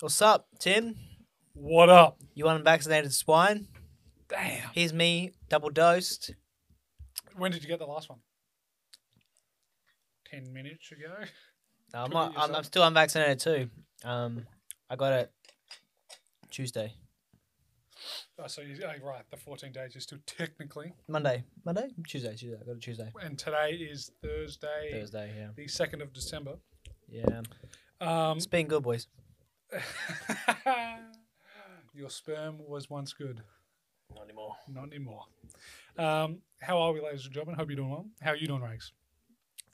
What's up, Tim? What up? You unvaccinated swine? Damn. Here's me, double dosed. When did you get the last one? Ten minutes ago. No, I'm, not, I'm, I'm still unvaccinated too. Um, I got it Tuesday, Oh, so you, oh, right, the fourteen days is still technically, Monday, Monday, Tuesday, Tuesday. I got it Tuesday, and today is Thursday, Thursday. Yeah, the second of December. yeah. Um, It's been good, boys. your sperm was once good, Not anymore. not anymore. Um, how are we, ladies and gentlemen? Hope you're doing well. How are you doing, Rags?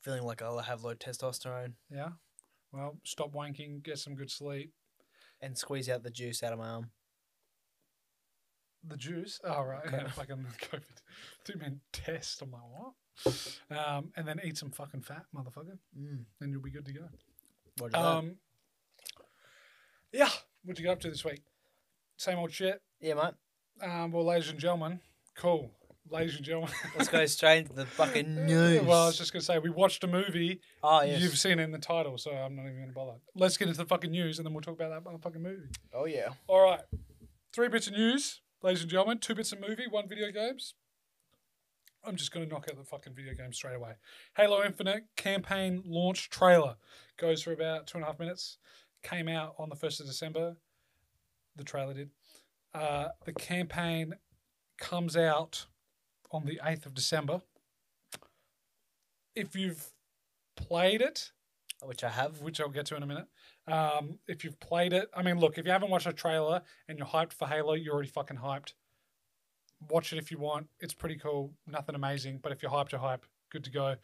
Feeling like I'll have low testosterone Yeah. Well, stop wanking, get some good sleep. and squeeze out the juice out of my arm. The juice. Oh right, Okay. yeah, fucking COVID. Two men test. I'm like, what? Um, and then eat some fucking fat, motherfucker. Mm. Then you'll be good to go. Roger that. Um, yeah. What'd you get up to this week? Same old shit. yeah, mate. Um, well, ladies and gentlemen, cool. Ladies and gentlemen, Let's go straight into the fucking news. well, I was just gonna say we watched a movie. oh yes. You've seen it in the title, so I'm not even gonna bother. Let's get into the fucking news, and then we'll talk about that motherfucking movie. Oh yeah. All right. Three bits of news, ladies and gentlemen. Two bits of movie, one video games. I'm just going to knock out the fucking video game straight away. Halo Infinite campaign launch trailer goes for about two and a half minutes. Came out on the 1st of December. The trailer did. Uh, the campaign comes out on the 8th of December. If you've played it, Which I have. which I'll get to in a minute. Um, if you've played it, I mean, look, if you haven't watched a trailer and you're hyped for Halo, you're already fucking hyped. Watch it if you want. It's pretty cool. Nothing amazing, but if you're hyped, you're hyped. Good to go.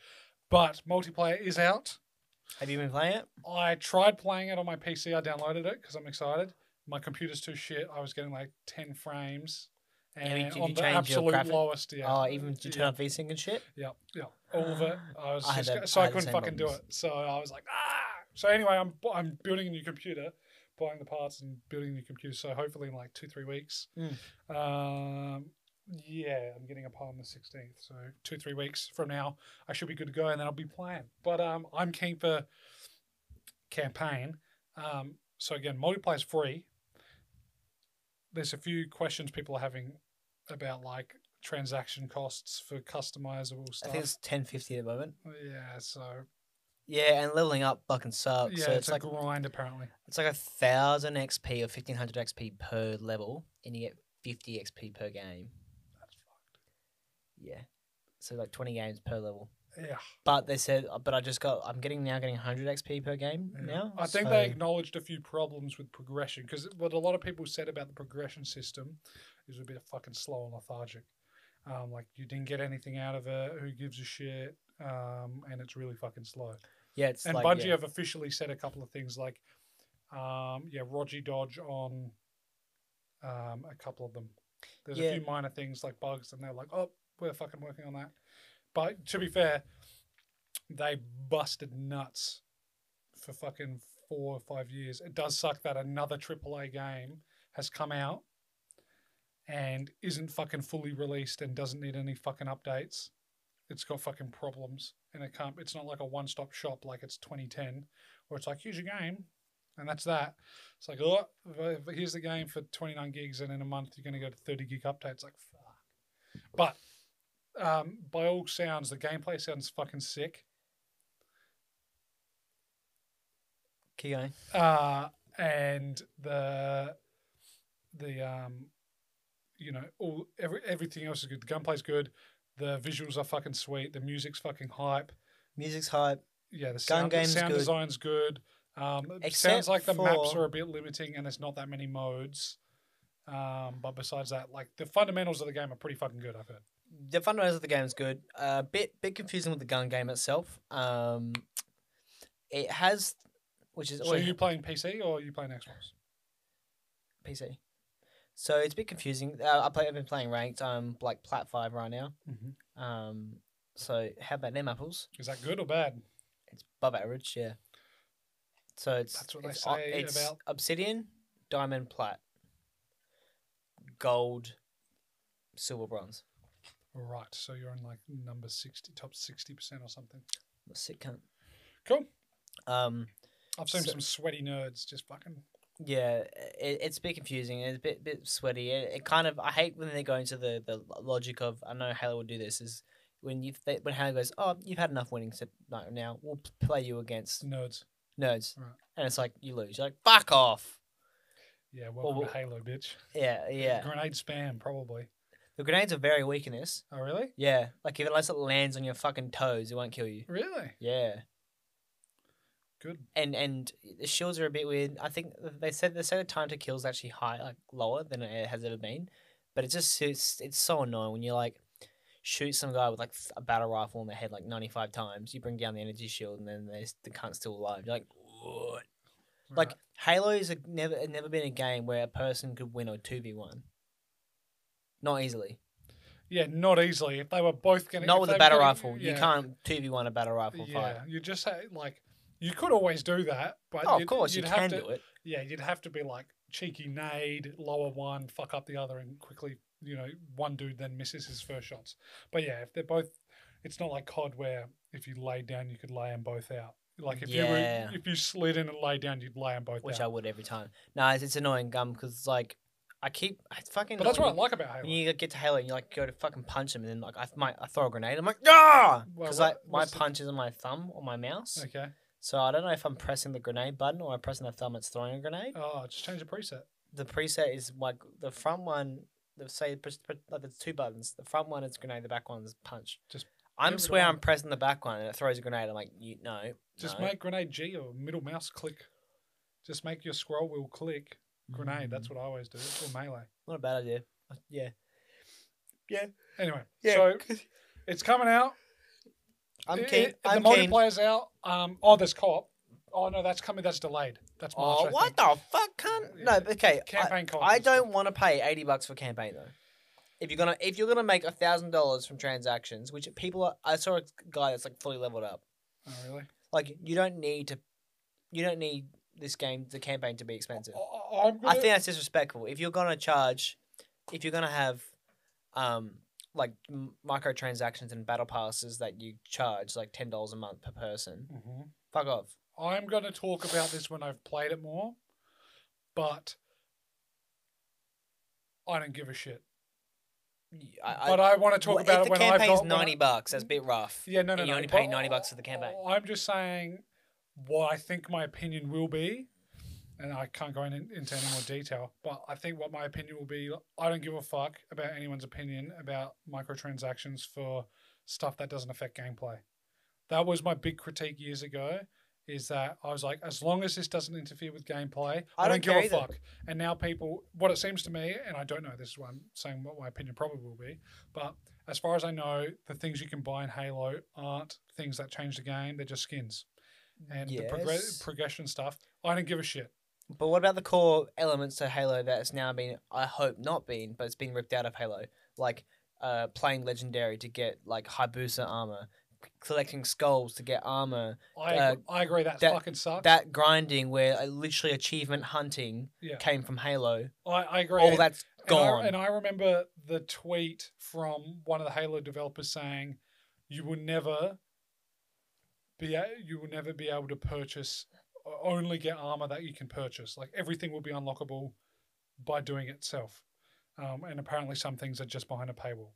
But multiplayer is out. Have you been playing it? I tried playing it on my PC. I downloaded it because I'm excited. My computer's too shit. I was getting like 10 frames. Yeah, And you on the absolute lowest, yeah. Oh, even did you turn Yeah. VSync and shit? Yeah, yeah, all of it. I was I had just, that- so I I, couldn't fucking do it. So I was like, ah. So anyway, I'm I'm building a new computer, buying the parts and building a new computer. So hopefully in like two three weeks, Mm. um, yeah, I'm getting a part on the 16th. So two three weeks from now, I should be good to go, and then I'll be playing. But um, I'm keen for campaign. Um, so again, multiplayer is free. There's a few questions people are having about like transaction costs for customizable stuff. I think it's ten fifty at the moment. Yeah, so Yeah, and leveling up fucking sucks. yeah, so it's, it's, like a grind apparently. it's like a thousand XP or fifteen hundred XP per level, and you get fifty XP per game. Yeah, so like twenty games per level. Yeah, But they said, but I just got, I'm getting now getting hundred XP per game yeah. now. I think so- they acknowledged a few problems with progression because what a lot of people said about the progression system is a bit fucking slow and lethargic. Um, like you didn't get anything out of it. Who gives a shit? Um, and it's really fucking slow. yeah, it's and like, Bungie yeah. have officially said a couple of things like, um, yeah, Roger Dodge on um, a couple of them. There's Yeah. a few minor things like bugs, and they're like, oh, we're fucking working on that. But to be fair, they busted nuts for fucking four or five years. It does suck that another AAA game has come out and isn't fucking fully released and doesn't need any fucking updates. It's got fucking problems and it can't. It's not like a one-stop shop like it's 2010, where it's like here's your game, and that's that. It's like oh, here's the game for 29 gigs, and in a month you're gonna go to 30 gig update. It's like fuck. But um, by all sounds, the gameplay sounds fucking sick. going. uh, and the the um, you know, all every, everything else is good. The gunplay's good. The visuals are fucking sweet. The music's fucking hype. Music's hype. Yeah, the Gun sound, the sound good. design's good. Um, it sounds like the maps are a bit limiting, and there's not that many modes. Um, but besides that, like the fundamentals of the game are pretty fucking good. I've heard. The fundamentals of the game is good. A uh, bit bit confusing with the gun game itself. Um, it has, which is So are you playing PC or are you playing Xbox? PC. So it's a bit confusing. Uh, I play. I've been playing ranked. Um, like plat five right now. Mm-hmm. Um, so how about them apples? Is that good or bad? It's above average, yeah. So it's That's what they it's, o- say it's about- obsidian, diamond, plat, gold, silver, bronze. Right. So you're in like number sixty, top sixty percent or something. Sick cunt. Cool. Um, I've seen So- some sweaty nerds just fucking Yeah, it, it's a bit confusing. It's a bit bit sweaty. It, it kind of I hate when they go into the, the logic of I know Halo would do this is when you they, when Halo goes oh you've had enough winning so no, now we'll play you against Nerds. nerds Right. and it's like you lose you're like fuck off Yeah, welcome well- to Halo, bitch. yeah yeah Grenade spam, probably. The grenades are very weak in this Oh, really? yeah like if unless it lands on your fucking toes it won't kill you Really? yeah Good. and and the shields are a bit weird. I think they said they said the time to kill is actually high, like lower than it has ever been, but it just it's it's so annoying when you like shoot some guy with like a battle rifle in the head like ninety five times. You bring down the energy shield, and then there's the cunt's still alive. You're like, what? Like Halo is a, never never been a game where a person could win a two v one. Not easily. yeah, not easily. If they were both getting Not with a battle getting- rifle. You can't two v one a battle rifle Yeah, fight. you just say like you could always do that, but Oh, of course you'd you have can to, do it. Yeah, you'd have to be like cheeky nade, lower one, fuck up the other, and quickly, you know, one dude then misses his first shots. But yeah, if they're both, it's not like COD where if you lay down, you could lay them both out. Like if Yeah. you were, if you slid in and lay down, you'd lay them both Which I would every time. No, it's, it's annoying gum because it's like I keep I fucking. but that's what I like about Halo. You get to Halo and you like go to fucking punch him and then like I might I throw a grenade. I'm like ah because what- like my the- punch is on my thumb or my mouse. Okay. So I don't know if I'm pressing the grenade button or I'm pressing the thumb It's throwing a grenade. Oh, just change the preset. The preset is like the front one. The say like there's two buttons. The front one is grenade. The back one is punch. Just I'm give it a swear I'm pressing the back one and it throws a grenade. I'm like you no. Just no. make grenade G or middle mouse click. Just make your scroll wheel click grenade. That's what I always do. Or melee. not a bad idea. Uh, Yeah. Yeah. Anyway, Yeah. so it's coming out. I'm I- keen. I- I'm the keen. multiplayer's out. Um, oh, there's co-op. Oh no, that's coming. That's delayed. That's March. Oh, I what think. the fuck, cunt? Yeah. No, but okay. I, Campaign co-op. I is don't want to pay eighty bucks for campaign though. If you're gonna if you're gonna make a thousand dollars from transactions, which people are, I saw a guy that's like fully leveled up. Oh, really? Like you don't need to, you don't need this game the campaign to be expensive. I'm gonna, think that's disrespectful. If you're gonna charge, if you're gonna have, um, like m- microtransactions and battle passes that you charge like ten dollars a month per person, Mhm. fuck off. I'm going to talk about this when I've played it more, but I don't give a shit. I, but I want to talk Well, about it when I've got I- ninety bucks, that's a bit rough. Yeah, no, no, and you no. only but pay 90 bucks for the campaign. I'm just saying what I think my opinion will be, and I can't go in, into any more detail, but I think what my opinion will be I don't give a fuck about anyone's opinion about microtransactions for stuff that doesn't affect gameplay. That was my big critique years ago. Is that I was like, as long as this doesn't interfere with gameplay, I, I don't, don't give a either. fuck. And now people, what it seems to me, and I don't know, this is what I'm saying, what my opinion probably will be, but as far as I know, the things you can buy in Halo aren't things that change the game. They're just skins. And the Yes. progress progression stuff, I don't give a shit. But what about the core elements to Halo that has now been, I hope not been, but it's been ripped out of Halo? Like uh, playing Legendary to get like Hayabusa armor, collecting skulls to get armor, I, Uh, agree, I agree that, that- fucking sucks. that grinding where uh, literally achievement hunting yeah, came from Halo. I, I agree. All And- that's and I- gone. And I, remember the tweet from one of the Halo developers saying, "You will never be you will never be able to purchase only get armor that you can purchase. Like everything will be unlockable by doing itself. Um, and apparently, some things are just behind a paywall.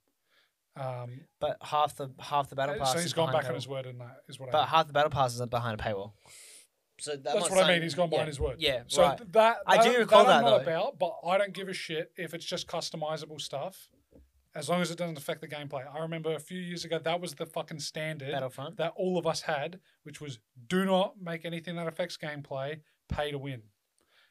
Um, but half the half the battle uh, pass. so is he's gone behind back on his word, and that is what I. But mean. half the battle passes are behind a paywall. So that- That's what I mean. He's gone behind yeah, his word. Yeah, So right. th- that, I do recall that I'm not though. about, but I don't give a shit if it's just customizable stuff, as long as it doesn't affect the gameplay. I remember a few years ago that was the fucking standard Battlefront. that all of us had, which was do not make anything that affects gameplay pay to win.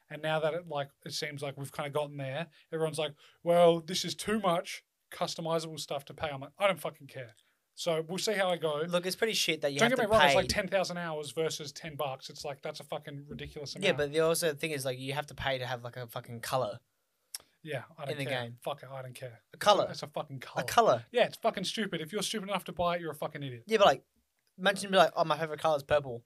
And now that it like it seems like we've kind of gotten there, everyone's like, "Well, this is too much customizable stuff to pay." I'm like, I don't fucking care. So we'll see how I go. Look, it's pretty shit that you don't have get to me wrong, pay. it's like ten thousand hours versus ten bucks. It's like that's a fucking ridiculous amount. yeah, but the also thing is like you have to pay to have like a fucking color, Yeah, I don't in the care. game. Fuck it, I don't care. a color, It's a fucking color. a color. Yeah, it's fucking stupid. If you're stupid enough to buy it, you're a fucking idiot. Yeah, but like, imagine be like, oh, my favorite color is purple.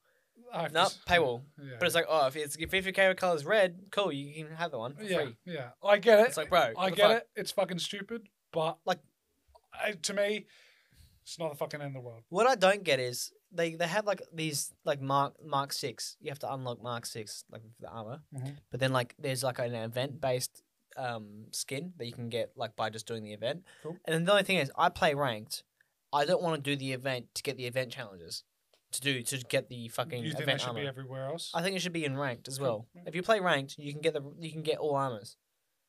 No, s- paywall. Yeah. But it's like, oh, if it's if your favorite color is red, cool, you can have the one for yeah, free. yeah. I get it. It's like, bro, I get it. It's fucking stupid, but Like- I, to me, it's not the fucking end of the world. What I don't get is they they have like these like Mark Mark Six. You have to unlock Mark Six like the armor, Mhm. but then like there's like an event based um skin that you can get like by just doing the event. Cool. And then the only thing is, I play ranked. I don't want to do the event to get the event challenges. To do to get the fucking you think event they should armor. be everywhere else? I think it should be in ranked as well. Yeah. If you play ranked, you can get the you can get all armors.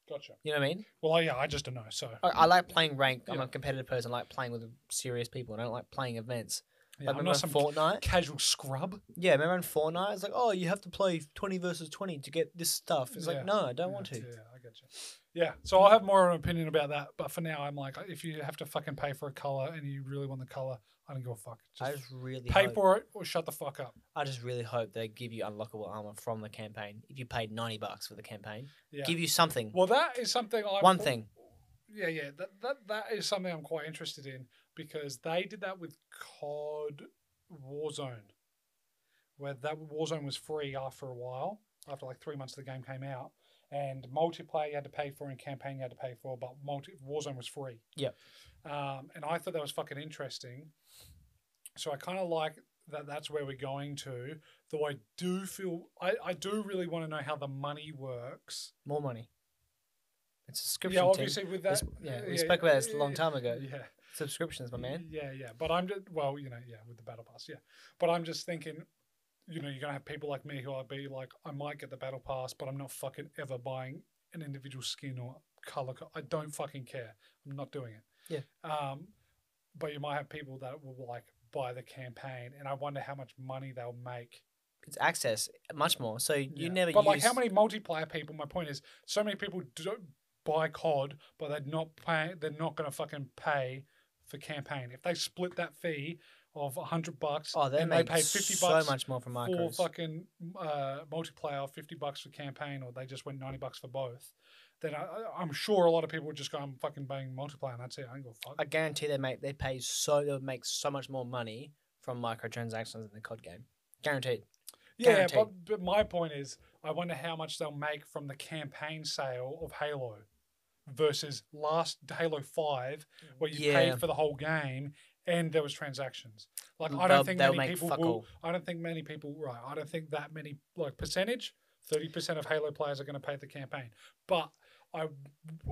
Gotcha. You know what I mean? Well, yeah, I just don't know. So I, I like playing ranked. I'm Yeah. a competitive person. I like playing with serious people. and I don't like playing events. Yeah, like I'm remember not some Fortnite? casual scrub. Yeah, remember in Fortnite? It's like, oh, you have to play 20 versus 20 to get this stuff. It's Yeah. like, no, I don't yeah, want to. Yeah, I get you. Yeah, so I'll have more of an opinion about that. But for now, I'm like, if you have to fucking pay for a color and you really want the color, I don't give a fuck. I Just just really pay hope, for it or shut the fuck up. I just really hope they give you unlockable armor from the campaign. If you paid 90 bucks for the campaign, Yeah. give you something. Well, that is something I'm One thing. Yeah, yeah, that, that that is something I'm quite interested in because they did that with COD Warzone, where that Warzone was free after a while, after like three months the game came out, and multiplayer you had to pay for and campaign you had to pay for, but multi Warzone was free. Yep. Um, and I thought that was fucking interesting. So I kind of like that. That's where we're going to. Though I do feel I, I do really want to know how the money works. More money. It's a subscription. Yeah, obviously with We that. sp- yeah, we spoke about this a long time ago. Yeah. Subscriptions, my man. Yeah, yeah. But I'm just well, you know, yeah, with the battle pass, yeah. But I'm just thinking, you know, you're gonna have people like me who I'll be like, I might get the battle pass, but I'm not fucking ever buying an individual skin or color. co- I don't fucking care. I'm not doing it. Yeah. Um, but you might have people that will like buy the campaign, and I wonder how much money they'll make. It's access much more. So you Yeah. never But use. like, how many multiplayer people? My point is, so many people don't buy COD, but they're not paying. They're not gonna fucking pay for campaign. If they split that fee of hundred bucks, Oh, they and make they pay fifty so bucks much more for micros. fucking uh, multiplayer, fifty bucks for campaign, or they just went ninety bucks for both. Then I, I- I'm sure a lot of people would just go, "I'm fucking buying multiplayer," and that's it. I don't give a fuck. I guarantee they make they pay so they would make so much more money from microtransactions in the COD game. Guaranteed. yeah, guaranteed. but but my point is, I wonder how much they'll make from the campaign sale of Halo versus last Halo Five, where you Yeah. paid for the whole game and there was transactions. Like I They'll- don't think they'll many people will. all. I don't think many people. Right. I don't think that many like percentage. Thirty percent of Halo players are going to pay the campaign, but I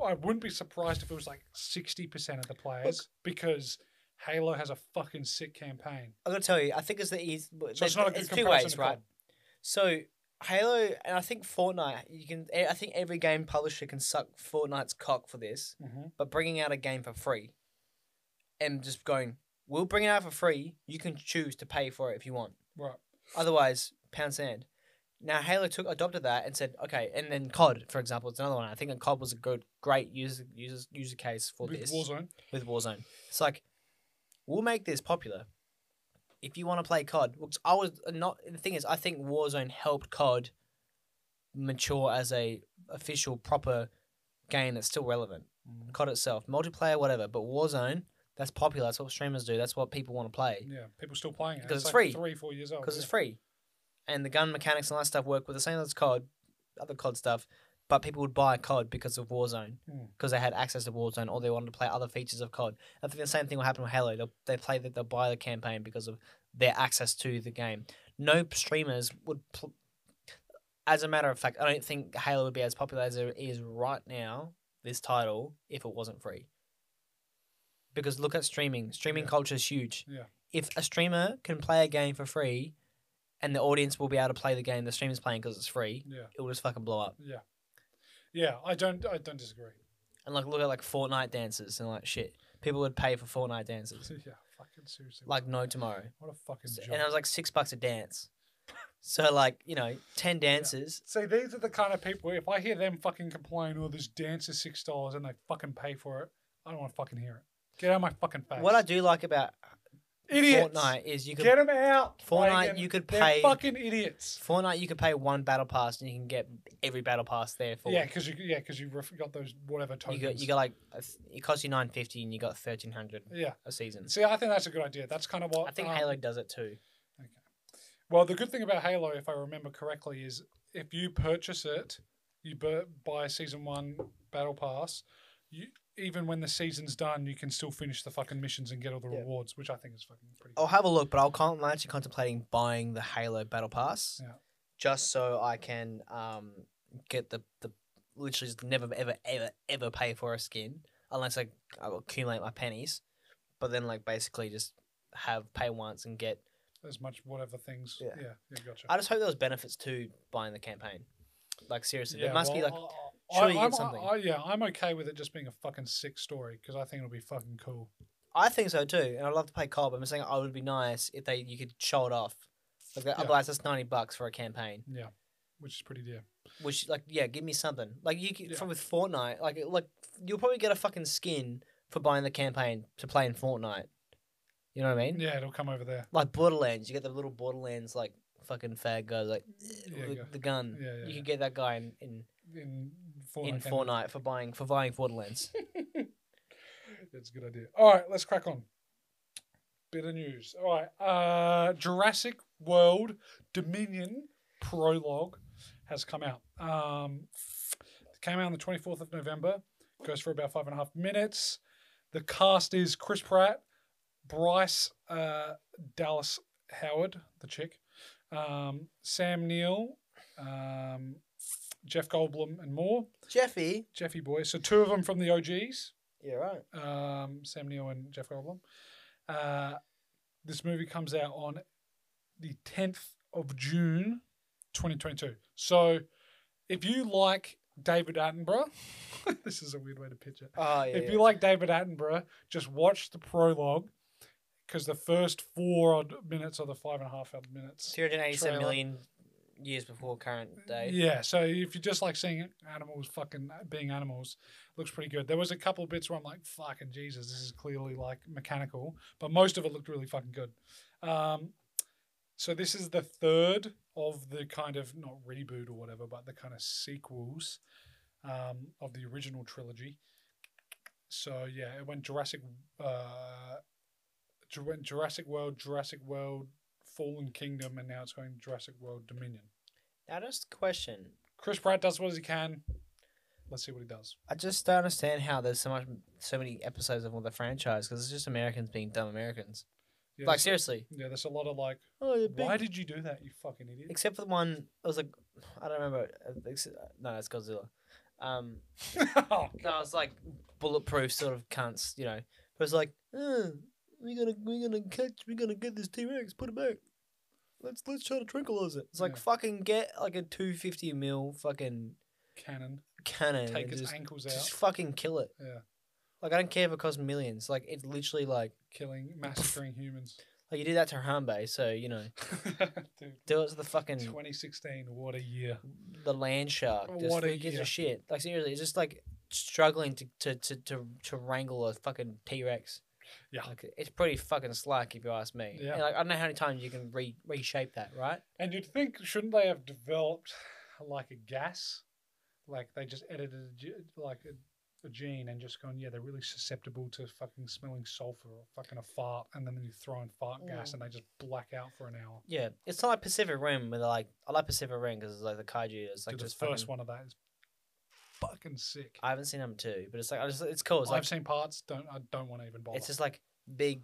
I wouldn't be surprised if it was like sixty percent of the players because Halo has a fucking sick campaign. I'm gonna tell you. I think it's the easy. So it's not a good it's two ways, right? So Halo and I think Fortnite. You can. I think every game publisher can suck Fortnite's cock for this, Mhm. but bringing out a game for free, and just going, we'll bring it out for free. You can choose to pay for it if you want. Right. Otherwise, pound sand. Now Halo took adopted that and said, okay, and then COD, for example, it's another one. I think COD was a good, great user user user case for With this Warzone. with Warzone. It's like we'll make this popular. If you want to play COD, I was not. The thing is, I think Warzone helped COD mature as a official proper game that's still relevant. Mm. COD itself, multiplayer, whatever, but Warzone that's popular. That's what streamers do. That's what people want to play Yeah, people still playing it Because it's like free. Three, four years old. because yeah. it's free, and the gun mechanics and all that stuff work with the same as COD, other COD stuff. But people would buy COD because of Warzone, Mm. because they had access to Warzone, or they wanted to play other features of COD. I think the same thing will happen with Halo. They'll they play the, they'll buy the campaign because of their access to the game. No streamers would. Pl- as a matter of fact, I don't think Halo would be as popular as it is right now. This title, if it wasn't free, because look at streaming. Streaming Yeah. culture is huge. Yeah. If a streamer can play a game for free, and the audience will be able to play the game the streamer's playing because it's free, Yeah, it will just fucking blow up. yeah, yeah. I don't, I don't disagree. And like look at like Fortnite dances and like shit. People would pay for Fortnite dances yeah, fucking seriously. like no tomorrow. what a fucking joke. And it was like six bucks a dance. So like you know, ten dances. See, these are the kind of people. If I hear them fucking complain, "Oh, this dance is six dollars," and they fucking pay for it, I don't want to fucking hear it. Get out of my fucking face. What I do like about idiots? Fortnite is you could Get them out. Fortnite, Reagan. you could They're pay- fucking idiots. Fortnite you could pay one battle pass and you can get every battle pass there for. Yeah, because you, yeah, because you ref- got those whatever you tokens. got you got like it costs you nine fifty and you got thirteen hundred yeah. a season. See, I think that's a good idea. That's kind of what I think um, Halo does it too. Okay. Well, the good thing about Halo, if I remember correctly, is if you purchase it, you bu- buy season one battle pass. You even when the season's done, you can still finish the fucking missions and get all the Yeah. rewards, which I think is fucking pretty. I'll have a look, but I'll con- I'm actually contemplating buying the Halo Battle Pass, Yeah. just so I can um get the the literally just never ever ever ever pay for a skin unless I, I accumulate my pennies, but then like basically just have pay once and get. as much whatever things. Yeah. Yeah, yeah, gotcha. I just hope there was benefits to buying the campaign. Like seriously, there must be well, like I, you I'm, get something. I, yeah, I'm okay with it just being a fucking sick story because I think it'll be fucking cool. I think so too, and I'd love to play co-op. I'm saying oh, it would be nice if they you could show it off. Like that, Yeah. otherwise, that's ninety bucks for a campaign. Yeah, which is pretty dear. Which like yeah, give me something. Like you could, Yeah. from with Fortnite, like like you'll probably get a fucking skin for buying the campaign to play in Fortnite. You know what I mean? Yeah, it'll come over there. Like Borderlands, you get the little Borderlands like fucking fag guy like Yeah, with yeah. the gun. Yeah, yeah, you yeah. could get that guy in in, In Fortnite. in campaign. Fortnite for buying for buying Borderlands. That's a good idea. All right, let's crack on. Bit of news. All right, uh, Jurassic World Dominion prologue has come out. Um, it came out on the twenty fourth of November. Goes for about five and a half minutes. The cast is Chris Pratt, Bryce uh, Dallas Howard, the chick, um, Sam Neill, um, Jeff Goldblum, and more. Jeffy. Jeffy boy. So two of them from the OGs Yeah, right. um, Sam Neill and Jeff Goldblum. Uh, this movie comes out on the 10th of June, 2022. So if you like David Attenborough, this is a weird way to pitch it. Oh yeah. if yeah. you like David Attenborough, just watch the prologue because the first four odd minutes are the five and a half odd minutes. 287 trailer. million years before current day. Yeah, so if you just like seeing animals fucking being animals, looks pretty good. There was a couple bits where I'm like, fucking Jesus, this is clearly like mechanical, but most of it looked really fucking good. Um, so this is the third of the kind of not reboot or whatever, but the kind of sequels um, of the original trilogy. So yeah, it went Jurassic, uh, went Jurassic World, Jurassic World, Fallen Kingdom, and now it's going Jurassic World Dominion. Now just a question. Chris Pratt does what he can. Let's see what he does. I just don't understand how there's so much, so many episodes of all the franchise because it's just Americans being dumb Americans. Yeah, like there's- seriously. yeah, there's a lot of like, Oh, yeah, why did you do that, you fucking idiot? Except for the one, it was like, I don't remember. uh, ex- No, it's Godzilla. Um, oh, no, it's like bulletproof sort of cunts, you know. But it's like, uh, we gonna we gonna catch, we gonna get this T Rex, put it back. Let's let's try to tranquilize it. It's like Yeah. fucking get like a two fifty mil fucking cannon, cannon take and his just, ankles just out. fucking kill it. Yeah, Like I don't care if it costs millions. Like it's literally like killing, massacring humans. like you do that to Harambe, so you know Dude, do it to the fucking 2016, what a year. the land shark. Just What a who gives year. a shit? Like seriously, it's just like struggling to to to to, to wrangle a fucking T Rex. Yeah. like it's pretty fucking slack if you ask me. Yeah. And, like I don't know how many times you can re reshape that, right? And you'd think, shouldn't they have developed like a gas? Like they just edited a, like a, a gene and just gone, yeah, they're really susceptible to fucking smelling sulfur or fucking a fart, and then you throw in fart gas Mm. and they just black out for an hour. Yeah, it's not like Pacific Rim where they're like I like Pacific Rim because it's like the kaiju. It's like Dude, the first fucking, one of that is fucking sick. I haven't seen number two, but it's like I just it's cool. It's I've like seen parts. Don't I don't want to even bother. it's just like big,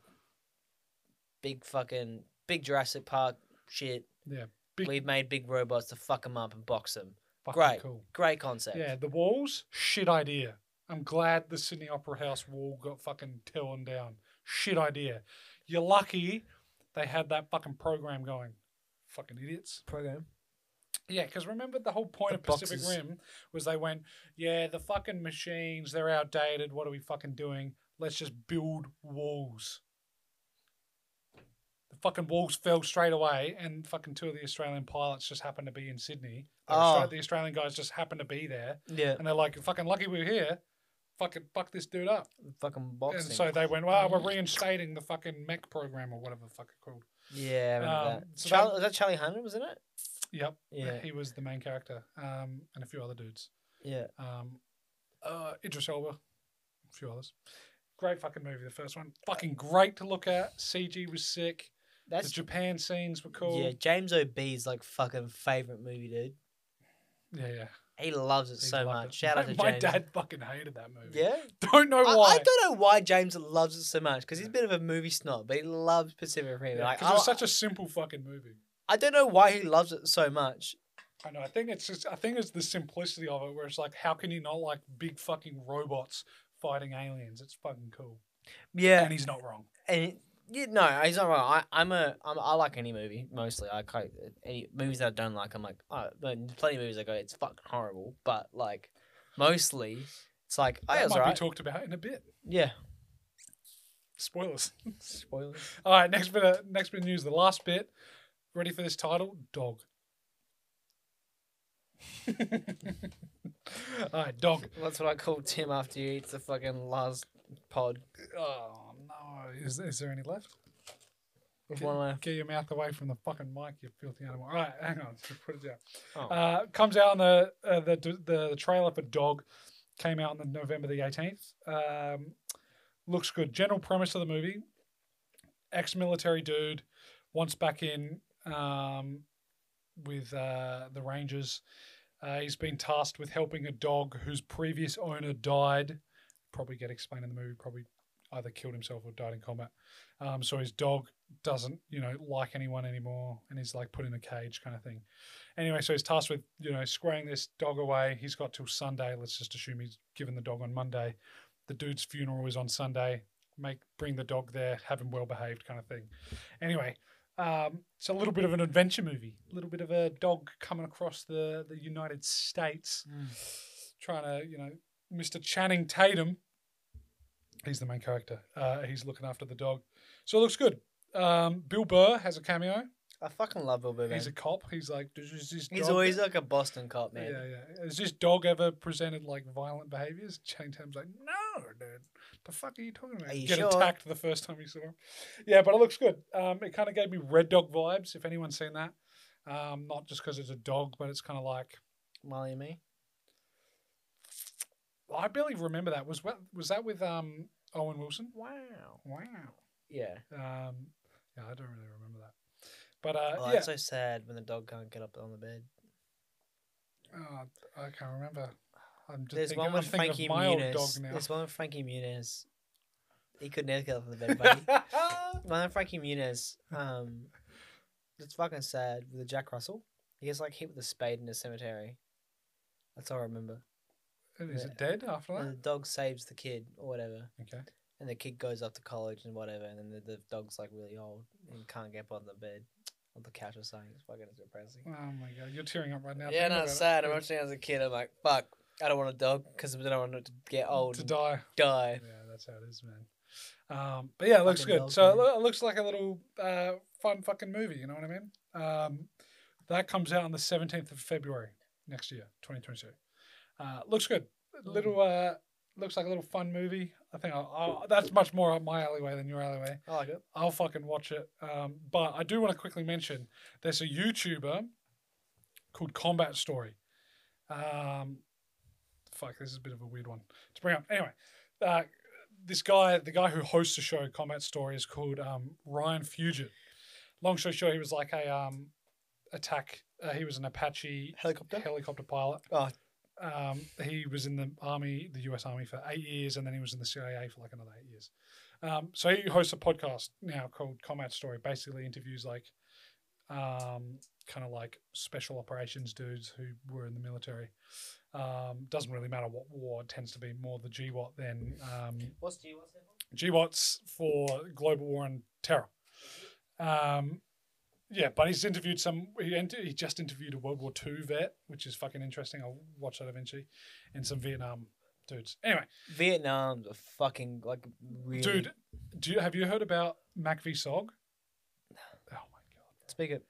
big fucking big Jurassic Park shit. Yeah, big- We've made big robots to fuck them up and box them. great. cool. Great concept. Yeah, the walls, shit idea. I'm glad the Sydney Opera House wall got fucking torn down. Shit idea. You're lucky they had that fucking program going. Fucking idiots. Program. Yeah, because remember the whole point The of Pacific boxes. Rim was they went, yeah, the fucking machines, they're outdated. What are we fucking doing? Let's just build walls. The fucking walls fell straight away, and fucking two of the Australian pilots just happened to be in Sydney. Oh. the Australian guys just happened to be there, Yeah. and they're like, fucking lucky we're here. Fucking fuck this dude up. Fucking boxing. And so they went, well, we're reinstating the fucking mech program or whatever the fuck it's called. yeah, I remember Um, that. so Charlie, that- was that Charlie Hunnam, wasn't it? Yep. Yeah. He was the main character, um, and a few other dudes. Yeah. Um, uh, Idris Elba, a few others. Great fucking movie, the first one. Fucking great to look at. CG was sick. That's the Japan scenes were cool. yeah. James O'B's like fucking favorite movie, dude. yeah, yeah. He loves it He's so much. it. Shout out to my James. dad fucking hated that movie. Yeah. Don't know why. I don't know why James loves it so much because he's a bit of a movie snob, but he loves Pacific Rim. Yeah, like, it was such a simple fucking movie. I don't know why he loves it so much. I know. I think it's just. I think it's the simplicity of it, where it's like, how can you not like big fucking robots fighting aliens? It's fucking cool. Yeah, And he's not wrong. and yeah, no, he's not wrong. I, I'm a, I'm, I like any movie mostly. I quite any movies that I don't like. I'm like, oh, there's plenty of movies I go, it's fucking horrible. But like, mostly, it's like, oh, that it's might alright. be talked about in a bit. yeah. Spoilers. Spoilers. All right, next bit. Of, next bit of news. The last bit. Ready for this title? Dog. All right, dog. That's what I call Tim after you eats the fucking last pod. Oh no! Is, is there any left? There's Get, one left. get your mouth away from the fucking mic, you filthy animal. All right, hang on. Just put it down. Oh. Uh, comes out on the, uh, the the the trailer for Dog. Came out on the November the eighteenth. Um, looks good. General premise of the movie: ex-military dude wants back in um, with uh, the Rangers. Uh, he's been tasked with helping a dog whose previous owner died. Probably get explained in the movie. Probably either killed himself or died in combat. Um, so his dog doesn't, you know, like anyone anymore, and he's like put in a cage kind of thing. Anyway, so he's tasked with, you know, squaring this dog away. He's got till Sunday. Let's just assume he's given the dog on Monday. The dude's funeral is on Sunday. Make bring the dog there, have him well behaved, kind of thing. Anyway, um, it's a little bit of an adventure movie. A little bit of a dog coming across the the United States, trying to, you know, Mr. Channing Tatum. He's the main character. Uh, he's looking after the dog, so it looks good. Um, Bill Burr has a cameo. I fucking love Bill Burr. He's a cop. He's like, "Does this this He's always like a Boston cop, man. yeah, yeah. Has this dog ever presented like violent behaviors? Channing Tatum's like, no, dude. The fuck are you talking about? Are you Get sure? attacked the first time you saw him. Yeah, but it looks good. Um, it kind of gave me Red Dog vibes. If anyone's seen that, um, not just because it's a dog, but it's kind of like Marley and me. I barely remember that. Was what was that with um Owen Wilson? Wow. Wow. Yeah. Um, yeah, I don't really remember that. But uh, Oh, yeah, that's so sad when the dog can't get up on the bed. oh, I can't remember. I'm just There's thinking, one I'm with thinking Frankie of my old Muniz. dog now. There's one with Frankie Muniz. He could never get up the bed, buddy. one with Frankie Muniz. Um, it's fucking sad with the Jack Russell. He gets like hit with a spade in a cemetery. That's all I remember. Is it dead after And that? the dog saves the kid or whatever, Okay. and the kid goes off to college and whatever, and then the, the dog's like really old and can't get up on the bed, on the couch or something. It's fucking depressing. Oh my god, you're tearing up right now. Yeah, no, it's it. sad. I'm watching as a kid. I'm like, fuck, I don't want a dog because then I don't want it to get old to die. die. Yeah, that's how it is, man. Um, but yeah, it looks Fucking good. so it man. it looks like a little uh, fun fucking movie. You know what I mean? Um, that comes out on the 17th of February next year, 2022. Uh, looks good. Little uh, looks like a little fun movie. I think I'll, I'll, that's much more up my alleyway than your alleyway. I like it. I'll fucking watch it. Um, but I do want to quickly mention there's a YouTuber called Combat Story. Um, fuck, this is a bit of a weird one to bring up. Anyway, uh, this guy, the guy who hosts the show Combat Story, is called um, Ryan Fugit. Long story short, he was like a um, attack. Uh, he was an Apache Helicopter. helicopter pilot. Oh. Um, he was in the army, the U.S. Army, for eight years, and then he was in the CIA for like another eight years. Um, so he hosts a podcast now called Combat Story. Basically, interviews like, um, kind of like special operations dudes who were in the military. Um, doesn't really matter what war. It tends to be more the GWOT than um, What's G? What's? GWOT's for global war on terror. Um, yeah, but he's interviewed some. He he just interviewed a World War II vet, which is fucking interesting. I'll watch that eventually, and some Vietnam dudes. Anyway, Vietnam's a fucking like really. dude, do you have you heard about MACV-SOG? Oh my god! speak it.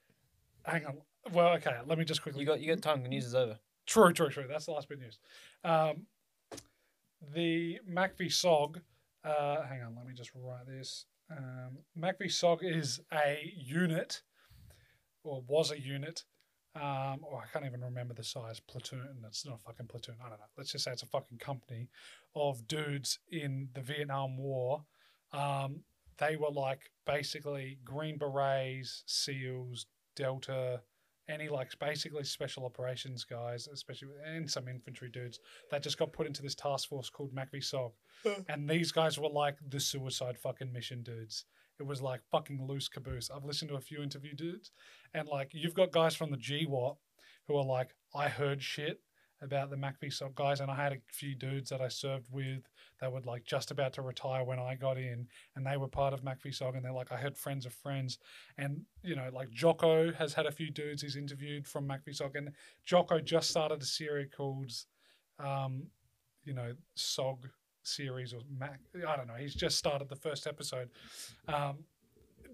Hang on. Well, okay. Let me just quickly. You got you got time. The news is over. True, true, true. That's the last bit of news. Um, the MACV-SOG, uh, hang on, let me just write this. Um, MACV-SOG is a unit, or was a unit, um, or I can't even remember the size, platoon. It's not a fucking platoon. I don't know. Let's just say it's a fucking company of dudes in the Vietnam War. Um, they were like basically Green Berets, SEALs, Delta, any like basically special operations guys, especially and some infantry dudes that just got put into this task force called MACV-SOG, and these guys were like the suicide fucking mission dudes. It was like fucking loose caboose. I've listened to a few interview dudes, and like you've got guys from the GWOT who are like, I heard shit about the MACV-SOG guys, and I had a few dudes that I served with that were like just about to retire when I got in, and they were part of MACV-SOG, and they're like, I had friends of friends, and you know, like Jocko has had a few dudes he's interviewed from MACV-SOG, and Jocko just started a series called, um, you know, SOG series or Mac. I don't know. He's just started the first episode. Um,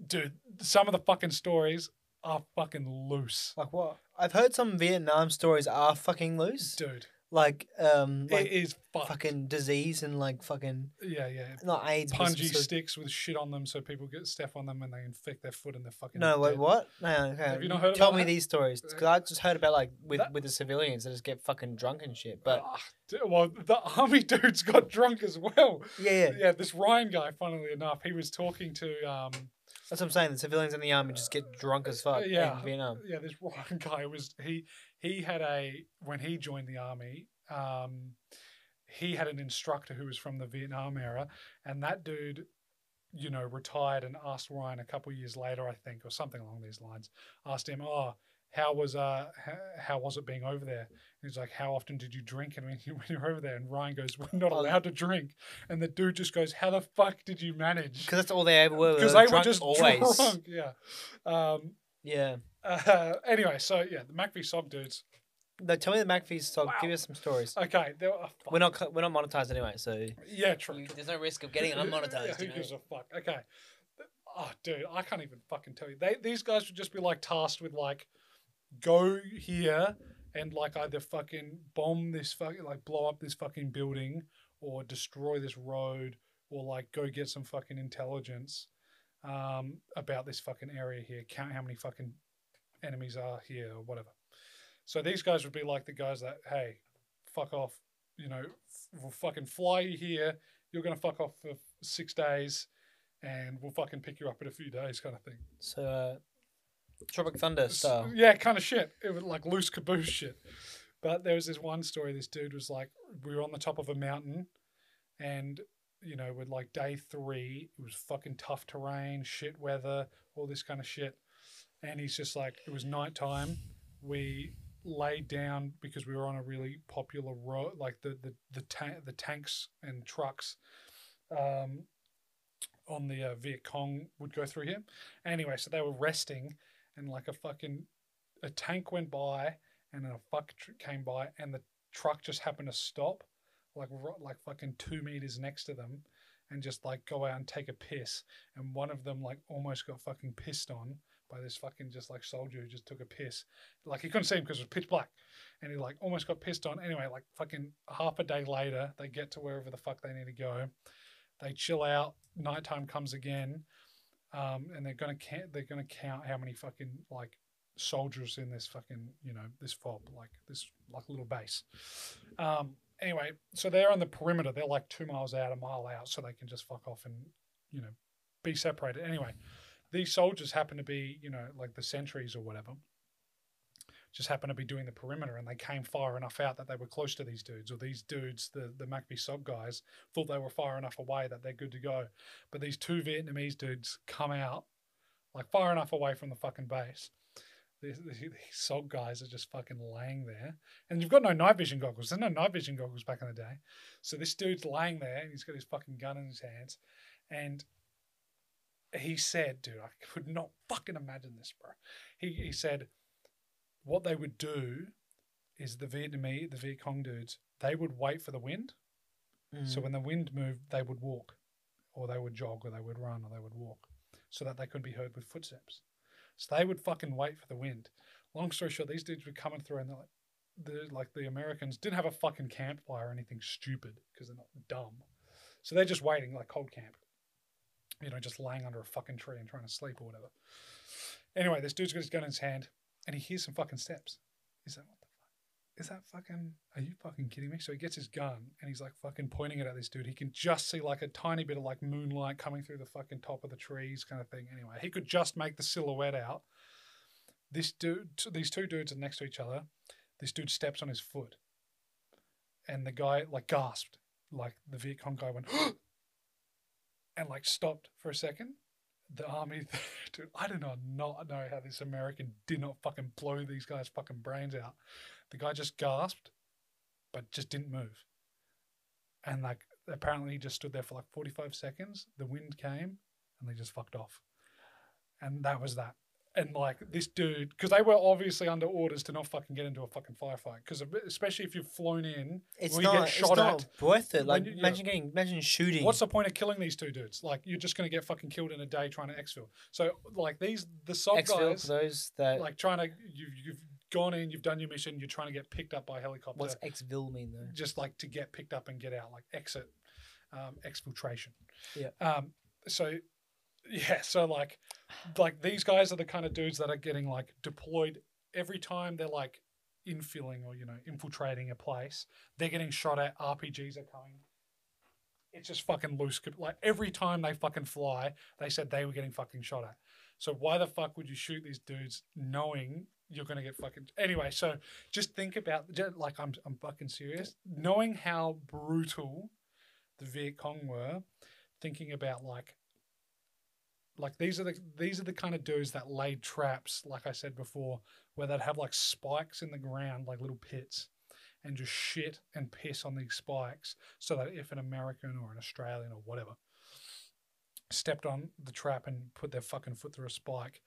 dude, some of the fucking stories are fucking loose, Like what? I've heard some Vietnam stories are fucking loose. dude. Like um like it is fucked. fucking disease and like fucking yeah, yeah. not AIDS. but specific- sticks with shit on them, so people get step on them and they infect their foot and they're fucking. No, wait, dead. what? No, okay. Have you not heard Tell about me that? these stories because I just heard about like with That- with the civilians that just get fucking drunk and shit. But Ah, well, the army dudes got drunk as well. yeah, yeah, Yeah, this Ryan guy, funnily enough, he was talking to um, that's what I'm saying. The civilians in the army just get drunk as fuck yeah, in Vietnam. yeah, this one guy was he he had a when he joined the army, um, he had an instructor who was from the Vietnam era, and that dude, you know, retired and asked Ryan a couple years later, I think, or something along these lines, asked him, oh. How was uh how, how was it being over there? And he's like, how often did you drink? And when you when you were over there, and Ryan goes, we're not Oh. allowed to drink. And the dude just goes, how the fuck did you manage? Because that's all they ever were. Because they they drunk were just always. drunk. Yeah. Um, Yeah. uh, anyway, so yeah, the MacV-SOG dudes. No, tell me the McAfee's stock. Wow. Give us some stories. Okay, they were, oh, fuck. We're not co- we're not monetized anyway, so Yeah, true. there's no risk of getting Yeah, unmonetized. who you know? gives a fuck? Okay. Oh, dude, I can't even fucking tell you. They these guys would just be like tasked with like, go here and like either fucking bomb this fucking like blow up this fucking building or destroy this road or like go get some fucking intelligence um, about this fucking area here. Count how many fucking enemies are here or whatever. So these guys would be like the guys that hey, fuck off. You know, we'll fucking fly you here. You're gonna fuck off for six days, and we'll fucking pick you up in a few days, kind of thing. So uh, Tropic Thunder style. Yeah, kind of shit. It was like loose caboose shit. But there was this one story. This dude was like, we were on the top of a mountain, and you know, with like day three, it was fucking tough terrain, shit weather, all this kind of shit. And he's just like, it was nighttime. We laid down because we were on a really popular road, like the the the, ta- the tanks and trucks. Um, on the uh, Viet Cong would go through here. Anyway, so they were resting, and like a fucking a tank went by, and a fuck tr- came by, and the truck just happened to stop, like like fucking two meters next to them, and just like go out and take a piss. And one of them like almost got fucking pissed on by this fucking just like soldier who just took a piss. Like he couldn't see him because it was pitch black, and he like almost got pissed on. Anyway, like fucking half a day later, they get to wherever the fuck they need to go. They chill out. Nighttime comes again, um, and they're gonna count. They're gonna count how many fucking like soldiers in this fucking you know this fob like this like little base. Um, anyway, so they're on the perimeter. They're like two miles out, a mile out, so they can just fuck off and you know be separated. Anyway, these soldiers happen to be you know like the sentries or whatever. Just happened to be doing the perimeter, and they came far enough out that they were close to these dudes, or these dudes, the the MacV-SOG guys, thought they were far enough away that they're good to go. But these two Vietnamese dudes come out like far enough away from the fucking base. These these SOG guys are just fucking laying there, and you've got no night vision goggles. There's no night vision goggles back in the day, so this dude's laying there, and he's got his fucking gun in his hands, and he said, "Dude, I could not fucking imagine this, bro." He he said, what they would do is the Vietnamese, the Viet Cong dudes, they would wait for the wind. So Mm. when the wind moved, they would walk, or they would jog, or they would run, or they would walk, so that they couldn't be heard with footsteps. So they would fucking wait for the wind. Long story short, these dudes were coming through, and they're like, the like the Americans didn't have a fucking campfire or anything stupid because they're not dumb. So they're just waiting like cold camp, you know, just laying under a fucking tree and trying to sleep or whatever. Anyway, this dude's got his gun in his hand, and he hears some fucking steps. He's like, what the fuck? Is that fucking, are you fucking kidding me? So he gets his gun and he's like fucking pointing it at this dude. He can just see like a tiny bit of like moonlight coming through the fucking top of the trees kind of thing. Anyway, he could just make the silhouette out. This dude, these two dudes are next to each other. This dude steps on his foot, and the guy like gasped, like the Viet Cong guy went, and like stopped for a second. The army, dude, I do not not know how this American did not fucking blow these guys' fucking brains out. The guy just gasped, but just didn't move, and like apparently he just stood there for like forty five seconds. The wind came, and they just fucked off, and that was that and like this dude, because they were obviously under orders to not fucking get into a fucking firefight. Because especially if you've flown in, It's Well, you get not. It's shot not worth it. Like you- yeah. imagine getting, imagine shooting. what's the point of killing these two dudes? Like you're just gonna get fucking killed in a day trying to exfil. So like these the sub exfil guys, those that? like trying to you've you've gone in, you've done your mission, you're trying to get picked up by helicopter, what's exfil mean though? just like to get picked up and get out, like exit, um, exfiltration. Yeah. Um. So yeah. So like, like these guys are the kind of dudes that are getting like deployed every time they're like infilling or you know infiltrating a place. They're getting shot at. RPGs are coming. It's just fucking loose. Like every time they fucking fly, they said they were getting fucking shot at. So why the fuck would you shoot these dudes knowing you're gonna get fucking anyway? So just think about like I'm I'm fucking serious. Knowing how brutal the Viet Cong were, thinking about like like these are the these are the kind of dudes that laid traps, like I said before, where they'd have like spikes in the ground, like little pits, and just shit and piss on these spikes, so that if an American or an Australian or whatever stepped on the trap and put their fucking foot through a spike,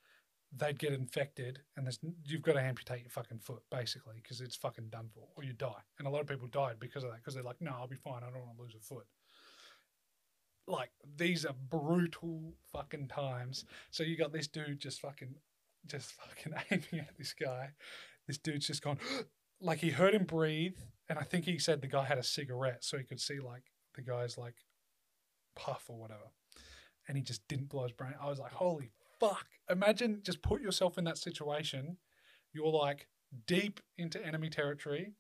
they'd get infected, and there's you've got to amputate your fucking foot basically because it's fucking done for, or you die. And a lot of people died because of that because they're like, no, I'll be fine. I don't want to lose a foot. Like these are brutal fucking times. So you got this dude just fucking, just fucking aiming at this guy. This dude's just gone, like he heard him breathe, and I think he said the guy had a cigarette, so he could see like the guy's like puff or whatever, and he just didn't blow his brain. I was like, holy fuck! Imagine just put yourself in that situation. You're like deep into enemy territory.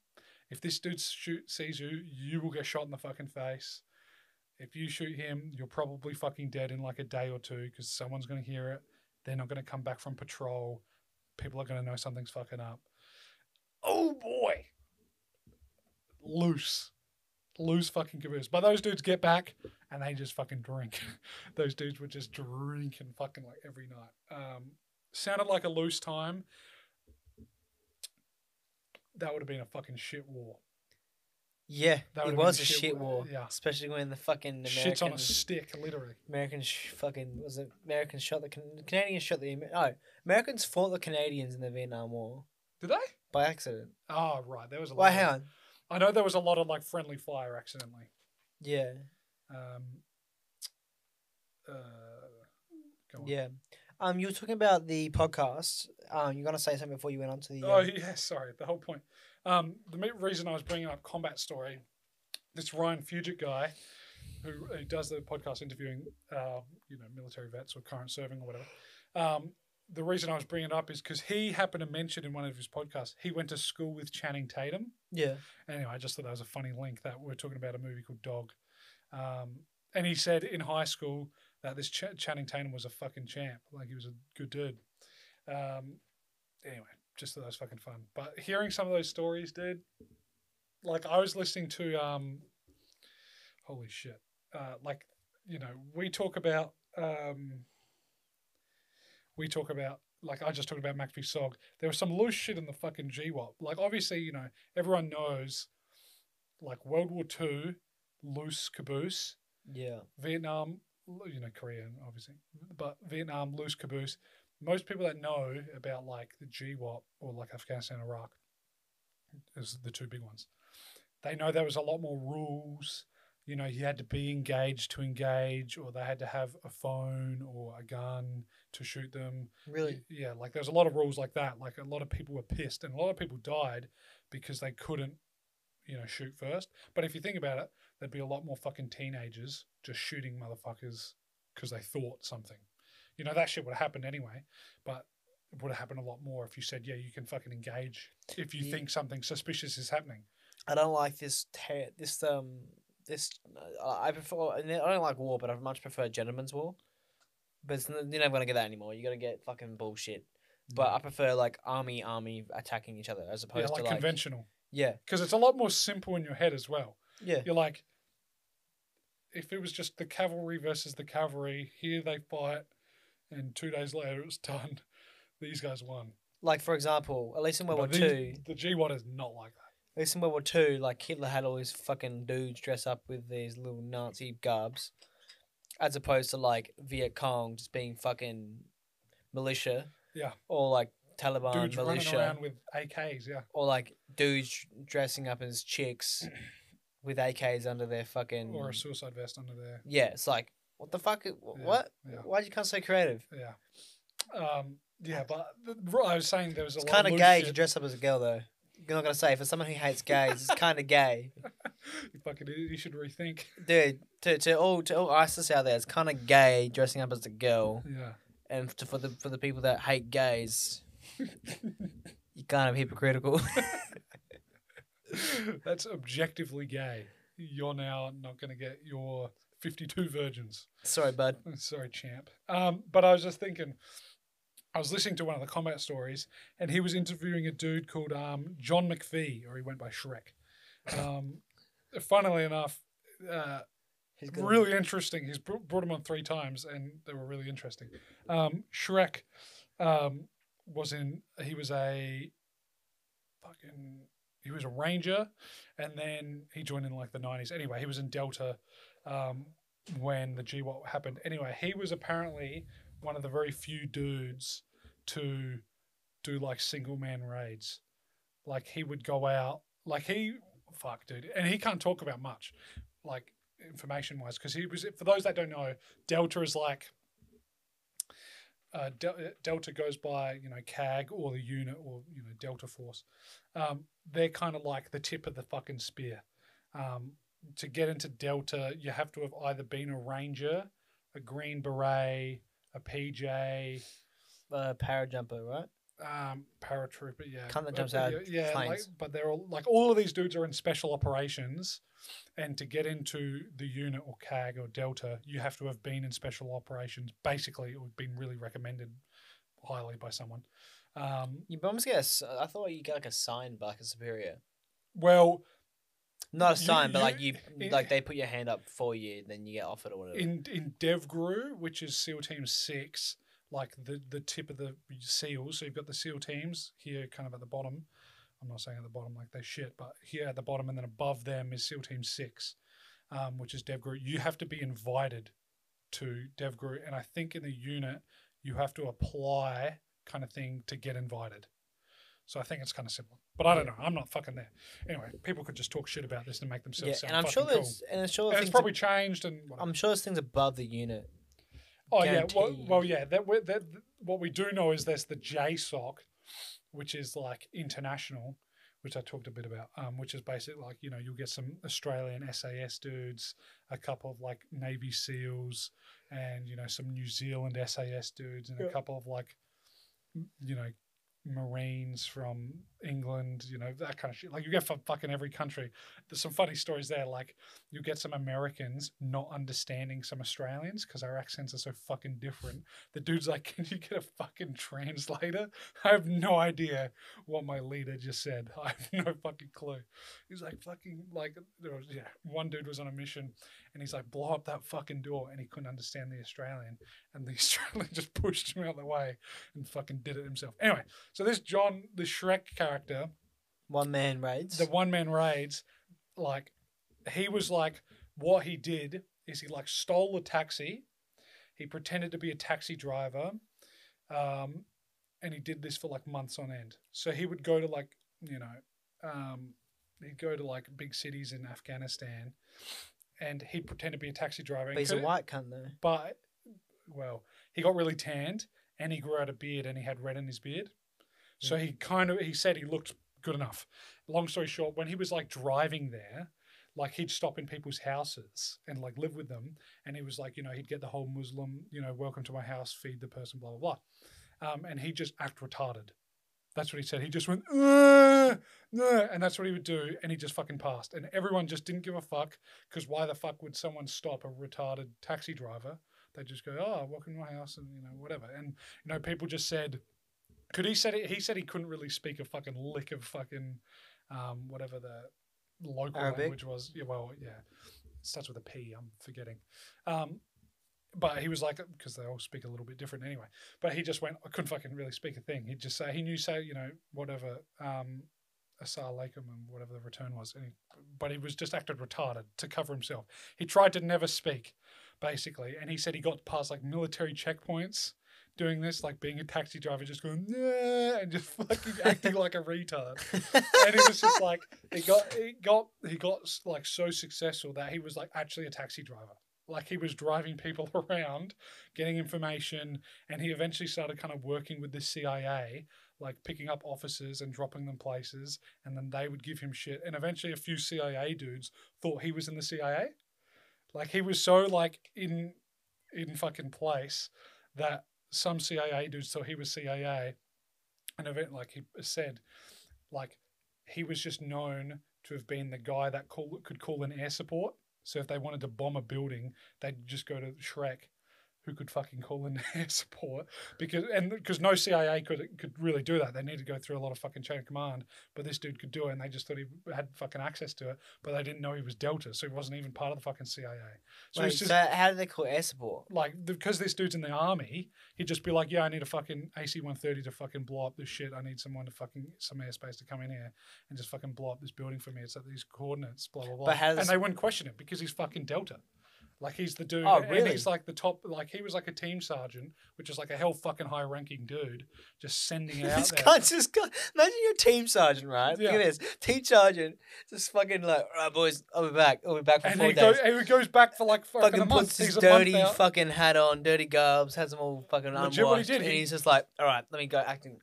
If this dude shoot sees you, you will get shot in the fucking face. If you shoot him, you're probably fucking dead in like a day or two because someone's going to hear it. They're not going to come back from patrol. People are going to know something's fucking up. Oh boy. Loose. Loose fucking caboose. But those dudes get back and they just fucking drink. those dudes were just drinking fucking like every night. Um, sounded like a loose time. That would have been a fucking shit war. Yeah, That it was a shit shit war, war. yeah. especially when the fucking Shit's on a stick, literally. Americans sh- fucking was it Americans shot the Can- Canadians shot the oh Americans fought the Canadians in the Vietnam War Did they? by accident. Oh, right. There was a lot. Why? of- Hang on. I know there was a lot of like friendly fire accidentally. Yeah, Um, uh, yeah. Um, you were talking about the podcast. Um, you're gonna say something before you went on to the. Oh um, yeah, sorry. The whole point. Um, the reason I was bringing up combat story, this Ryan Fugit guy, who, who does the podcast interviewing, uh, you know, military vets or current serving or whatever. Um, the reason I was bringing it up is because he happened to mention in one of his podcasts he went to school with Channing Tatum. yeah. Anyway, I just thought that was a funny link that we're talking about a movie called Dog. Um, and he said in high school that this Ch- Channing Tatum was a fucking champ. Like he was a good dude. Um, anyway, just that was fucking fun. But hearing some of those stories, dude, like I was listening to, um, holy shit. Uh, like, you know, we talk about, um, we talk about, like I just talked about MACV-SOG. There was some loose shit in the fucking GWOT. Like obviously, you know, everyone knows, like World War Two, loose caboose. Yeah. Vietnam, you know, Korean obviously, but Vietnam, loose caboose. Most people that know about like the GWOT or like Afghanistan, Iraq, is the two big ones. They know there was a lot more rules. You know, you had to be engaged to engage, or they had to have a phone or a gun to shoot them. Really. Yeah, like there's a lot of rules like that. Like a lot of people were pissed, and a lot of people died because they couldn't, you know, shoot first. But if you think about it, there'd be a lot more fucking teenagers just shooting motherfuckers because they thought something. You know, that shit would have happened anyway, but it would have happened a lot more if you said, yeah, you can fucking engage if you Yeah. think something suspicious is happening. I don't like this. Te- this um. This uh, I prefer. I don't like war, but I much prefer gentleman's war. But it's, you're never gonna get that anymore. You gotta get fucking bullshit. but I prefer like army army attacking each other as yeah, opposed like to like conventional. yeah Because it's a lot more simple in your head as well. yeah You're like, if it was just the cavalry versus the cavalry, here they fight, and two days later it was done. These guys won. like for example at least in World War But Two these- the G1 is not like that. at least in World War Two like Hitler had all these fucking dudes dress up with these little Nazi garbs as opposed to like Viet Cong just being fucking militia Yeah. or like Taliban Dudes running militia around with AKs, yeah. or like dudes dressing up as chicks with AKs under their fucking Or a suicide vest under there. yeah it's like what the fuck what yeah. why'd you come so creative Yeah. Um, yeah, but the, I was saying there was a it's kind of gay shit. to dress up as a girl though you're not gonna say for someone who hates gays it's kind of gay you fucking idiot, you should rethink. dude to, to all to all ISIS out there it's kind of gay dressing up as a girl Yeah. and to, for the for the people that hate gays you're kind of hypocritical That's objectively gay. You're now not going to get your 52 virgins. sorry bud Sorry, champ. Um, but I was just thinking, I was listening to one of the combat stories, and he was interviewing a dude called um, John McPhee, or he went by Shrek. Um, funnily enough, uh, really interesting. He's br- brought him on three times, and they were really interesting. Um, Shrek um, was in. He was a fucking. He was a ranger, and then he joined in like the nineties. Anyway, he was in Delta um, when the GWOT happened. Anyway, he was apparently one of the very few dudes to do like single man raids. Like he would go out, like he, fuck, dude, and he can't talk about much, like information wise, because he was. For those that don't know, Delta is like. Uh, Del- Delta goes by you know CAG or the unit or you know Delta Force. Um, they're kind of like the tip of the fucking spear. Um, to get into Delta, you have to have either been a ranger, a green beret, a PJ, uh, parajumper right um, paratrooper. Yeah, Cunt that But- jumps out yeah, yeah, like, but they're all like all of these dudes are in special operations, and to get into the unit or CAG or Delta, you have to have been in special operations. Basically, it would been really recommended highly by someone. Um, you almost get a I thought you get like a sign back a superior well, not a You- sign but you- like you it- like they put your hand up for you then you get offered or whatever in in DevGru, which is SEAL Team Six, like the the tip of the SEALs. So you've got the SEAL teams here, kind of at the bottom. I'm not saying at the bottom like they shit, but here at the bottom, and then above them is SEAL Team Six, um, which is DevGru. You have to be invited to DevGru, and I think in the unit you have to apply, kind of thing, to get invited. So I think it's kind of simple, but I don't know. I'm not fucking there. Anyway, people could just talk shit about this and make yeah themselves sound and I'm sure cool. there's and I'm sure And it's probably changed, and whatever. I'm sure there's things above the unit Oh yeah, well, well yeah. That, that what we do know is there's the JSOC, which is like international, which I talked a bit about. Um, which is basically like you know you'll get some Australian SAS dudes, a couple of like Navy SEALs, and you know some New Zealand SAS dudes, and Yeah. a couple of like, you know. Marines from England, you know that kind of shit. Like you get from fucking every country. There's some funny stories there. Like you get some Americans not understanding some Australians because our accents are so fucking different. The dude's like, "Can you get a fucking translator?" I have no idea what my leader just said. I have no fucking clue. He's like, "Fucking like," there was yeah. One dude was on a mission, and he's like, "Blow up that fucking door," and he couldn't understand the Australian, and the Australian just pushed him out of the way and fucking did it himself. Anyway, so this John, the Shrek character, one man raids the one man raids, like he was like what he did is he like stole a taxi, he pretended to be a taxi driver, um, and he did this for like months on end. So he would go to like you know, um, he'd go to like big cities in Afghanistan, and he'd pretend to be a taxi driver. but he's a white cunt though but well, he got really tanned and he grew out a beard and he had red in his beard. So he kind of he said he looked good enough. Long story short, when he was like driving there, like he'd stop in people's houses and like live with them, and he was like, you know, he'd get the whole Muslim, you know, welcome to my house, feed the person, blah blah blah, um, and he just act retarded. That's what he said. He just went, "Uh, uh," and that's what he would do, and he just fucking passed, and everyone just didn't give a fuck because why the fuck would someone stop a retarded taxi driver? They just go, oh, welcome to my house, and you know whatever, and you know people just said Could he said it, he said he couldn't really speak a fucking lick of fucking um, whatever the local Arabic? language was. Yeah, well, yeah, it starts with a P. I'm forgetting. Um, but he was like, because they all speak a little bit different anyway. But he just went, I couldn't fucking really speak a thing. He'd just say, he knew, say, you know, whatever, um, Assalamu alaikum and whatever the return was. He, but he was just acted retarded to cover himself. He tried to never speak, basically. And he said he got past like military checkpoints doing this, like being a taxi driver, just going, nah, and just fucking acting like a retard and it was just like he got he got he got like so successful that he was like actually a taxi driver like he was driving people around getting information and he eventually started kind of working with the cia like picking up officers and dropping them places and then they would give him shit and eventually a few cia dudes thought he was in the cia like he was so like in in fucking place that some cia dudes thought he was cia and event like he said like he was just known to have been the guy that call, could call in air support. So if they wanted to bomb a building, they'd just go to Shrek, who could fucking call in air support because and because no CIA could could really do that. They need to go through a lot of fucking chain of command, but this dude could do it, and they just thought he had fucking access to it, but they didn't know he was Delta, so he wasn't even part of the fucking CIA. So Wait, just so how do they call air support? like because this dude's in the army, he'd just be like, "Yeah, I need a fucking AC one thirty to fucking blow up this shit. I need someone to fucking some airspace to come in here and just fucking blow up this building for me. It's at these coordinates, blah blah blah." But how and they wouldn't question it because he's fucking Delta. Like he's the dude, Oh, and really? he's like the top. Like he was like a team sergeant, which is like a hell fucking high ranking dude, just sending it out This there. guy's just imagine your team sergeant, right? Yeah. Look at this. Team sergeant just fucking like, all right, boys, I'll be back. I'll be back for And four he, days. go, and he goes back for like fucking, fucking a month. puts his dirty fucking hat on, dirty garbs, has them all fucking Legit unwashed, what he did, and he's just like, all right, let me go acting.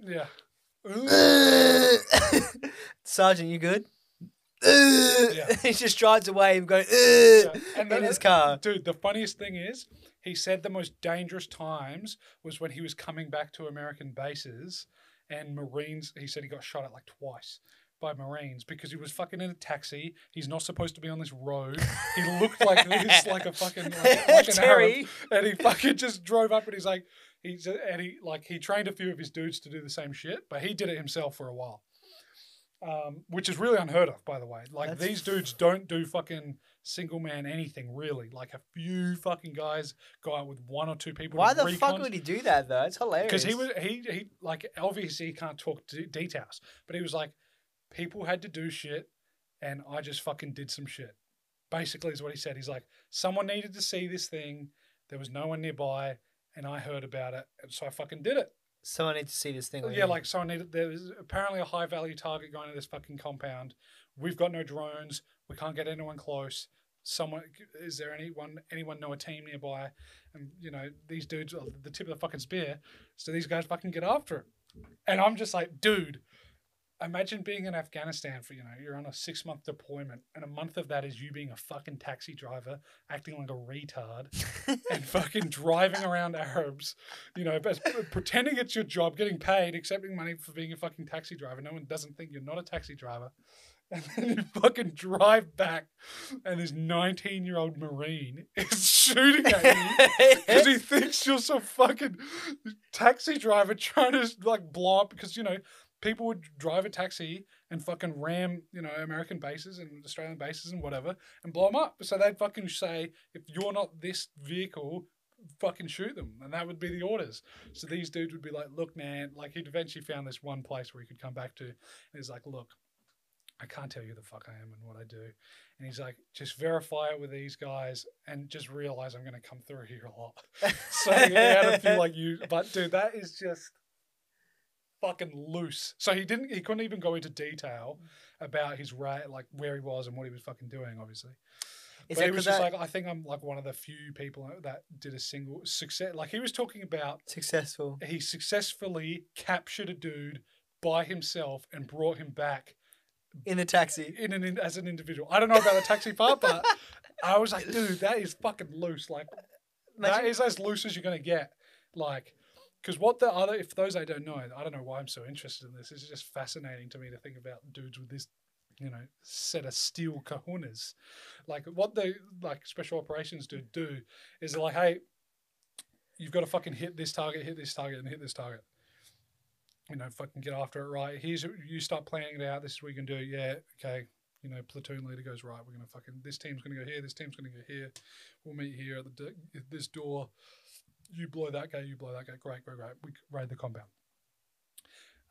yeah. Sergeant, you good? he just drives away and going Yeah. And in his car. Dude, the funniest thing is, he said the most dangerous times was when he was coming back to American bases and Marines. He said he got shot at like twice by Marines because he was fucking in a taxi. He's not supposed to be on this road. He looked like this, like a fucking like, like an Arab, Terry. and he fucking just drove up and he's like, he's and he like he trained a few of his dudes to do the same shit, but he did it himself for a while. Um, which is really unheard of, by the way. Like That's these dudes don't do fucking single man anything really. Like a few fucking guys go out with one or two people. Why the fuck would he do that though? It's hilarious. Because he was he he like obviously he can't talk de- details, but he was like, people had to do shit, and I just fucking did some shit. Basically, is what he said. He's like, someone needed to see this thing. There was no one nearby, and I heard about it, and so I fucking did it. Someone needs to see this thing. Yeah, like someone needed. There's apparently a high value target going to this fucking compound. We've got no drones. We can't get anyone close. Someone is there anyone anyone know a team nearby? And you know these dudes are the tip of the fucking spear. So these guys fucking get after it. And I'm just like, dude. Imagine being in Afghanistan for you know you're on a six month deployment, and a month of that is you being a fucking taxi driver, acting like a retard, and fucking driving around Arabs, you know, pretending it's your job, getting paid, accepting money for being a fucking taxi driver. No one doesn't think you're not a taxi driver. And then you fucking drive back, and this 19 year old Marine is shooting at you because he thinks you're some fucking taxi driver trying to like blow up. Because, you know, people would drive a taxi and fucking ram, you know, American bases and Australian bases and whatever and blow them up. So they'd fucking say, if you're not this vehicle, fucking shoot them. And that would be the orders. So these dudes would be like, look, man, like he'd eventually found this one place where he could come back to. And he's like, look, I can't tell you the fuck I am and what I do. And he's like, just verify it with these guys and just realize I'm going to come through here a lot. so he had a few like you, but dude, that is just fucking loose. So he didn't, he couldn't even go into detail about his right, like where he was and what he was fucking doing, obviously. Is but that he was just that- like, I think I'm like one of the few people that did a single success. Like he was talking about, successful? he successfully captured a dude by himself and brought him back In a taxi. in an in, as an individual. I don't know about the taxi part, but I was like, dude, that is fucking loose. Like that Imagine- is as loose as you're gonna get. Like, because what the other, if those I don't know, I don't know why I'm so interested in this. It's just fascinating to me to think about dudes with this, you know, set of steel kahunas. Like what the like special operations dude do is like, hey, you've got to fucking hit this target, hit this target, and hit this target. you know, fucking get after it right. Here's you start planning it out. This is what you can do. Yeah, okay. You know, platoon leader goes right. We're gonna fucking this team's gonna go here. This team's gonna go here. We'll meet here at the this door. You blow that guy. You blow that guy. Great, great, great. We raid the compound.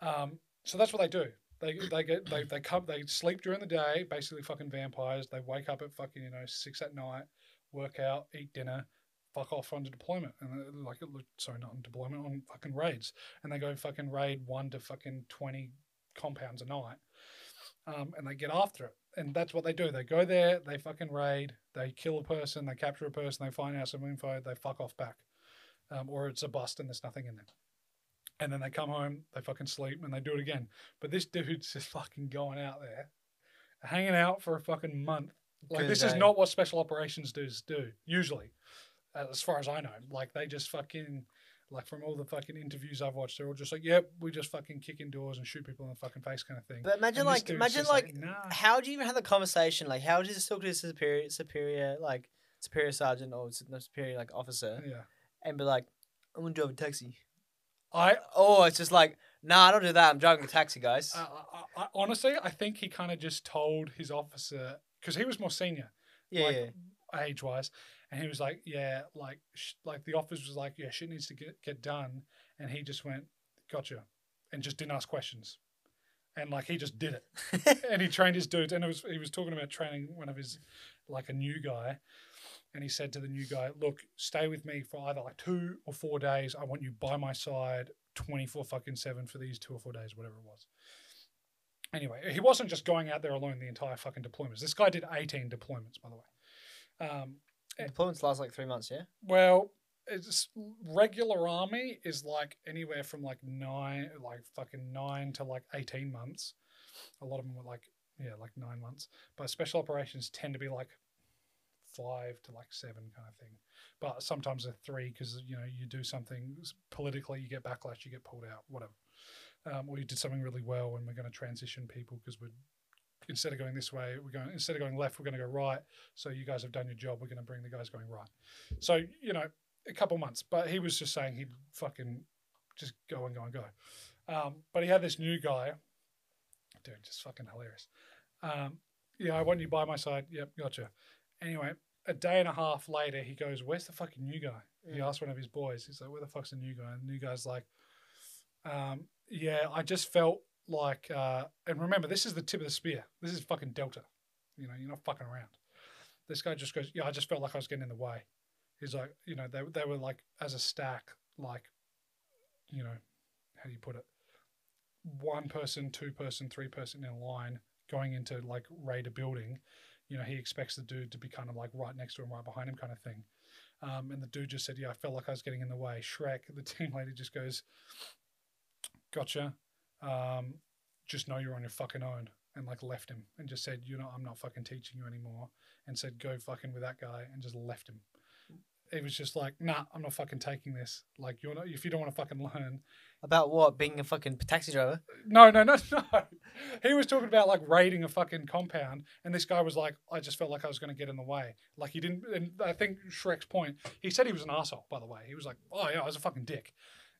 Um, so that's what they do. They they get they they come they sleep during the day, basically fucking vampires. They wake up at fucking you know six at night, work out, eat dinner, fuck off onto deployment, and they're like sorry not on deployment on fucking raids, and they go fucking raid one to fucking twenty compounds a night, um, and they get after it, and that's what they do. They go there, they fucking raid, they kill a person, they capture a person, they find out some info, they fuck off back, um, or it's a bust and there's nothing in there. And then they come home, they fucking sleep, and they do it again. But this dude's just fucking going out there, hanging out for a fucking month. Like Good this is not what special operations dudes do usually, as far as I know. Like they just fucking, like from all the fucking interviews I've watched, they're all just like, "Yep, we just fucking kick in doors and shoot people in the fucking face," kind of thing. But imagine like imagine just like nah. how do you even have the conversation? Like how would you just talk to superior superior like superior sergeant or superior like officer yeah. And be like, I'm gonna drive a taxi. I Oh, it's just like, nah, I don't do that. I'm driving a taxi, guys. I, I, I, honestly, I think he kind of just told his officer because he was more senior, yeah, like, yeah. age wise, and he was like, "Yeah, like, sh- like the officer was like, yeah, shit needs to get get done," and he just went, "Gotcha," and just didn't ask questions, and like he just did it, and he trained his dudes, and it was he was talking about training one of his like a new guy. And he said to the new guy, "Look, stay with me for either like two or four days. I want you by my side, twenty four fucking seven for these two or four days, whatever it was." Anyway, he wasn't just going out there alone the entire fucking deployments. This guy did 18 deployments, by the way. Um, Deployments last like three months, yeah. well, it's regular army is like anywhere from like nine, like fucking nine to like 18 months. A lot of them were like, yeah, like nine months. But special operations tend to be like five to like seven kind of thing. But sometimes they're three because, you know, you do something politically, you get backlash, you get pulled out, whatever. Um, or you did something really well and we're going to transition people because we're instead of going this way, we're going instead of going left, we're going to go right. So you guys have done your job. We're going to bring the guys going right. So you know, a couple months. But he was just saying he'd fucking just go and go and go. Um, but he had this new guy, dude, just fucking hilarious. Um, yeah, I want you by my side. Yep, gotcha. Anyway, a day and a half later, he goes, "Where's the fucking new guy?" He asked one of his boys. He's like, "Where the fuck's the new guy?" And the new guy's like, um, "Yeah, I just felt like." Uh, and remember, this is the tip of the spear. This is fucking Delta. You know, you're not fucking around. This guy just goes, "Yeah, I just felt like I was getting in the way." He's like, you know, they they were like as a stack, like, you know, how do you put it? One person, two person, three person in a line going into like raid a building. You know, he expects the dude to be kind of like right next to him, right behind him, kind of thing. Um, and the dude just said, "Yeah, I felt like I was getting in the way." Shrek, the team lady, just goes, "Gotcha." Um, just know you're on your fucking own, and like left him, and just said, "You know, I'm not fucking teaching you anymore," and said, "Go fucking with that guy," and just left him. It was just like, "Nah, I'm not fucking taking this. Like, you're not if you don't want to fucking learn." About what? Being a fucking taxi driver? No, no, no, no. He was talking about like raiding a fucking compound, and this guy was like, "I just felt like I was going to get in the way." Like he didn't. And I think Shrek's point. He said he was an asshole. By the way, he was like, "Oh yeah, I was a fucking dick,"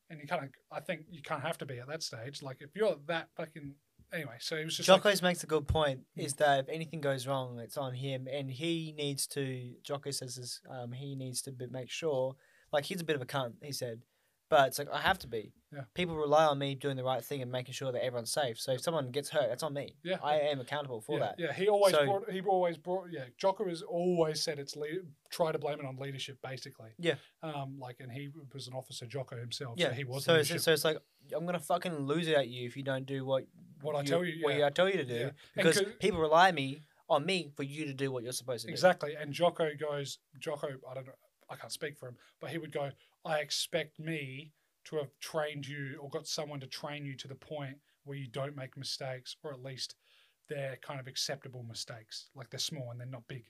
and you kind of. I think you can't have to be at that stage. Like if you're that fucking. Anyway, so he was just like, makes a good point. Is that if anything goes wrong, it's on him, and he needs to. Jocko says this. Um, he needs to make sure. Like he's a bit of a cunt. He said, but it's like I have to be. Yeah. People rely on me doing the right thing and making sure that everyone's safe. So if someone gets hurt, that's on me. Yeah. I am accountable for yeah, that. Yeah, he always So- brought. He always brought. Yeah, Jocko has always said it's lead, try to blame it on leadership, basically. Yeah. Um, like, and he was an officer, Jocko himself. Yeah, So he was So, leadership. so it's like I'm gonna fucking lose it at you if you don't do what What I tell you, Yeah. what. I tell you to do, Yeah. Because 'cause- people rely on me on me for you to do what you're supposed to do. Exactly. And Jocko goes, Jocko, I don't know, I can't speak for him, but he would go, I expect me to have trained you or got someone to train you to the point where you don't make mistakes, or at least they're kind of acceptable mistakes. Like they're small and they're not big.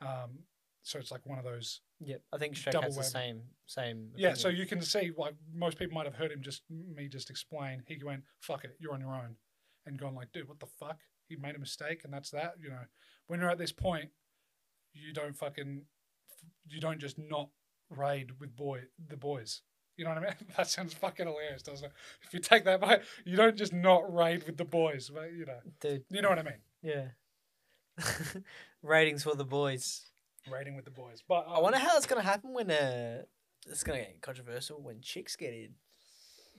Um, so it's like one of those. Yep, I think Shrek has the same same. Yeah. So you can see, like, most people might have heard him just, me just explain. He went, fuck it, you're on your own. And gone, like, dude, what the fuck? He made a mistake and that's that. You know, when you're at this point, you don't fucking, you don't just not raid with boy the boys. You know what I mean? That sounds fucking hilarious, doesn't it? If you take that, by, you don't just not raid with the boys, but you know, Dude, you know what I mean. yeah. Ratings for the boys. Raiding with the boys, but I um, wonder how that's gonna happen when uh, it's gonna get controversial when chicks get in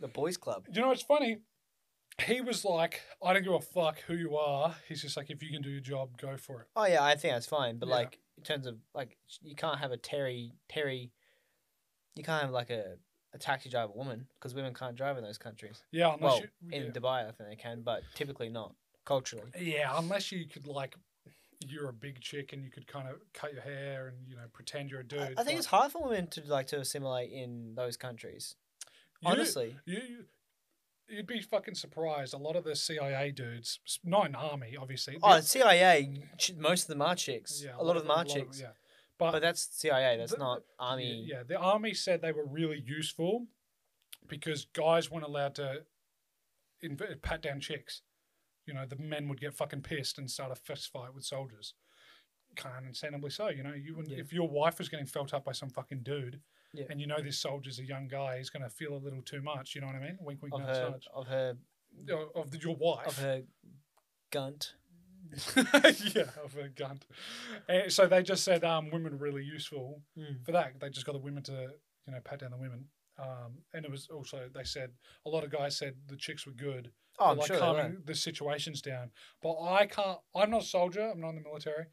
the boys' club. You know what's funny? He was like, "I don't give a fuck who you are." He's just like, "If you can do your job, go for it." Oh yeah, I think that's fine. But Yeah. like in terms of like, you can't have a Terry Terry. You can't have like a, a taxi driver woman because women can't drive in those countries. Yeah, unless Well, you, in yeah. Dubai, I think they can, but typically not culturally. yeah, unless you could like, you're a big chick and you could kind of cut your hair and you know pretend you're a dude. I, I think it's hard for women to like to assimilate in those countries. you- Honestly, you, you you'd be fucking surprised. A lot of the CIA dudes, not in army, obviously. oh, CIA. Most of them are chicks. yeah, a lot of them are a chicks. yeah, but, But that's CIA. That's the- not army. Yeah, the army said they were really useful because guys weren't allowed to inv- pat down chicks. You know, the men would get fucking pissed and start a fist fight with soldiers. Kind of understandably so. You know, you wouldn't, Yeah. if your wife was getting felt up by some fucking dude, Yeah. and you know this soldier's a young guy, he's going to feel a little too much. You know what I mean? Wink, wink, Of nudge, her, nudge. of her, Of, of the, your wife. of her, gunt. yeah, of a gun. And so they just said um, women are really useful Mm. for that. They just got the women to, you know, pat down the women. Um, and it was also they said a lot of guys said the chicks were good, Oh, like sure calming the situations down. But I can't. I'm not a soldier. I'm not in the military.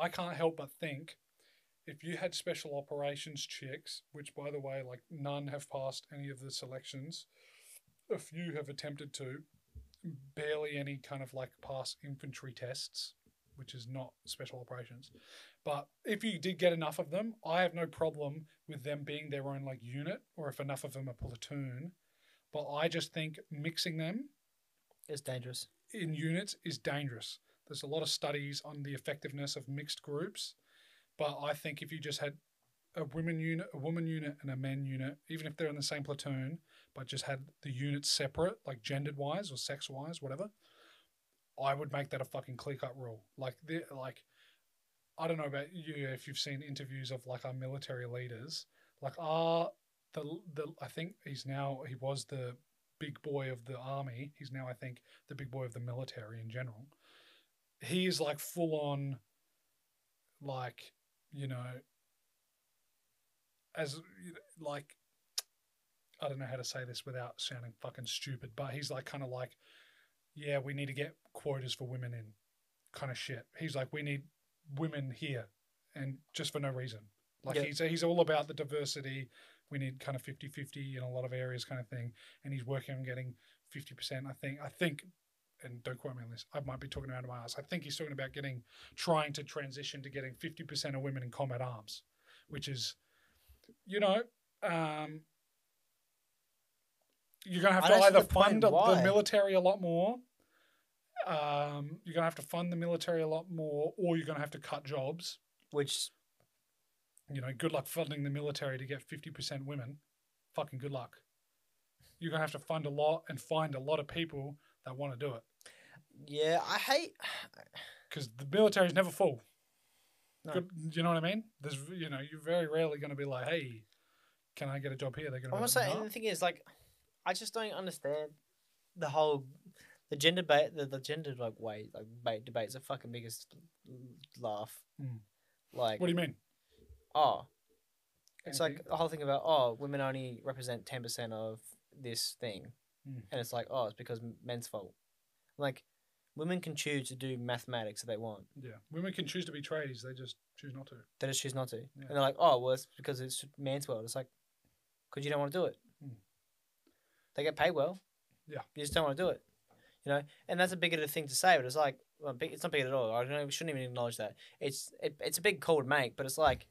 I can't help but think if you had special operations chicks, which by the way, like none have passed any of the selections, a few have attempted to, barely any kind of like pass infantry tests, which is not special operations. But if you did get enough of them, I have no problem with them being their own like unit, or if enough of them are platoon. But I just think mixing them is dangerous. in units is dangerous. There's a lot of studies on the effectiveness of mixed groups, but I think if you just had a women unit, a woman unit, and a men unit, even if they're in the same platoon, but just had the units separate, like gendered wise or sex wise, whatever, I would make that a fucking clear cut rule. Like the like, I don't know about you if you've seen interviews of like our military leaders, like are the the I think he's now he was the big boy of the army. He's now I think the big boy of the military in general. He is like full on, like you know, as like I don't know how to say this without sounding fucking stupid, but he's like kind of like, yeah, we need to get quotas for women in, kind of shit. He's like, we need women here, and just for no reason. Like Yeah. he's he's all about the diversity. We need kind of 50-50 in a lot of areas, kind of thing. And he's working on getting fifty percent. I think. I think. And don't quote me on this. I might be talking out of my ass. I think he's talking about getting, trying to transition to getting fifty percent of women in combat arms, which is, you know, um, you're gonna have to either the fund the military a lot more. Um, you're gonna have to fund the military a lot more, or you're gonna have to cut jobs. Which You know, good luck funding the military to get fifty percent women. Fucking good luck. You're gonna have to fund a lot and find a lot of people that want to do it yeah, I hate. because the military is never full. No. Good, you know what I mean? There's, you know, you're very rarely going to be like, "Hey, can I get a job here?" They're gonna. I'm to be saying like, and "No." the thing is like, I just don't understand the whole the gender debate. The, the gender like way like debate debate's the fucking biggest laugh. Mm. Like What do you mean? oh, it's like the whole thing about oh women only represent ten percent of this thing, Mm. and it's like oh it's because men's fault. Like women can choose to do mathematics if they want. Yeah, women can choose to be tradies; they just choose not to. They just choose not to, Yeah. and they're like oh well it's because it's man's world. It's like because you don't want to do it. They get paid well. Yeah. You just don't want to do it. You know, and that's a bigoted thing to say, but it's like well, big- it's not bigoted at all. I don't know, we shouldn't even acknowledge that. It's it, it's a big call to make, but it's like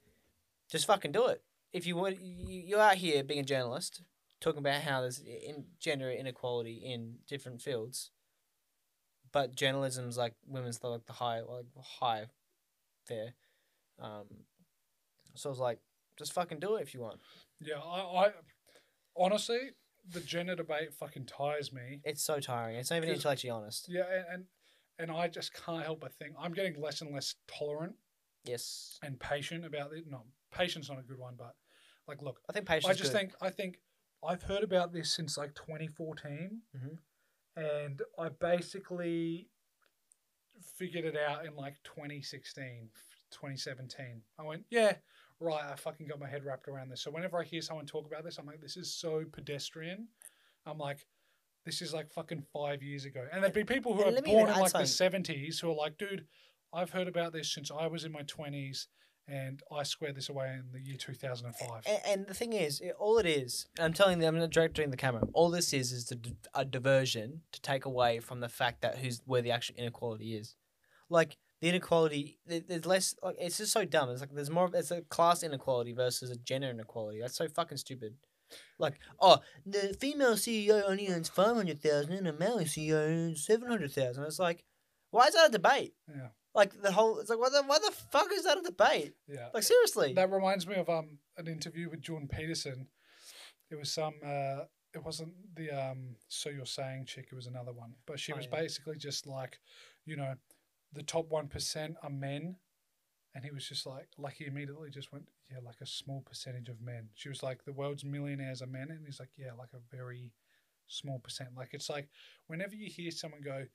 just fucking do it. If you would, you- you're out here being a journalist, talking about how there's in gender inequality in different fields, but journalism's like women's the, like the high like high there. Um, so I was like, just fucking do it if you want. Yeah, I, I honestly, the gender debate fucking tires me. It's so tiring. It's not even intellectually honest. Yeah, and, and and I just can't help but think I'm getting less and less tolerant Yes, and patient about it. No, patience not a good one, but like, look, I think patience. I just good. think I think I've heard about this since like 2014, Mhm. and I basically figured it out in like 2016, 2017. I went, yeah, right. I fucking got my head wrapped around this. So whenever I hear someone talk about this, I'm like, this is so pedestrian. I'm like, this is like fucking five years ago. And there'd be people who And are born in like the 70s who are like, dude, I've heard about this since I was in my 20s and I squared this away in the year 2005. And, and the thing is, it, all it is, and I'm telling them, I'm not directing the camera. All this is is a diversion to take away from the fact that who's where the actual inequality is. Like the inequality, there- there's less. Like it's just so dumb. It's like there's more. It's a class inequality versus a gender inequality. That's so fucking stupid. Like, oh, the female CEO only earns five hundred thousand, and a male CEO earns seven hundred thousand. It's like, why is that a debate? Yeah. Like the whole, it's like, what the, why the fuck is that a debate? Yeah. Like seriously. That reminds me of um an interview with Jordan Peterson. It was some uh it wasn't the um so you're saying chick, it was another one. But she Oh, was yeah. basically just like, you know, the top one percent are men. And he was just like he immediately just went, Yeah, like a small percentage of men. She was like, The world's millionaires are men and he's like, Yeah, like a very small percent. Like it's like whenever you hear someone go,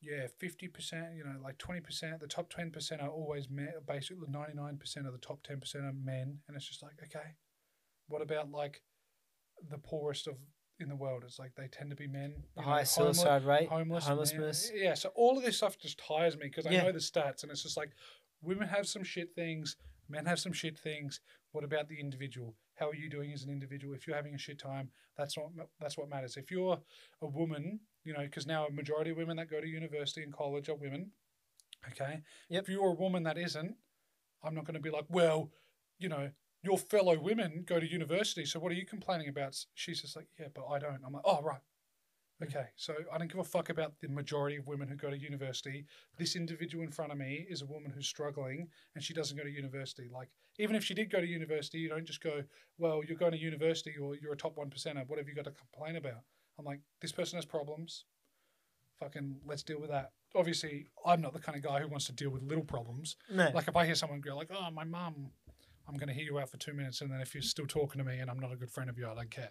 yeah, fifty percent. You know, like twenty percent. The top ten percent are always men. Basically, ninety nine percent of the top ten percent are men, and it's just like, okay, what about like the poorest of in the world? It's like they tend to be men. the highest homeless- suicide rate, homeless, homelessness. men. Yeah, so all of this stuff just tires me because I Yeah. know the stats, and it's just like women have some shit things, men have some shit things. What about the individual? How are you doing as an individual? If you're having a shit time, that's what ma- that's what matters. If you're a woman, you know, because now a majority of women that go to university and college are women. Okay. Yep. If you're a woman that isn't, I'm not going to be like, well, you know, your fellow women go to university, so what are you complaining about? She's just like, yeah, but I don't. I'm like, oh right. Hmm. Okay, so I don't give a fuck about the majority of women who go to university. This individual in front of me is a woman who's struggling and she doesn't go to university. Like, even if she did go to university, you don't just go, well, you're going to university or you're a top one percenter. What have you got to complain about? I'm like, this person has problems. Fucking, let's deal with that. Obviously, I'm not the kind of guy who wants to deal with little problems. No. Like, if I hear someone go, like, oh, my mum, I'm going to hear you out for two minutes. And then if you're still talking to me and I'm not a good friend of you, I don't care.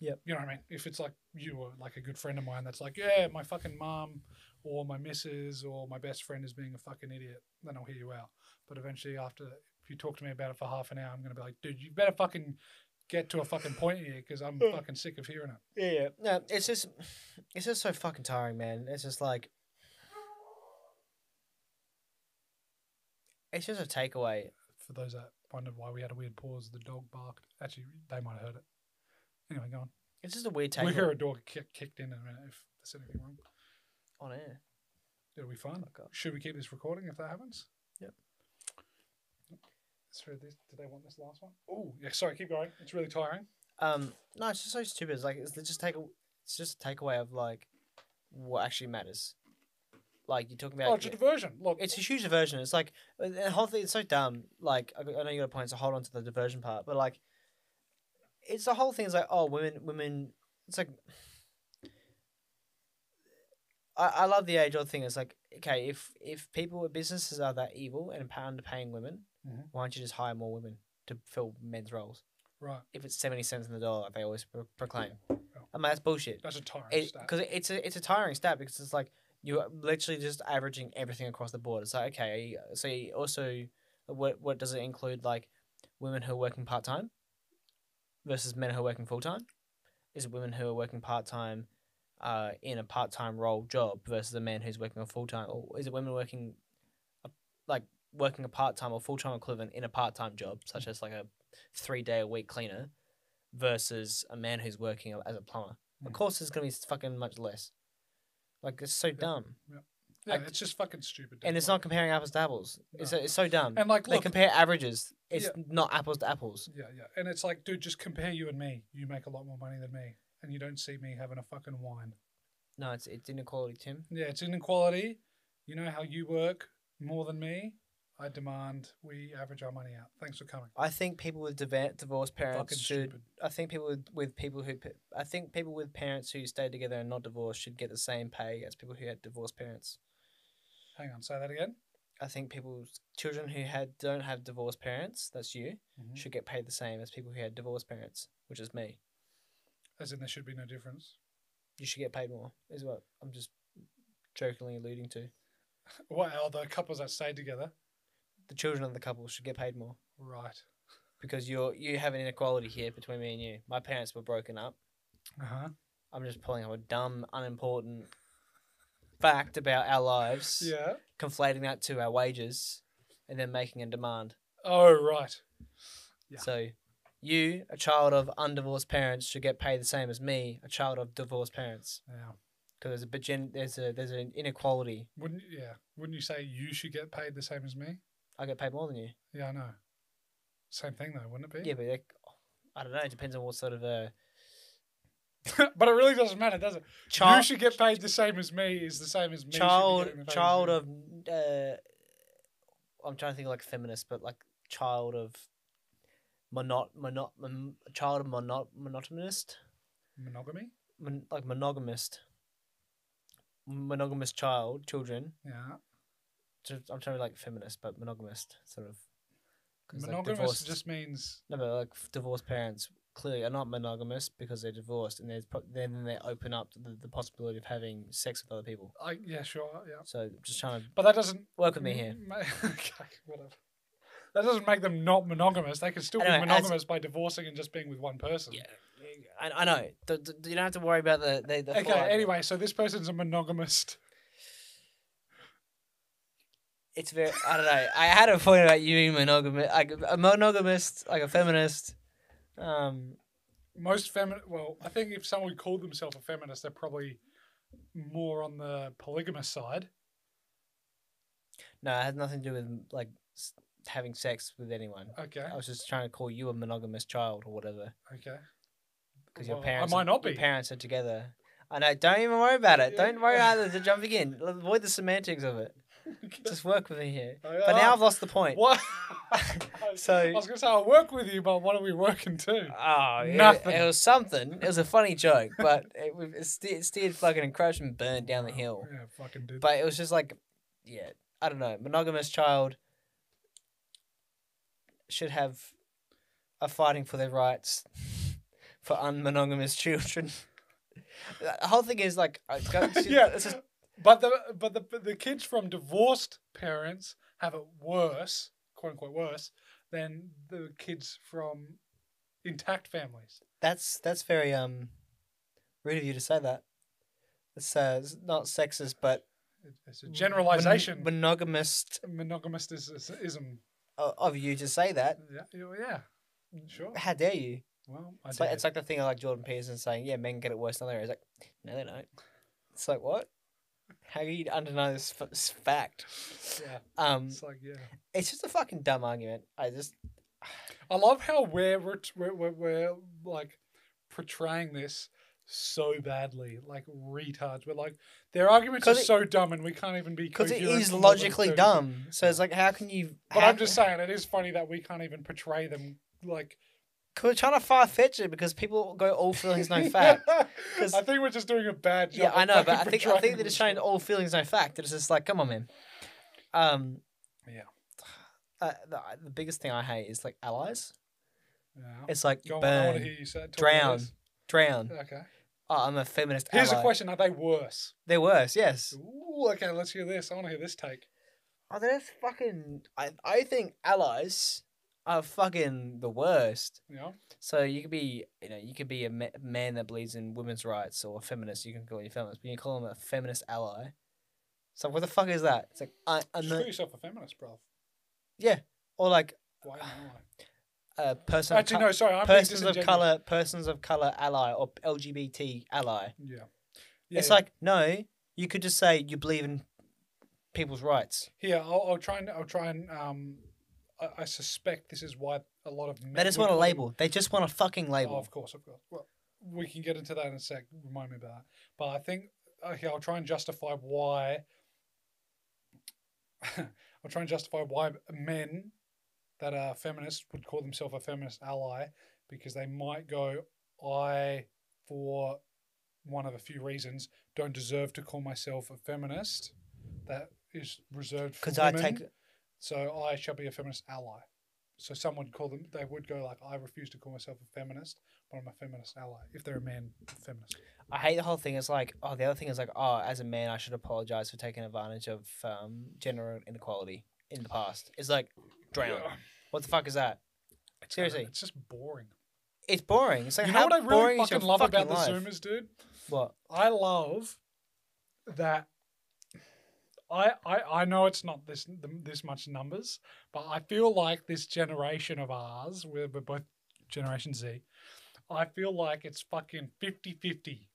Yep. You know what I mean? If it's like you or like a good friend of mine that's like, yeah, my fucking mum or my missus or my best friend is being a fucking idiot, then I'll hear you out. But eventually, after if you talk to me about it for half an hour, I'm gonna be like, dude, you better fucking get to a fucking point here because I'm fucking sick of hearing it. Yeah, yeah. No, it's just, it's just so fucking tiring, man. It's just like, it's just a takeaway. For those that wondered why we had a weird pause, the dog barked. Actually, they might have heard it. Anyway, go on. It's just a weird takeaway. We'll hear a dog kick, kicked in in a minute if there's anything wrong. on air. It'll be fun. Fuck up. Should we keep this recording if that happens? Yep. Let's this. Did they want this last one? Oh, yeah. Sorry, keep going. It's really tiring. Um, no, it's just so stupid. It's like it's just take a, it's just a takeaway of like what actually matters. Like you're talking about. Oh, it's a diversion. Look, it's a huge diversion. It's like the whole thing. It's so dumb. Like I, I know you got a point. So hold on to the diversion part, but like, it's the whole thing. Is like, oh, women, women. It's like, I, I love the age old thing. It's like, okay, if if people with businesses are that evil and pa- underpaying women, Mhm. why don't you just hire more women to fill men's roles? right. If it's seventy cents in the dollar, like they always pro- proclaim. I mean, that's bullshit That's a tiring because stat. it's a it's a tiring stat because it's like you're literally just averaging everything across the board. It's like okay, so you also what what does it include like women who are working part time versus men who are working full time? Is it women who are working part time uh, in a part time role job versus a man who's working a full time, or is it women working a, like working a part time or full time equivalent in a part time job, such as like a three day a week cleaner, versus a man who's working as a plumber? Of Mm. course, it's gonna be fucking much less. Like it's so dumb, yeah, like- it's just fucking stupid. and it's Like, not comparing apples to apples. It's No. it's so dumb. And like, they compare averages. It's Yeah. not apples to apples. yeah, yeah, and it's like, dude, just compare you and me. You make a lot more money than me, and you don't see me having a fucking wine. No, it's it's inequality, Tim. Yeah, it's inequality. You know how you work more than me. I demand we average our money out. Thanks for coming. I think people with diva- divorced parents Fucking should. stupid. I think people with, with people who. I think people with parents who stay together and not divorced should get the same pay as people who had divorced parents. Hang on, say that again. I think people's children who had don't have divorced parents, that's you, Mhm. should get paid the same as people who had divorced parents, which is me. As in, there should be no difference. You should get paid more. Is what I'm just jokingly alluding to. What are the couples that stay together? The children of the couple should get paid more Right. because you're you have an inequality here between me and you. My parents were broken up. Uh huh. I'm just pulling up a dumb, unimportant fact about our lives, Yeah. conflating that to our wages, and then making a demand. Oh, right. Yeah. So, you, a child of undivorced parents, should get paid the same as me, a child of divorced parents, Yeah. because there's a bit gen- there's a there's an inequality. Wouldn't yeah? Wouldn't you say you should get paid the same as me? I get paid more than you. Yeah, I know. Same thing though, wouldn't it be? Yeah, but like, I don't know. It depends on what sort of uh, but it really doesn't matter, does it? Child, You should get paid the same as me is the same as me. child getting the paid as child of uh, I'm trying to think of like feminist, but like child of monot monot mon- child of monot monogamist, monogamy. mon- like monogamist, monogamous child children. Yeah. I'm trying to be like feminist, but monogamist sort of. like, Monogamous divorced- just means no, but like divorced parents clearly are not monogamous because they're divorced, and there's pro- then they open up the, the possibility of having sex with other people. I yeah sure yeah. So just trying to But that doesn't work with me here. ma- okay, whatever. That doesn't make them not monogamous. They can still be as- monogamous by divorcing and just being with one person. Yeah, I, I know. You don't have to worry about the the. the Okay. Anyway, so this person's a monogamist. It's very. I don't know. I had a point about you being monogamous, like a monogamist, like a feminist. Um, Most feminist. Well, I think if someone called themselves a feminist, they're probably more on the polygamous side. no, it has nothing to do with like s- having sex with anyone. Okay. I was just trying to call you a monogamous child or whatever Okay. because your Well, parents. I might are, not your be. parents are together. I know. Don't even worry about it. Don't worry about the jumping in. Avoid the semantics of it. Just work with me here. Oh, But now. Ah. I've lost the point. What? So- I was gonna say I'll work with you, but what are we working to? Oh, Nothing. it was something. It was a funny joke, but it, it, steered, it steered fucking and crashed and burned down the hill. Yeah, fucking dude. But it was just like, yeah, I don't know. Monogamous child should have are fighting for their rights for unmonogamous children. the whole thing is like, go, Yeah. it's just- But the but the the kids from divorced parents have it worse, quote unquote worse, than the kids from intact families. that's that's very um rude of you to say that. It's uh, it's not sexist, but It's a generalization. mon- monogamist Monogamous is, is ism. of you to say that. Yeah, yeah. Sure. How dare you? Well, I It's like it's like the thing I like Jordan Peterson saying, "Yeah, men get it worse in other areas." Like, no, they don't. It's like what? How do you undeny this, f- fact? yeah. Um, It's like yeah. it's just a fucking dumb argument. I just I love how we're we're, we're, we're like portraying this so badly, like retards. We're like their arguments are it- so dumb, and we can't even be because it is on what we're logically dumb. So it's like, how can you? But I'm just saying, it is funny that we can't even portray them like. We're trying to far fetch it because people go all feelings no fact. I think we're just doing a bad job. yeah, I know, but I think I think they're just trying all feelings no fact. It's just like, come on, man. Um, Yeah. Uh, the, the biggest thing I hate is like allies. Yeah. It's like Go on, I want to burn, hear you say it. Talk about drown, drown. Okay. Oh, I'm a feminist. Here's ally. a question: Are they worse? They're worse, yes. Ooh, okay. Let's hear this. I want to hear this take. Oh, they're fucking. I I think allies are fucking the worst. Know. So you could be, you know, you could be a ma- man that believes in women's rights or a feminist. You can call you feminist, but you call them a feminist ally. So what the fuck is that? It's like I, I'm Just not, call yourself a feminist, bro. yeah, or like Why am a person. Actually, co- no. Sorry, I'm persons of color, persons of color ally or LGBT ally. Yeah. Yeah, it's yeah. like no, you could just say you believe in people's rights. Here, I'll, I'll try and I'll try and um, I, I suspect this is why a lot of men They just want a label. They just want a fucking label. Oh, of course, of course. Well, we can get into that in a sec. Remind me about that. But I think okay, I'll try and justify why. I'll try and justify why men that are feminists would call themselves a feminist ally because they might go, I, for one of a few reasons, don't deserve to call myself a feminist. That is reserved for Because I take So I shall be a feminist ally. So someone would call them. They would go like, "I refuse to call myself a feminist, but I'm a feminist ally." If they're a man feminist. I hate the whole thing. It's like, oh, the other thing is like, oh, as a man, I should apologize for taking advantage of um, gender inequality in the past. It's like, drown. Yeah. What the fuck is that? It's Seriously. it's just boring. It's boring. It's like, you know how what I really boring is fucking love fucking about life? the Zoomers, dude? What? I love that. I, I, I know it's not this this much numbers, but I feel like this generation of ours, we're, we're both Generation Z, I feel like it's fucking 50 50.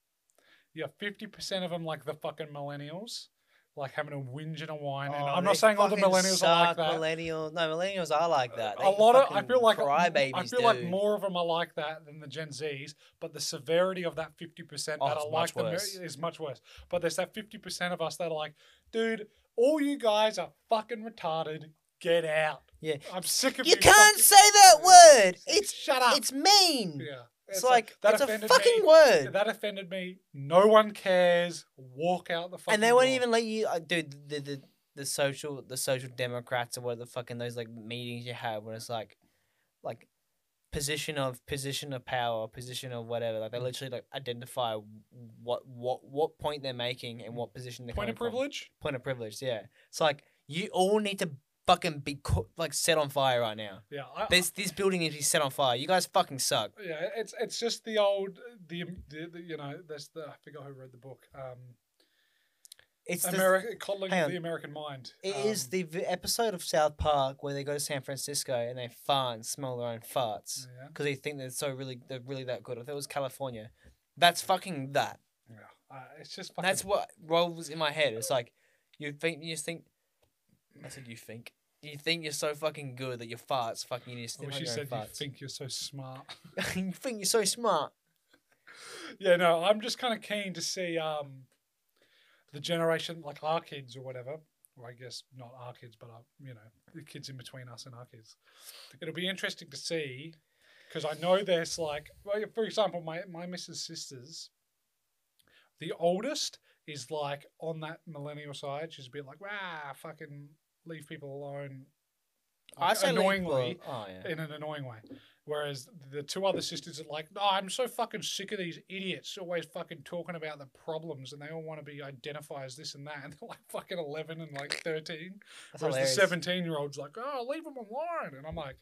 You have 50% of them like the fucking millennials, like having a whinge and a whine. and Oh, I'm not saying all the millennials are like that. Millennials, no, millennials are like that. a lot of I feel like crybabies, I feel like more of them are like that than the Gen Zs, but the severity of that fifty percent Oh, that are like them is much worse. But there's that fifty percent of us that are like, dude, all you guys are fucking retarded. Get out. Yeah. I'm sick of You you. can't say that word. It's shut up. it's mean. yeah. It's, like, that it's a fucking me. word. That offended me. No one cares. Walk out the fucking. and they won't door. even let you, uh, dude. The, the the social the social democrats or what the fucking those like meetings you have when it's like, like, position of position of power, position of whatever. Like they Mm. literally like identify what what what point they're making and what position they're point of coming from. privilege. Point of privilege. Yeah. It's like you all need to fucking be co- like set on fire right now. Yeah. I, This this building needs to be set on fire. You guys fucking suck. Yeah, it's it's just the old the, the, the you know there's the I forgot who wrote the book. Um, It's the, America coddling hang on. the American mind. It is Um, the v- episode of South Park where they go to San Francisco and they fart and smell their own farts Yeah, because they think they're so really they're really that good. If it was California, that's fucking that. yeah. Uh, it's just fucking, That's what rolls in my head. It's like you think you just think. I said you think. You think you're so fucking good that your farts fucking you just I wish you said you think you're so smart. you think you're so smart. yeah, no, I'm just kind of keen to see um the generation like our kids or whatever. Or I guess not our kids, but our, you know the kids in between us and our kids. It'll be interesting to see because I know there's like, for example, my my missus sisters, the oldest is like on that millennial side. She's a bit like, "Wow, fucking leave people alone." I Like, say leave annoyingly Oh yeah. in an annoying way. Whereas the two other sisters are like, no, I'm so fucking sick of these idiots always fucking talking about the problems and they all want to be identified as this and that. And they're like fucking 11 and like 13. That's Whereas hilarious. the 17 year old's like, oh, leave them alone. And I'm like,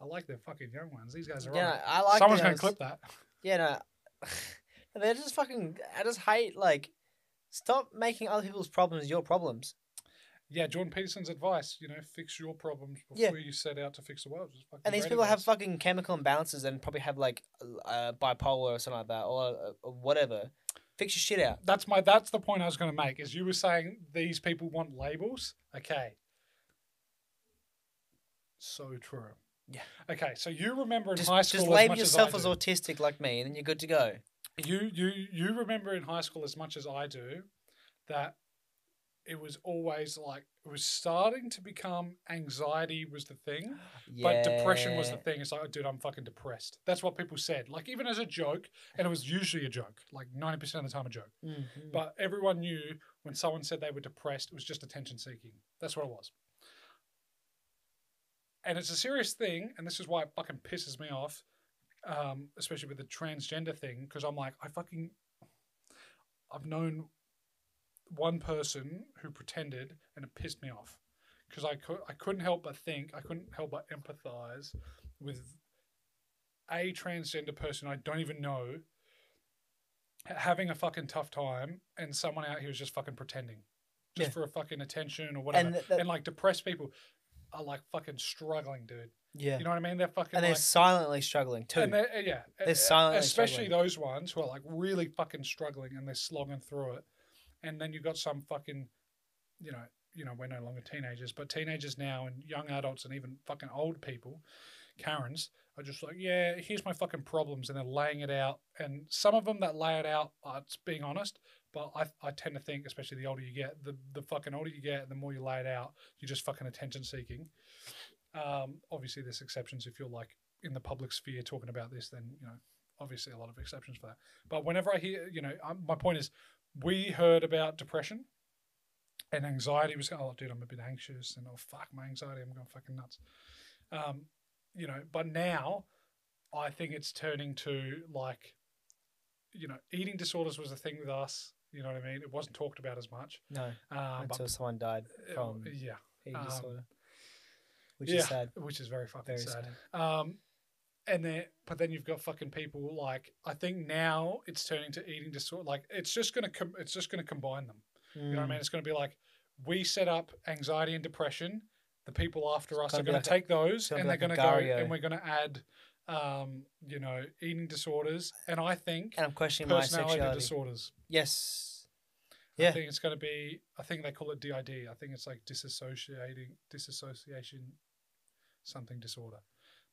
I like the fucking young ones. These guys are Yeah, it. I like. Someone's going to clip that. Yeah, no. They're just fucking. I just hate like. Stop making other people's problems your problems. Yeah, Jordan Peterson's advice, you know, fix your problems Yeah. before you set out to fix the world. Fucking And these great people have advice. fucking chemical imbalances and probably have like uh, bipolar or something like that or, uh, or whatever. Fix your shit out. that's my that's the point I was going to make. Is you were saying these people want labels. Okay. So true. Yeah. Okay, so you remember in Just, high school just as label much yourself as as, I do. autistic like me, and then you're good to go. you you you remember in high school as much as I do that it was always like it was starting to become anxiety was the thing, but depression was the thing. It's like, oh, dude, I'm fucking depressed. That's what people said. Like even as a joke, and it was usually a joke, like ninety percent of the time a joke. Mhm. But everyone knew when someone said they were depressed, it was just attention seeking. That's what it was. And it's a serious thing, and this is why it fucking pisses me off, um, especially with the transgender thing, because I'm like, I fucking, I've known one person who pretended, and it pissed me off, because I could, I couldn't help but think, I couldn't help but empathize with a transgender person I don't even know having a fucking tough time and someone out here is just fucking pretending just Yeah. for a fucking attention or whatever And and, th- like depressed people are like fucking struggling dude yeah, you know what i mean they're fucking and they're like silently struggling too. and they're, yeah They're silently especially struggling. those ones who are like really fucking struggling and they're slogging through it and then you've got some fucking you know you know we're no longer teenagers but teenagers now and young adults and even fucking old people karens are just like yeah here's my fucking problems and they're laying it out. And some of them that lay it out are it's being honest but I, I tend to think especially the older you get the, the fucking older you get the more you lay it out you're just fucking attention seeking. Um, obviously there's exceptions if you're like in the public sphere talking about this then you know obviously a lot of exceptions for that. But whenever i hear you know um, my point is we heard about depression and anxiety was oh dude i'm a bit anxious and oh fuck my anxiety i'm going fucking nuts um, you know, but now I think it's turning to like, you know, eating disorders was a thing with us. You know what I mean? It wasn't talked about as much. No, Um, until someone died uh, from yeah, eating um, disorder, which yeah, is sad. which is very fucking Very sad. sad. And then, but then you've got fucking people like I think now it's turning to eating disorder. Like it's just gonna com- it's just gonna combine them. You know what I Mm. mean? It's gonna be like we set up anxiety and depression. The people after us are gonna like a- take those and they're gonna go and we're gonna add, um, you know, eating disorders. And I think And I'm questioning my personality sexuality. disorders. Yes. I Yeah. think it's going to be. I think they call it DID. I think it's like disassociating disassociation something disorder.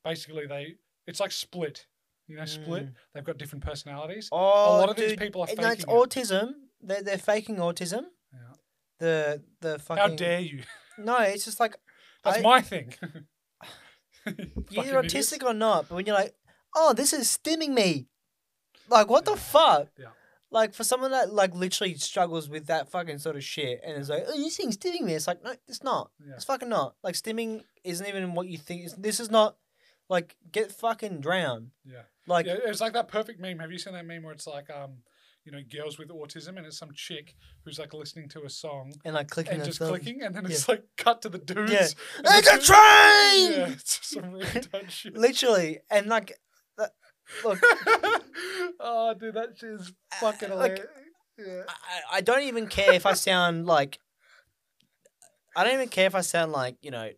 Basically, they it's like split. You know, split. Mm. They've got different personalities. Oh, a lot of these dude, people are and no, it's faking it. autism. They're they're faking autism. Yeah. The the fucking. How dare you? No, it's just like That's I- my thing. you're idiots. autistic or not. But when you're like, oh, this is stimming me. Like what the fuck? Yeah. Like for someone that like literally struggles with that fucking sort of shit and is like, oh, this thing's stimming me. It's like, no, it's not. Yeah. It's fucking not. Like stimming isn't even what you think. It's- This is not. Like get fucking drowned. Yeah. Like yeah, it's like that perfect meme. Have you seen that meme where it's like, um, you know, girls with autism, and it's some chick who's like listening to a song and like clicking and just thumb. clicking, and then it's like cut to the dudes. Yeah. It's a train. Yeah, it's just some really dumb shit. Literally, and like, that, look, oh, dude, that shit is fucking like, hilarious. yeah. I, I don't even care if I sound like. I don't even care if I sound like you know,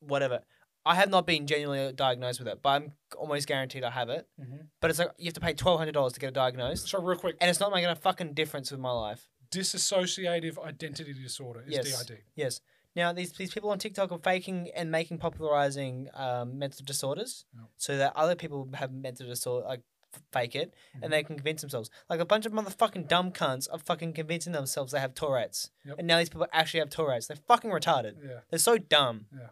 whatever. I have not been genuinely diagnosed with it, but I'm almost guaranteed I have it. Mhm. But it's like you have to pay twelve hundred dollars to get it diagnosed, So real quick, and it's not making a fucking difference with my life. dissociative identity disorder is Yes. DID. Yes. Now these these people on TikTok are faking and making popularizing um, mental disorders, Yeah. so that other people have mental disorder like fake it Mhm. and they can convince themselves. Like a bunch of motherfucking dumb cunts are fucking convincing themselves they have Tourette's, Yep. and now these people actually have Tourette's. They're fucking retarded. Yeah. They're so dumb. Yeah.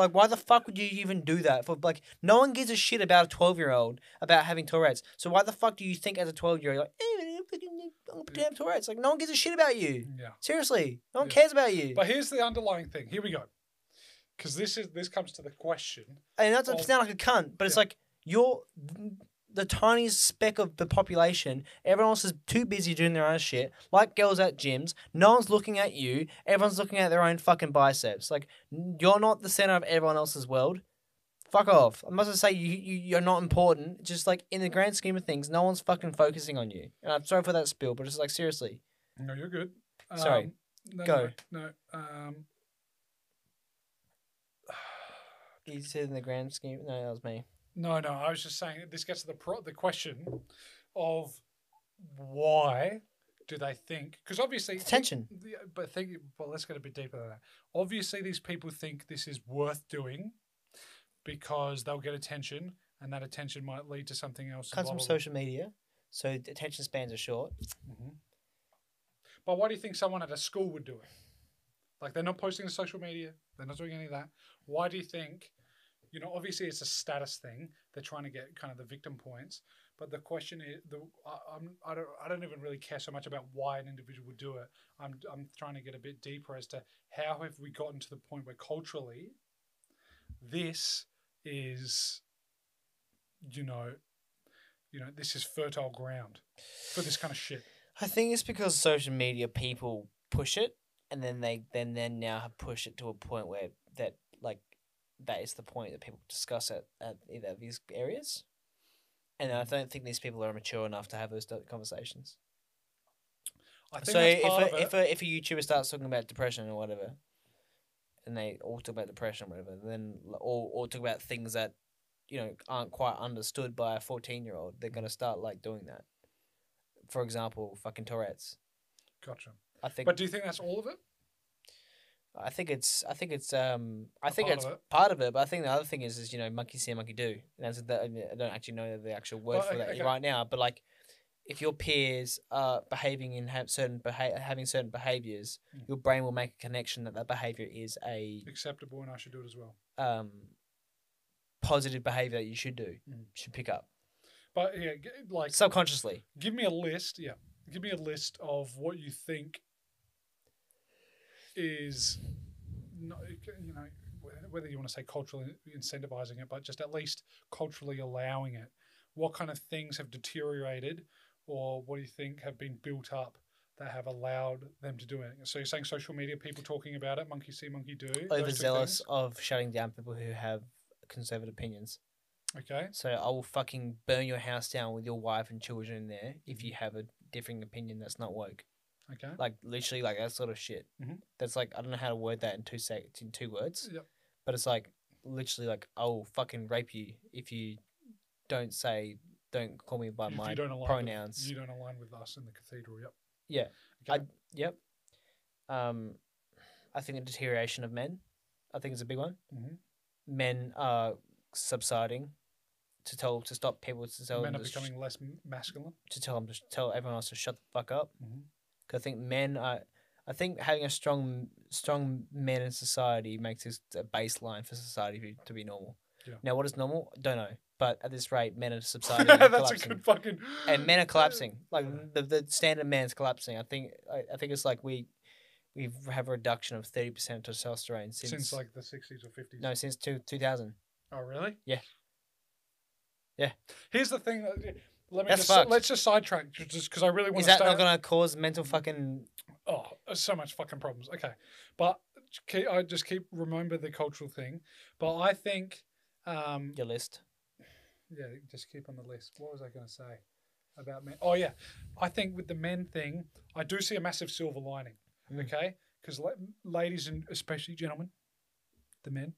Like, why the fuck would you even do that? For like, no one gives a shit about a twelve-year-old about having Tourette's. So why the fuck do you think as a twelve-year-old, like, eh, I'm gonna pretend Tourette's? Like, no one gives a shit about you. Yeah. Seriously, no one Yeah. cares about you. But here's the underlying thing. Here we go. Because this is this comes to the question. and that's Well, not sound like a cunt, but it's like you're the tiniest speck of the population. Everyone else is too busy doing their own shit. Like girls at gyms, no one's looking at you. Everyone's looking at their own fucking biceps. Like you're not the center of everyone else's world. Fuck off. I'm not gonna say you, you you're not important. Just like in the grand scheme of things, no one's fucking focusing on you. And I'm sorry for that spill, but it's like seriously. No, you're good. Sorry. Um, no, Go. No. no um, You said in the grand scheme. No, that was me. No, no. I was just saying this gets to the pro- the question of why do they think? Because obviously, Attention. But think. Well, let's get a bit deeper than that. Obviously, these people think this is worth doing because they'll get attention, and that attention might lead to something else. Comes blah, from blah, blah. social media, so attention spans are short. Mhm. But why do you think someone at a school would do it? Like they're not posting to social media, they're not doing any of that. Why do you think? You know, obviously it's a status thing. They're trying to get kind of the victim points. But the question is, the I, I'm I don't I don't even really care so much about why an individual would do it. I'm I'm trying to get a bit deeper as to how have we gotten to the point where culturally, this is, you know, you know, this is fertile ground for this kind of shit. I think it's because social media people push it, and then they then then now have pushed it to a point where that like that is the point that people discuss it at either of these areas, and I don't think these people are mature enough to have those conversations. I think So if a, if a if a YouTuber starts talking about depression or whatever, and they all talk about depression or whatever, then or or talk about things that you know aren't quite understood by a fourteen year old, they're gonna start like doing that. For example, fucking Tourette's. Gotcha. I think But do you think that's all of it? I think it's I think it's um I A think part it's of it. part of it, but I think the other thing is is you know monkey see monkey do. And that's the, I don't actually know the actual word Well, for okay, that okay. right now, but like if your peers are behaving in have certain beha- having certain behaviors, Mm. your brain will make a connection that that behavior is a Acceptable, and I should do it as well. um positive behavior that you should do, Mm. should pick up But yeah, g- like, subconsciously. give me a list. Yeah, give me a list of what you think is, not, you know, whether you want to say culturally incentivizing it, but just at least culturally allowing it. What kind of things have deteriorated, or what do you think have been built up that have allowed them to do it? So you're saying social media, people talking about it, monkey see, monkey do. Overzealous of shutting down people who have conservative opinions. Okay. So I will fucking burn your house down with your wife and children in there if you have a differing opinion that's not woke. Okay. Like literally, like that sort of shit. Mhm. That's like I don't know how to word that in two sec in two words. Yep. But it's like literally like I will fucking rape you if you don't say don't call me by If my you don't align pronouns. With, you don't align with us in the cathedral. Yep. Yeah. Okay. I yep. Um, I think the deterioration of men. I think is a big one. Mhm. Men are subsiding to tell to stop people to tell Men them are to, sh- becoming less masculine. to tell them to sh- tell everyone else to shut the fuck up. Mhm. I think men are. I think having a strong strong men in society makes this a baseline for society to be, normal. Yeah. Now, what is normal? Don't know. But at this rate, men are subsiding. and That's a good fucking. and men are collapsing. Like the, the standard man's collapsing. I think I, I think it's like we we have a reduction of thirty percent testosterone since, Since like the sixties or fifties. no since two two thousand. Oh really? Yeah. Yeah. Here's the thing. Let me That's just fucked. let's just sidetrack just because I really want to. Is to that stay. not going to cause mental fucking? Oh, there's so much fucking problems. Okay, but keep, I just keep remember the cultural thing. But I think, um, Your list. yeah, just keep on the list. What was I going to say about men? Oh yeah, I think with the men thing, I do see a massive silver lining. Mm. Okay, because ladies and especially gentlemen, the men,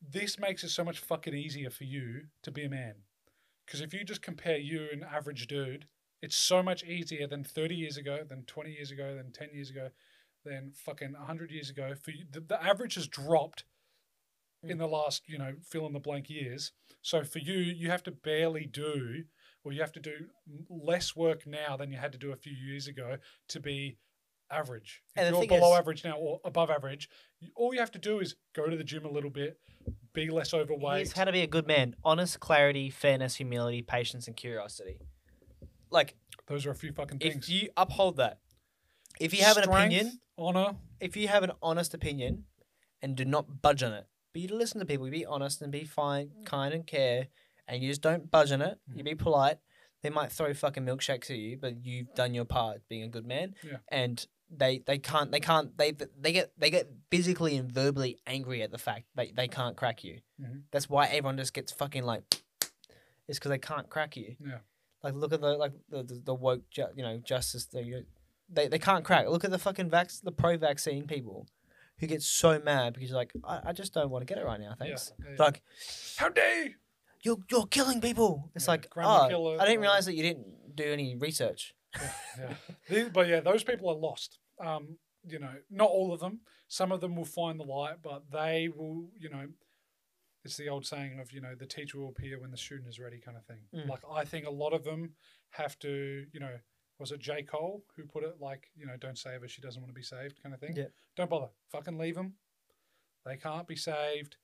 this makes it so much fucking easier for you to be a man. Because if you just compare you and average dude, it's so much easier than 30 years ago, than 20 years ago, than 10 years ago, than fucking 100 years ago. For you, the, the average has dropped in the last, you know, fill in the blank years. So for you, you have to barely do, or you have to do less work now than you had to do a few years ago to be average. If you're below is- average now or above average, all you have to do is go to the gym a little bit, be less overweight. Here's how to be a good man: honest, clarity, fairness, humility, patience, and curiosity. Like Those are a few fucking things. if you uphold that, if you have an opinion, honor, if you have an honest opinion and do not budge on it, but you listen to people, you be honest and be fine, kind and care, and you just don't budge on it, mm. you be polite, they might throw fucking milkshakes at you, but you've done your part being a good man. Yeah. And they, they can't they can't they they get they get physically and verbally angry at the fact that they can't crack you. Mhm. That's why everyone just gets fucking like it's because they can't crack you. Yeah. Like look at the like the the, the woke ju- you know justice thing. They they can't crack. Look at the fucking vax the pro vaccine people who get so mad because you're like I, I just don't want to get it right now. Thanks. Yeah, yeah, yeah. like how dare you? you're you're killing people. It's like oh killer, I didn't realize that you didn't do any research. Yeah. These- but yeah, those people are lost. Um, you know, not all of them. Some of them will find the light, but they will, you know, it's the old saying of, you know, the teacher will appear when the student is ready kind of thing. Mm. Like, I think a lot of them have to, you know, was it J. Cole who put it like, you know, don't save her, she doesn't want to be saved kind of thing? Yeah. Don't bother. Fucking leave them. They can't be saved.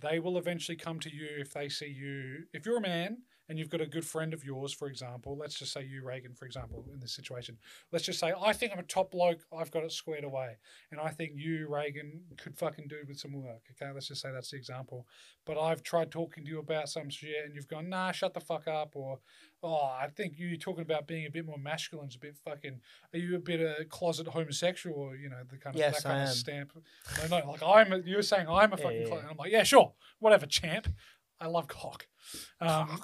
They will eventually come to you if they see you. If you're a man and you've got a good friend of yours, for example, let's just say you, Reagan, for example, in this situation, let's just say, I think I'm a top bloke, I've got it squared away. And I think you, Reagan, could fucking do with some work. Okay, let's just say that's the example. But I've tried talking to you about some shit and you've gone, nah, shut the fuck up. Or, oh, I think you're talking about being a bit more masculine is a bit fucking, are you a bit a closet homosexual or, you know, the kind of, Yes, that kind I of am. stamp. No, no, like I'm, a, you're saying I'm a fucking, yeah, yeah. and I'm like, yeah, sure, whatever, champ. I love cock. Um,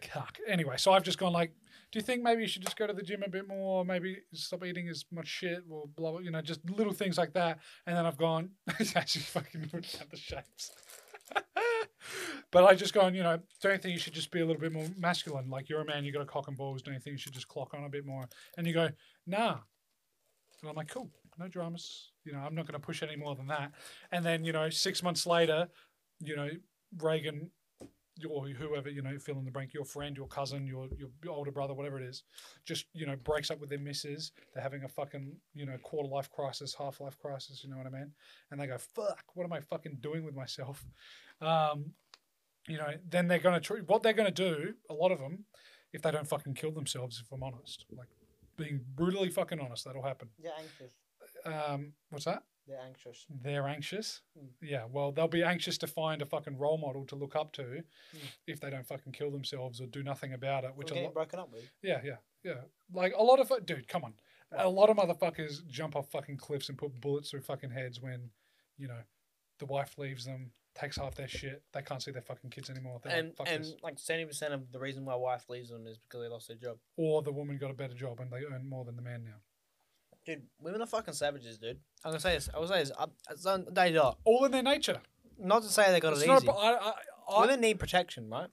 Cuck. Anyway, so I've just gone like, do you think maybe you should just go to the gym a bit more? Maybe stop eating as much shit or blah, blah you know, just little things like that. And then I've gone, it's actually fucking at the shapes. but I just gone, you know, don't you think you should just be a little bit more masculine? Like you're a man, you got a cock and balls. Don't you think you should just clock on a bit more? And you go, nah. And I'm like, cool, no dramas. You know, I'm not going to push any more than that. And then, you know, six months later, you know, Reagan or whoever you know fill in the blank your friend your cousin your your older brother whatever it is just you know breaks up with their missus. They're having a fucking you know quarter life crisis half life crisis you know what i mean? And they go fuck what am i fucking doing with myself? Um you know then they're going to tr- what they're going to do a lot of them if they don't fucking kill themselves if i'm honest like being brutally fucking honest that'll happen. Yeah, anxious. um what's that They're anxious. they're anxious. Mm. Yeah, well, they'll be anxious to find a fucking role model to look up to Mm. if they don't fucking kill themselves or do nothing about it. Which Which a getting lot, broken up with. yeah, yeah, yeah. Like a lot of dude, come on, a lot of motherfuckers jump off fucking cliffs and put bullets through fucking heads when, you know, the wife leaves them, takes half their shit, they can't see their fucking kids anymore. They're And like, and this. like seventy percent of the reason why wife leaves them is because they lost their job. Or the woman got a better job and they earn more than the man now. Dude, women are fucking savages, dude. I'm gonna say this. I will say this. I, it's on- they are. All in their nature. Not to say they got It's it not. easy. I, I, I, women need protection, right?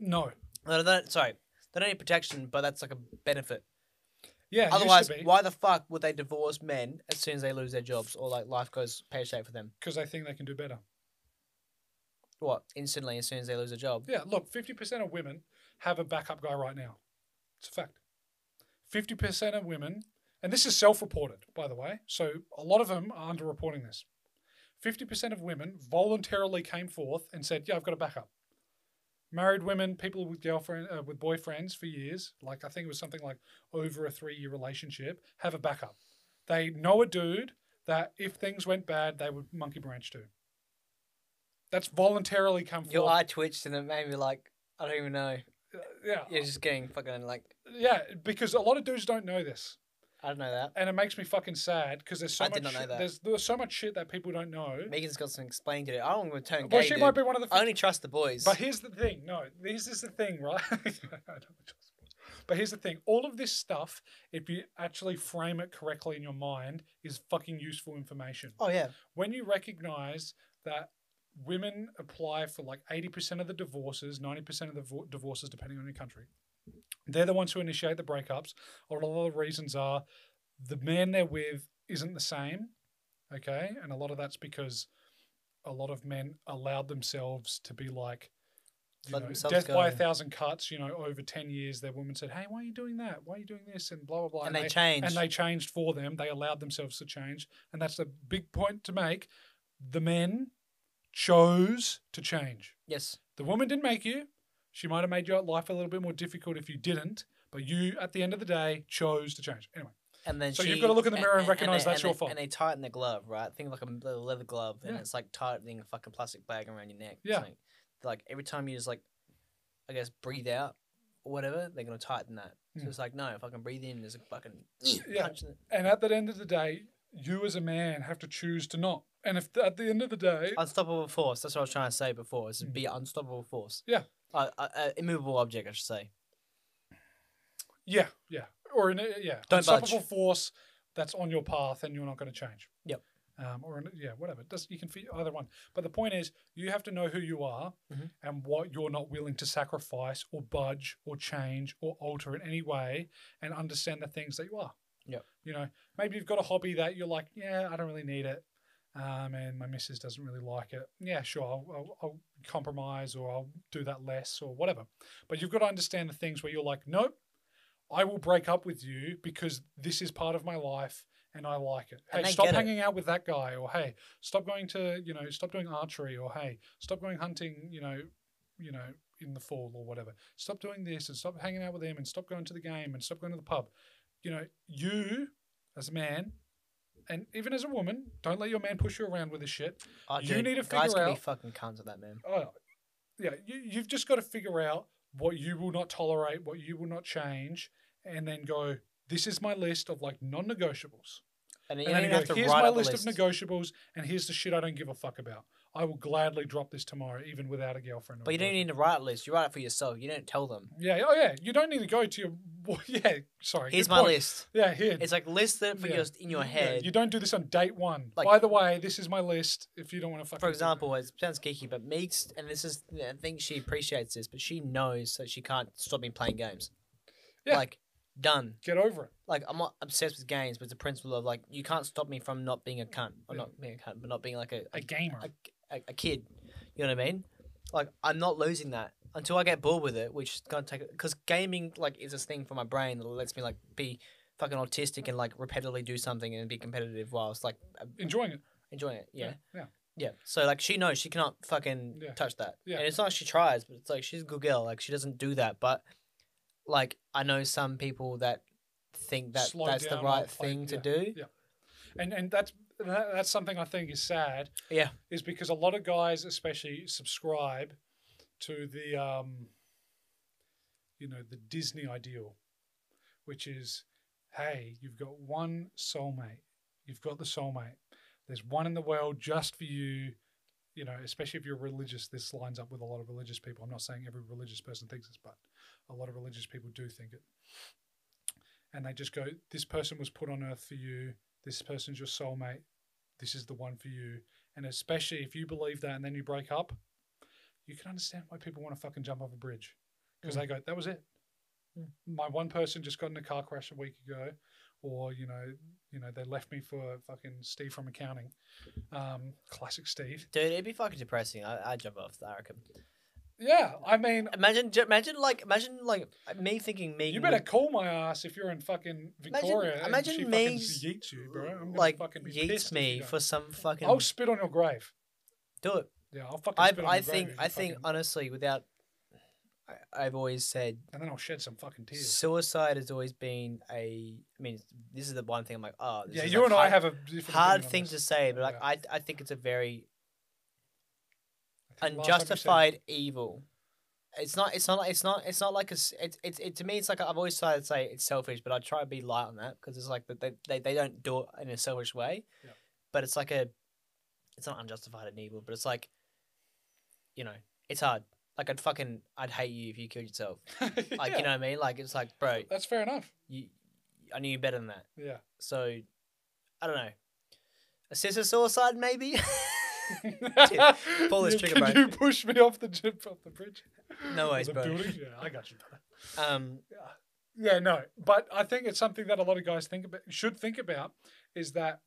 no. No, they don't, sorry, they don't need protection, but that's like a benefit. Yeah. Otherwise, used to be why the fuck would they divorce men as soon as they lose their jobs or like life goes pear shaped for them? because they think they can do better. What instantly as soon as they lose a job? Yeah, look, 50% of women have a backup guy right now. It's a fact. 50% of women, and this is self reported, by the way, so a lot of them are underreporting this. 50% of women voluntarily came forth and said, Yeah, I've got a backup. Married women, people with girlfriend, uh, with boyfriends for years, like I think it was something like over a three year relationship, have a backup. They know a dude that if things went bad, they would monkey branch to. That's voluntarily come forth. Your eye twitched and it made me like I don't even know. Uh, yeah, You're just getting fucking like Yeah, because a lot of dudes don't know this, I don't know that. and it makes me fucking sad because there's so I much. did not know shit- that. There's there's so much shit that people don't know. Megan's got some explaining to do. I don't want to turn Well, gay. she dude. might be one of the. I only trust the boys. But here's the thing. No, this is the thing, right? I don't trust boys. but here's the thing. All of this stuff, if you actually frame it correctly in your mind, is fucking useful information. oh yeah, When you recognize that women apply for like 80% of the divorces, 90% of the vo- divorces, depending on your country, they're the ones who initiate the breakups. A lot of the reasons are the man they're with isn't the same. Okay. And a lot of that's because a lot of men allowed themselves to be like, you know, death by a thousand cuts. You know, over ten years, their woman said, "Hey, why are you doing that? Why are you doing this?" And blah blah blah. and they change. and they changed for them. They allowed themselves to change, and that's a big point to make. The men chose to change. yes, The woman didn't make you. She might have made your life a little bit more difficult if you didn't, but you, at the end of the day, chose to change. Anyway, and then So she, you've gotta look in the mirror and recognise they- that's and your they- fault. And they tighten the glove, right? Think like a leather glove, and Yeah. it's like tightening a fucking plastic bag around your neck. Yeah. Like, like every time you just like, I guess breathe out or whatever, they're gonna tighten that. So Mm. it's like no, if I can breathe in. There's a fucking Yeah. and at the end of the day, you as a man have to choose to not. And if at the end of the day, unstoppable force. That's what I was trying to say before. Is be unstoppable force. Mm. Yeah. Uh, uh, uh, immovable object, I should say. yeah, yeah, or in a, yeah, Don't unstoppable budge. force that's on your path and you're not going to change. Yep. Um, or in, yeah, whatever. Does you can fit either one. But the point is, you have to know who you are Mhm. and what you're not willing to sacrifice or budge or change or alter in any way, and understand the things that you are. Yep. You know, maybe you've got a hobby that you're like, yeah, I don't really need it. Um, and my missus doesn't really like it. Yeah, sure, I'll, I'll, I'll compromise or I'll do that less or whatever. But you've got to understand the things where you're like, nope, I will break up with you because this is part of my life and I like it. And Hey, stop get it. hanging out with that guy, or hey, stop going to you know, stop doing archery, or hey, stop going hunting, you know, you know, in the fall or whatever. Stop doing this and stop hanging out with him and stop going to the game and stop going to the pub. You know, you as a man. And even as a woman, don't let your man push you around with this shit. Oh, You dude, need to figure guys can be fucking cunts with that man. Oh, yeah, you, you've just got to figure out what you will not tolerate, what you will not change, and then go. This is my list of like non-negotiables. And you And then you have to here's write my list, list. of negotiables, and here's the shit I don't give a fuck about. I will gladly drop this tomorrow, even without a girlfriend. or But you don't need to write a list. You write it for yourself. You don't tell them. Yeah. Oh, yeah. You don't need to go to your. Well, yeah. Sorry. Here's my point. list. Yeah. Here. It's like list it for Yeah. your in your Yeah, head. You don't do this on date one. Like- By the way, this is my list. If you don't want to fucking. For example, it sounds geeky, but Meeks, and this is, I think she appreciates this, but she knows that she can't stop me playing games. Yeah. Like, done. get over it. Like, I'm not obsessed with games, but it's the principle of, like, you can't stop me from not being a cunt. Or Yeah. not being a cunt, but not being, like, a, A gamer. a, a, a kid. You know what I mean? Like, I'm not losing that until I get bored with it, which is to take, because gaming, like, is this thing for my brain that lets me, like, be fucking autistic and, like, repetitively do something and be competitive whilst, like, uh, Enjoying it. enjoying it. Yeah. Yeah. Yeah. So like she knows she cannot fucking Yeah. touch that. Yeah. And it's not like she tries, but it's like she's a good girl. Like she doesn't do that. But like I know some people that think that Slow that's the right I'll play- thing to yeah, do. yeah. and and that's that, that's something I think is sad. Yeah. is because a lot of guys, especially, subscribe to the um, you know, the Disney ideal, which is, hey, you've got one soulmate. You've got the soulmate. There's one in the world just for you. You know, especially if you're religious, this lines up with a lot of religious people. I'm not saying every religious person thinks this, but a lot of religious people do think it. And they just go, this person was put on earth for you. This person's your soulmate. This is the one for you. And especially if you believe that and then you break up, you can understand why people want to fucking jump off a bridge because Mm. they go, that was it. Mm. My one person just got in a car crash a week ago, or you know, you know, they left me for fucking Steve from accounting. Um, classic Steve. Dude, it'd be fucking depressing. I I jump off. I reckon. Yeah, I mean, Imagine, imagine like, imagine like me thinking me. you better call my ass if you're in fucking Victoria. and imagine me yeets you, bro. I'm like fucking yeets me for some fucking. I'll spit on your grave. do it. Yeah, I'll fucking. I spit I think I think fucking- honestly, without, I, I've always said and then I'll shed some fucking tears. suicide has always been a. I mean, this is the one thing I'm like, oh, this yeah, is you a and I have a different hard thing to say, but like Yeah. I I think it's a very I think last time you said- unjustified evil. It's not. It's not. like It's not. It's not like a. It's. It's. It, to me, it's like I've always tried to say it's selfish, but I try to be light on that because it's like that they, they they don't do it in a selfish way, Yeah. but it's like a. It's not unjustified and evil, but it's like, you know, it's hard. Like I'd fucking I'd hate you if you killed yourself. Like Yeah, you know what I mean? Like it's like, bro, that's fair enough. you, I knew you better than that. Yeah. So, I don't know. Assisted suicide, maybe. pull this trigger, Can bro. you push me off the jib off the bridge? No Or worries, the bro. building? Yeah, I got you. brother. um, Yeah, no, but I think it's something that a lot of guys think about, should think about, is that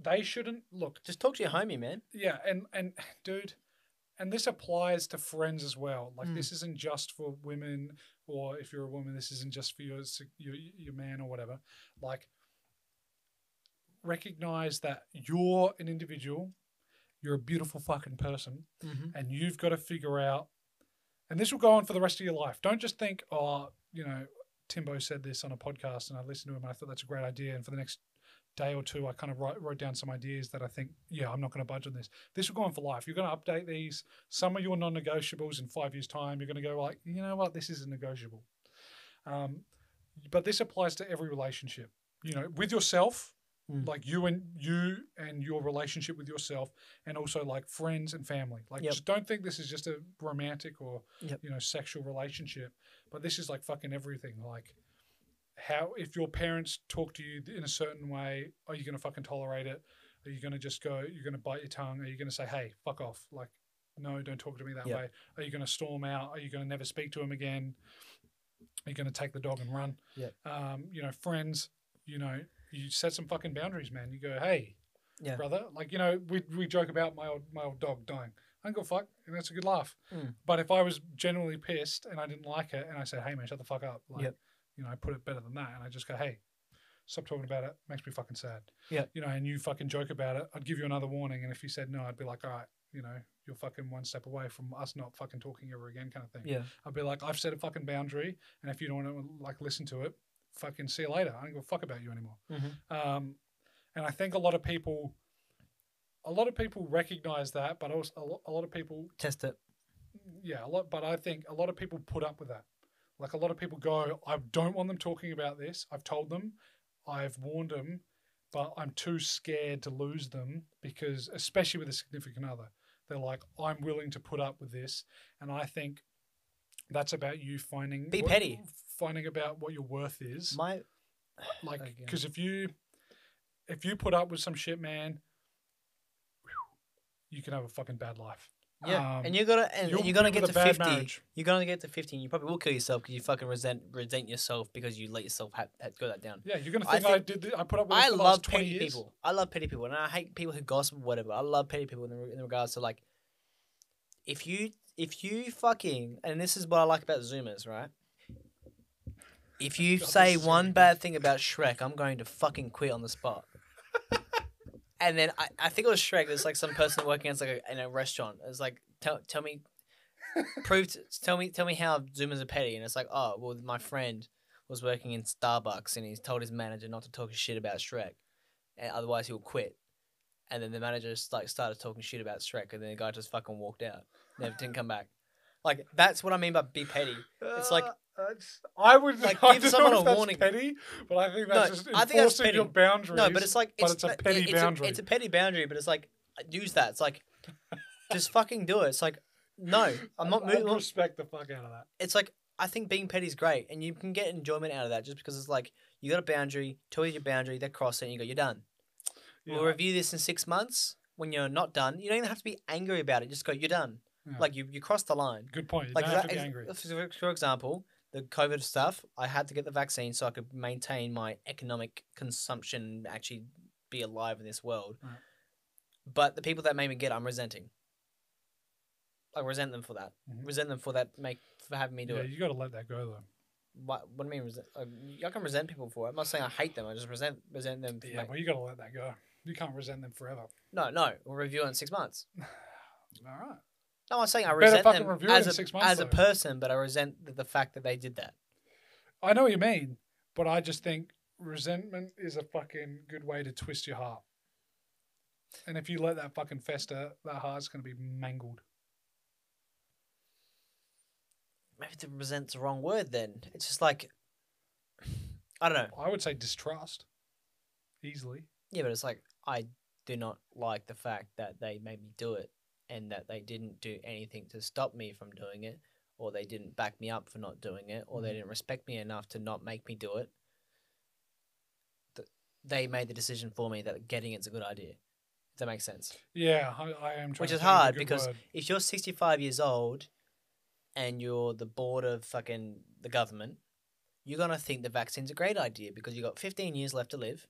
they shouldn't look. just talk to your homie, man. Yeah, and and dude, and this applies to friends as well. Like Mm. this isn't just for women, or if you're a woman, this isn't just for your your your man or whatever. Like, recognize that you're an individual. You're a beautiful fucking person. Mm-hmm. and you've got to figure out and this will go on for the rest of your life. Don't just think oh you know timbo said this on a podcast and i listened to him and i thought that's a great idea. And for the next day or two i kind of wrote, wrote down some ideas that i think yeah i'm not going to budge on this. This will go on for life. You're going to update these. Some of your non-negotiables in five years time you're going to go like you know what? This isn't negotiable. Um, but this applies to every relationship. You know with yourself Mm. like you and you and your relationship with yourself and also like friends and family like Yep. just don't think this is just a romantic or Yep. you know sexual relationship but this is like fucking everything like how if your parents talk to you in a certain way are you going to fucking tolerate it are you going to just go you're going to bite your tongue are you going to say hey fuck off like no don't talk to me that Yep. way are you going to storm out are you going to never speak to him again are you going to take the dog and run Yep. um, you know friends you know you set some fucking boundaries man you go hey Yeah. brother like you know we, we joke about my old my old dog dying I don't go fuck and that's a good laugh Mm. but if I was genuinely pissed and I didn't like it and I said hey man shut the fuck up like Yep. you know I put it better than that and I just go hey stop talking about it makes me fucking sad Yeah. you know and you fucking joke about it I'd give you another warning and if you said no I'd be like all right you know you're fucking one step away from us not fucking talking ever again kind of thing Yeah. I'd be like, I've set a fucking boundary, and if you don't want to like listen to it, fucking see you later. I don't give a fuck about you anymore. Mm-hmm. Um, and I think a lot of people, a lot of people recognize that, but also a lot, a lot of people, Test it. yeah, a lot. But I think a lot of people put up with that. Like a lot of people go, I don't want them talking about this. I've told them, I've warned them, but I'm too scared to lose them because, especially with a significant other, they're like, I'm willing to put up with this, and I think that's about you finding Be petty. Finding about what your worth is. My like, because if you if you put up with some shit, man, you can have a fucking bad life. yeah, Um, and you're gonna and, and you're gonna get to fifty. marriage. You're gonna get to fifty, and you probably will kill yourself because you fucking resent resent yourself because you let yourself go that down. Yeah, you're gonna I think I, think- did. This, I put up with I the love last 20 petty years. people. I love petty people, and I hate people who gossip, whatever. I love petty people in, the, in regards to like, if you if you fucking and this is what I like about Zoomers, right? If you say one bad thing about Shrek, I'm going to fucking quit on the spot. and then I, I think it was Shrek. There's like some person working as like a, in a restaurant. It's like tell tell me, prove t- tell me tell me how Zoomers are petty. And it's like oh well, my friend was working in Starbucks and he's told his manager not to talk shit about Shrek, and otherwise he'll quit. and then the manager just like started talking shit about Shrek, and then the guy just fucking walked out, never didn't come back. Like that's what I mean by be petty. It's like- Uh, that's- I would like, I give someone a warning. petty, but I think No, that's just I think that's enforcing your petty. boundaries. No, but it's like but it's, it's a petty it's boundary. it's a petty boundary, but it's like use that. It's like just fucking do it. It's like no, I'm not moving. respect the fuck out of that. It's like I think being petty is great, and you can get enjoyment out of that just because it's like you got a boundary, you your boundary, they cross it, and you go, you're done. Yeah. We'll review this in six months. When you're not done, you don't even have to be angry about it. Just go, you're done. Yeah. Like you, you crossed the line. Good point. You Like don't have that, to be angry. For example, the COVID stuff, I had to get the vaccine so I could maintain my economic consumption, actually be alive in this world. Right. But the people that made me get, it, I'm resenting. I resent them for that. Mhm. Resent them for that make for having me do it. yeah, it. you got to let that go though. What, what do you mean? Resent? uh, I can resent people for it. I'm not saying I hate them. I just resent resent them. For Yeah, make- but you got to let that go. You can't resent them forever. no, no. We'll review in six months. All right. No, I'm saying I Better resent fucking them review it as in a six months, as a though. person, but I resent the, the fact that they did that. I know what you mean, but I just think resentment is a fucking good way to twist your heart. And if you let that fucking fester, that heart's going to be mangled. maybe the resent's the wrong word then. It's just like I don't know. I would say distrust easily. Yeah, but it's like I do not like the fact that they made me do it and that they didn't do anything to stop me from doing it or they didn't back me up for not doing it or they Mhm. didn't respect me enough to not make me do it. They made the decision for me that getting it's a good idea. If that makes sense. Yeah, I, I am. Trying Which to is think of a hard because word. if you're 65 years old and you're the board of fucking the government, you're going to think the vaccine's a great idea because you've got 15 years left to live.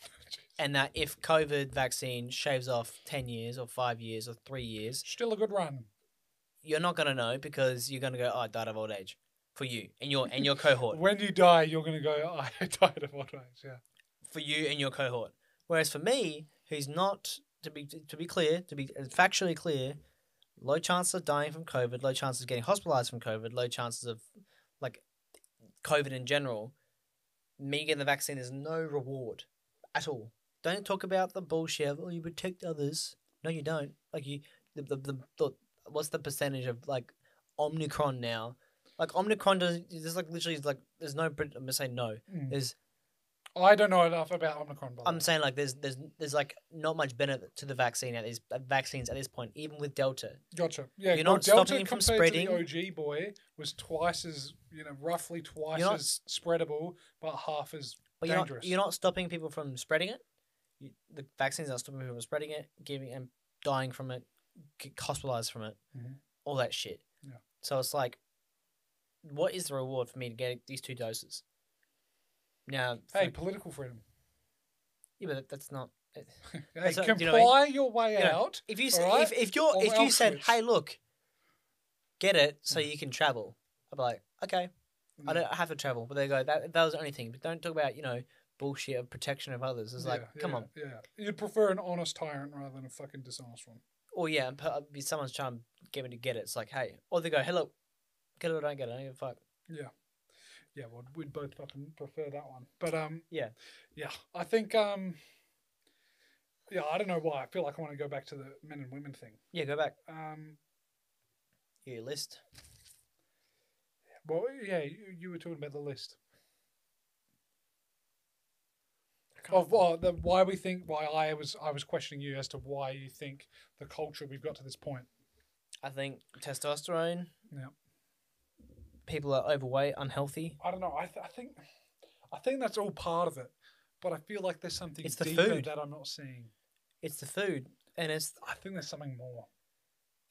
And that if COVID vaccine shaves off 10 years or five years or three years, still a good run. you're not going to know because you're going to go, oh, I died of old age for you and your, and your cohort. When you die, you're going to go. "Oh, I died of old age. Yeah. for you and your cohort. Whereas for me, who's not to be to be clear, to be factually clear, low chances of dying from COVID, low chances of getting hospitalized from COVID, low chances of like COVID in general. Me getting the vaccine is no reward at all. Don't talk about the bullshit of oh you protect others. No, you don't. Like you, the the, the, the what's the percentage of like Omicron now? Like Omicron does. There's like literally like there's no. I'm gonna say no. Mm. There's I don't know enough about Omicron. By I'm way. saying like there's there's there's like not much benefit to the vaccine at these uh, vaccines at this point, even with Delta. Gotcha. Yeah, You're well, not Delta stopping it from spreading. The OG boy was twice as you know, roughly twice not- as spreadable, but half as But you're not dangerous. you're not stopping people from spreading it. The vaccines are stopping people from spreading it, giving and dying from it, get hospitalized from it, Mhm. all that shit. Yeah. So it's like, what is the reward for me to get these two doses? Now, Hey, for- political freedom. yeah, but that's not. Hey, That's comply you know your way You know, out. If you right? if, if you're Or if you said. "Hey, look, get it so Mm. you can travel," I'd be like, "Okay, I Mm. don't have to travel." But they go, "That that was the only thing." But don't talk about you know bullshit of protection of others. It's like, Yeah, come yeah, on. Yeah, you'd prefer an honest tyrant rather than a fucking dishonest one. Or yeah, and if someone's trying to get me to get it. It's like, hey, or they go, "Hey, look, get it or don't get it." I don't give a fuck. Yeah, yeah. Well, we'd both fucking prefer that one. But um, Yeah. yeah. I think um, yeah. I don't know why. I feel like I want to go back to the men and women thing. Yeah, go back. Um, Your list. well, yeah. You, you were talking about the list I can't of uh, the, why we think why I was I was questioning you as to why you think the culture we've got to this point. I think testosterone. Yeah. People are overweight, unhealthy. I don't know. I, th- I think I think that's all part of it, but I feel like there's something It's the deeper food. that I'm not seeing. It's the food, and it's I think there's something more.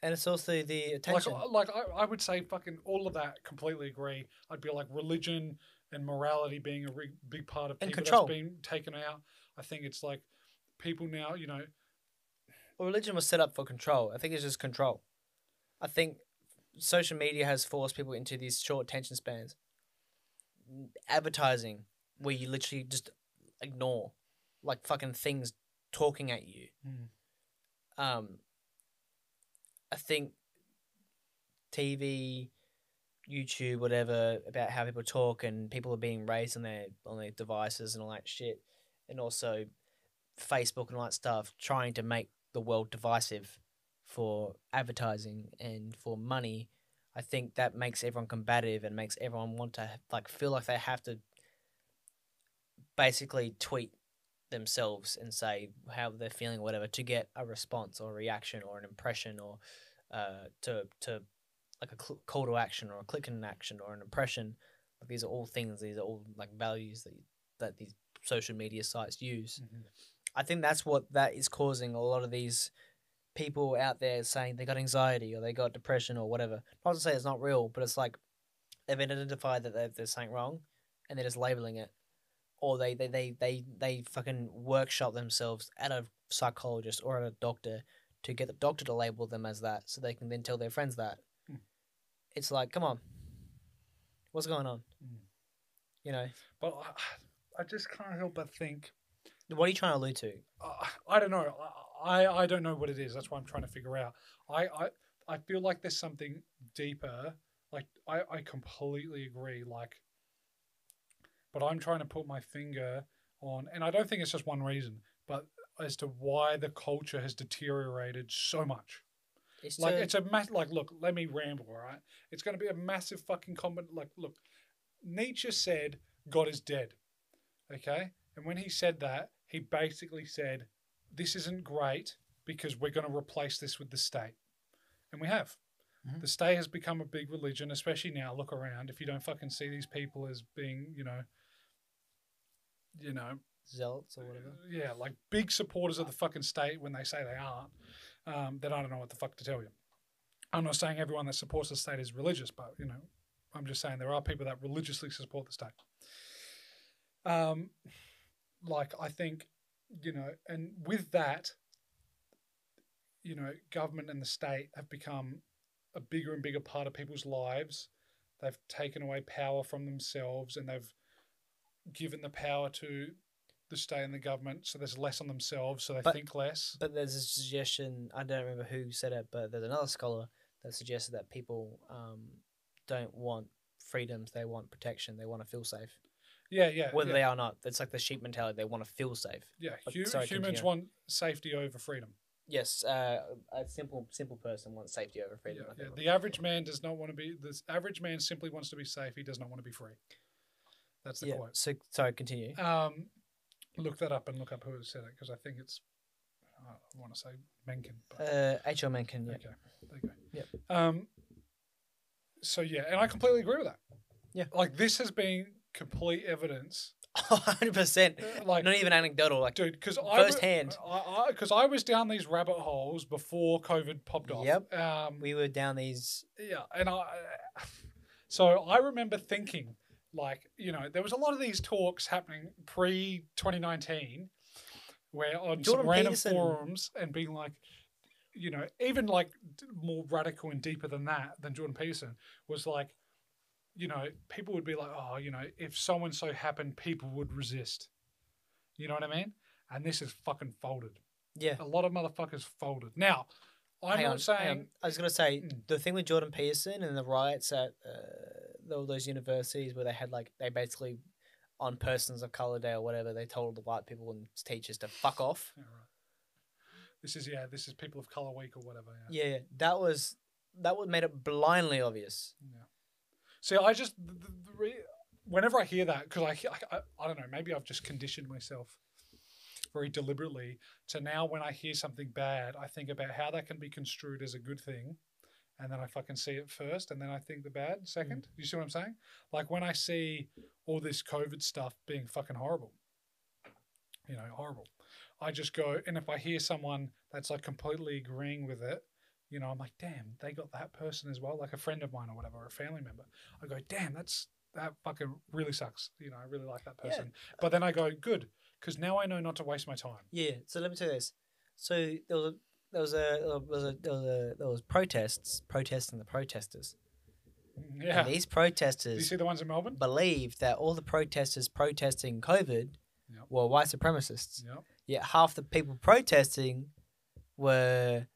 and it's also the Like, attention. like I, I would say, fucking all of that. Completely agree. I'd be like religion and morality being a re- big part of And people control. that's been taken out. I think it's like people now, you know, Well, religion was set up for control. I think it's just control. I think social media has forced people into these short attention spans. Advertising, where you literally just ignore, like fucking things talking at you. Mm. Um, I think TV, YouTube, whatever, about how people talk and people are being raised on their on their devices and all that shit, and also Facebook and all that stuff trying to make the world divisive for advertising and for money, I think that makes everyone combative and makes everyone want to like feel like they have to basically tweet themselves and say how they're feeling whatever to get a response or a reaction or an impression or uh, to to like a cl- call to action or a click in action or an impression. Like these are all things. These are all like values that that these social media sites use. Mm-hmm. I think that's what that is causing a lot of these people out there saying they got anxiety or they got depression or whatever. Not to say it's not real, but it's like they've identified that they've- there's something wrong and they're just labeling it. Or they, they, they, they, they fucking workshop themselves at a psychologist or at a doctor to get the doctor to label them as that so they can then tell their friends that. It's like, come on. What's going on? Mm. You know, But I, I just can't help but think. what are you trying to allude to? Uh, I don't know. I, I don't know what it is. That's why I'm trying to figure out. I, I, I feel like there's something deeper. Like I, I completely agree. Like, but I'm trying to put my finger on, and I don't think it's just one reason, but as to why the culture has deteriorated so much. It's Like to- it's a mass. Like look, let me ramble. All right, it's going to be a massive fucking comment. Like look, Nietzsche said God is dead. Okay, and when he said that, he basically said this isn't great because we're going to replace this with the state, and we have. Mhm. The state has become a big religion, especially now. Look around. If you don't fucking see these people as being, you know, you know, zealots or whatever. yeah, like big supporters of the fucking state when they say they aren't, um, then I don't know what the fuck to tell you. I'm not saying everyone that supports the state is religious, but you know, I'm just saying there are people that religiously support the state. Um, like I think, you know, and with that, you know, government and the state have become a bigger and bigger part of people's lives. They've taken away power from themselves, and they've given the power to the state and the government, so there's less on themselves, so they But- think less. But there's a suggestion. I don't remember who said it, but there's another scholar that suggested that people um, don't want freedoms; they want protection. They want to feel safe, Yeah, yeah, whether yeah. they are or not. It's like the sheep mentality. They want to feel safe. yeah. but sorry, humans continue. want safety over freedom. Yes, uh, a simple simple person wants safety over Yeah, freedom. I yeah. The average man does not want to be. The average man simply wants to be safe. He does not want to be free. That's the yeah. quote. So sorry, continue. Um, look that up and look up who said it because I think it's. I want to say Mencken. But Uh, H.L. Mencken. Yeah. Okay, there you go. Yep. Um. So yeah, and I completely agree with that. Yeah. Like this has been complete evidence. hundred percent. uh, Like Not even anecdotal. Like dude because I Firsthand. I because I, was down these rabbit holes before COVID popped off. Yep. Um, we were down these. yeah, and I so I remember thinking like you know there was a lot of these talks happening pre twenty nineteen, where on Jordan some random Peterson- forums and being like. You know, even like more radical and deeper than that, than Jordan Peterson was like, you know, people would be like, oh, you know, if so and so happened, people would resist. You know what I mean? And this is fucking folded. Yeah. A lot of motherfuckers folded. Now, I'm Hang not on, saying. I was gonna say Mm. the thing with Jordan Peterson and the riots at uh, all those universities where they had like they basically on persons of color day or whatever they told the white people and teachers to fuck off. Yeah, right. This is yeah. This is people of color week or whatever. Yeah. Yeah, that was that would made it blindly obvious. yeah. See, I just the, the re, whenever I hear that because I, I I don't know maybe I've just conditioned myself very deliberately to now when I hear something bad I think about how that can be construed as a good thing. And then I fucking see it first, and then I think the bad second. Mm. You see what I'm saying? Like when I see all this COVID stuff being fucking horrible, you know, horrible. I just go, and if I hear someone that's like completely agreeing with it, you know, I'm like, damn, they got that person as well, like a friend of mine or whatever, or a family member. I go, damn, that's that fucking really sucks. You know, I really like that Yeah. person. But then I go, good, because now I know not to waste my time. Yeah. So let me tell you this. So there was a there was a there was a there was, a, there was protests protesting the protesters. Yeah. And these Did you see the ones in Melbourne? believed that all the protesters protesting COVID Yep. were white supremacists. Yep. Yet half the people protesting were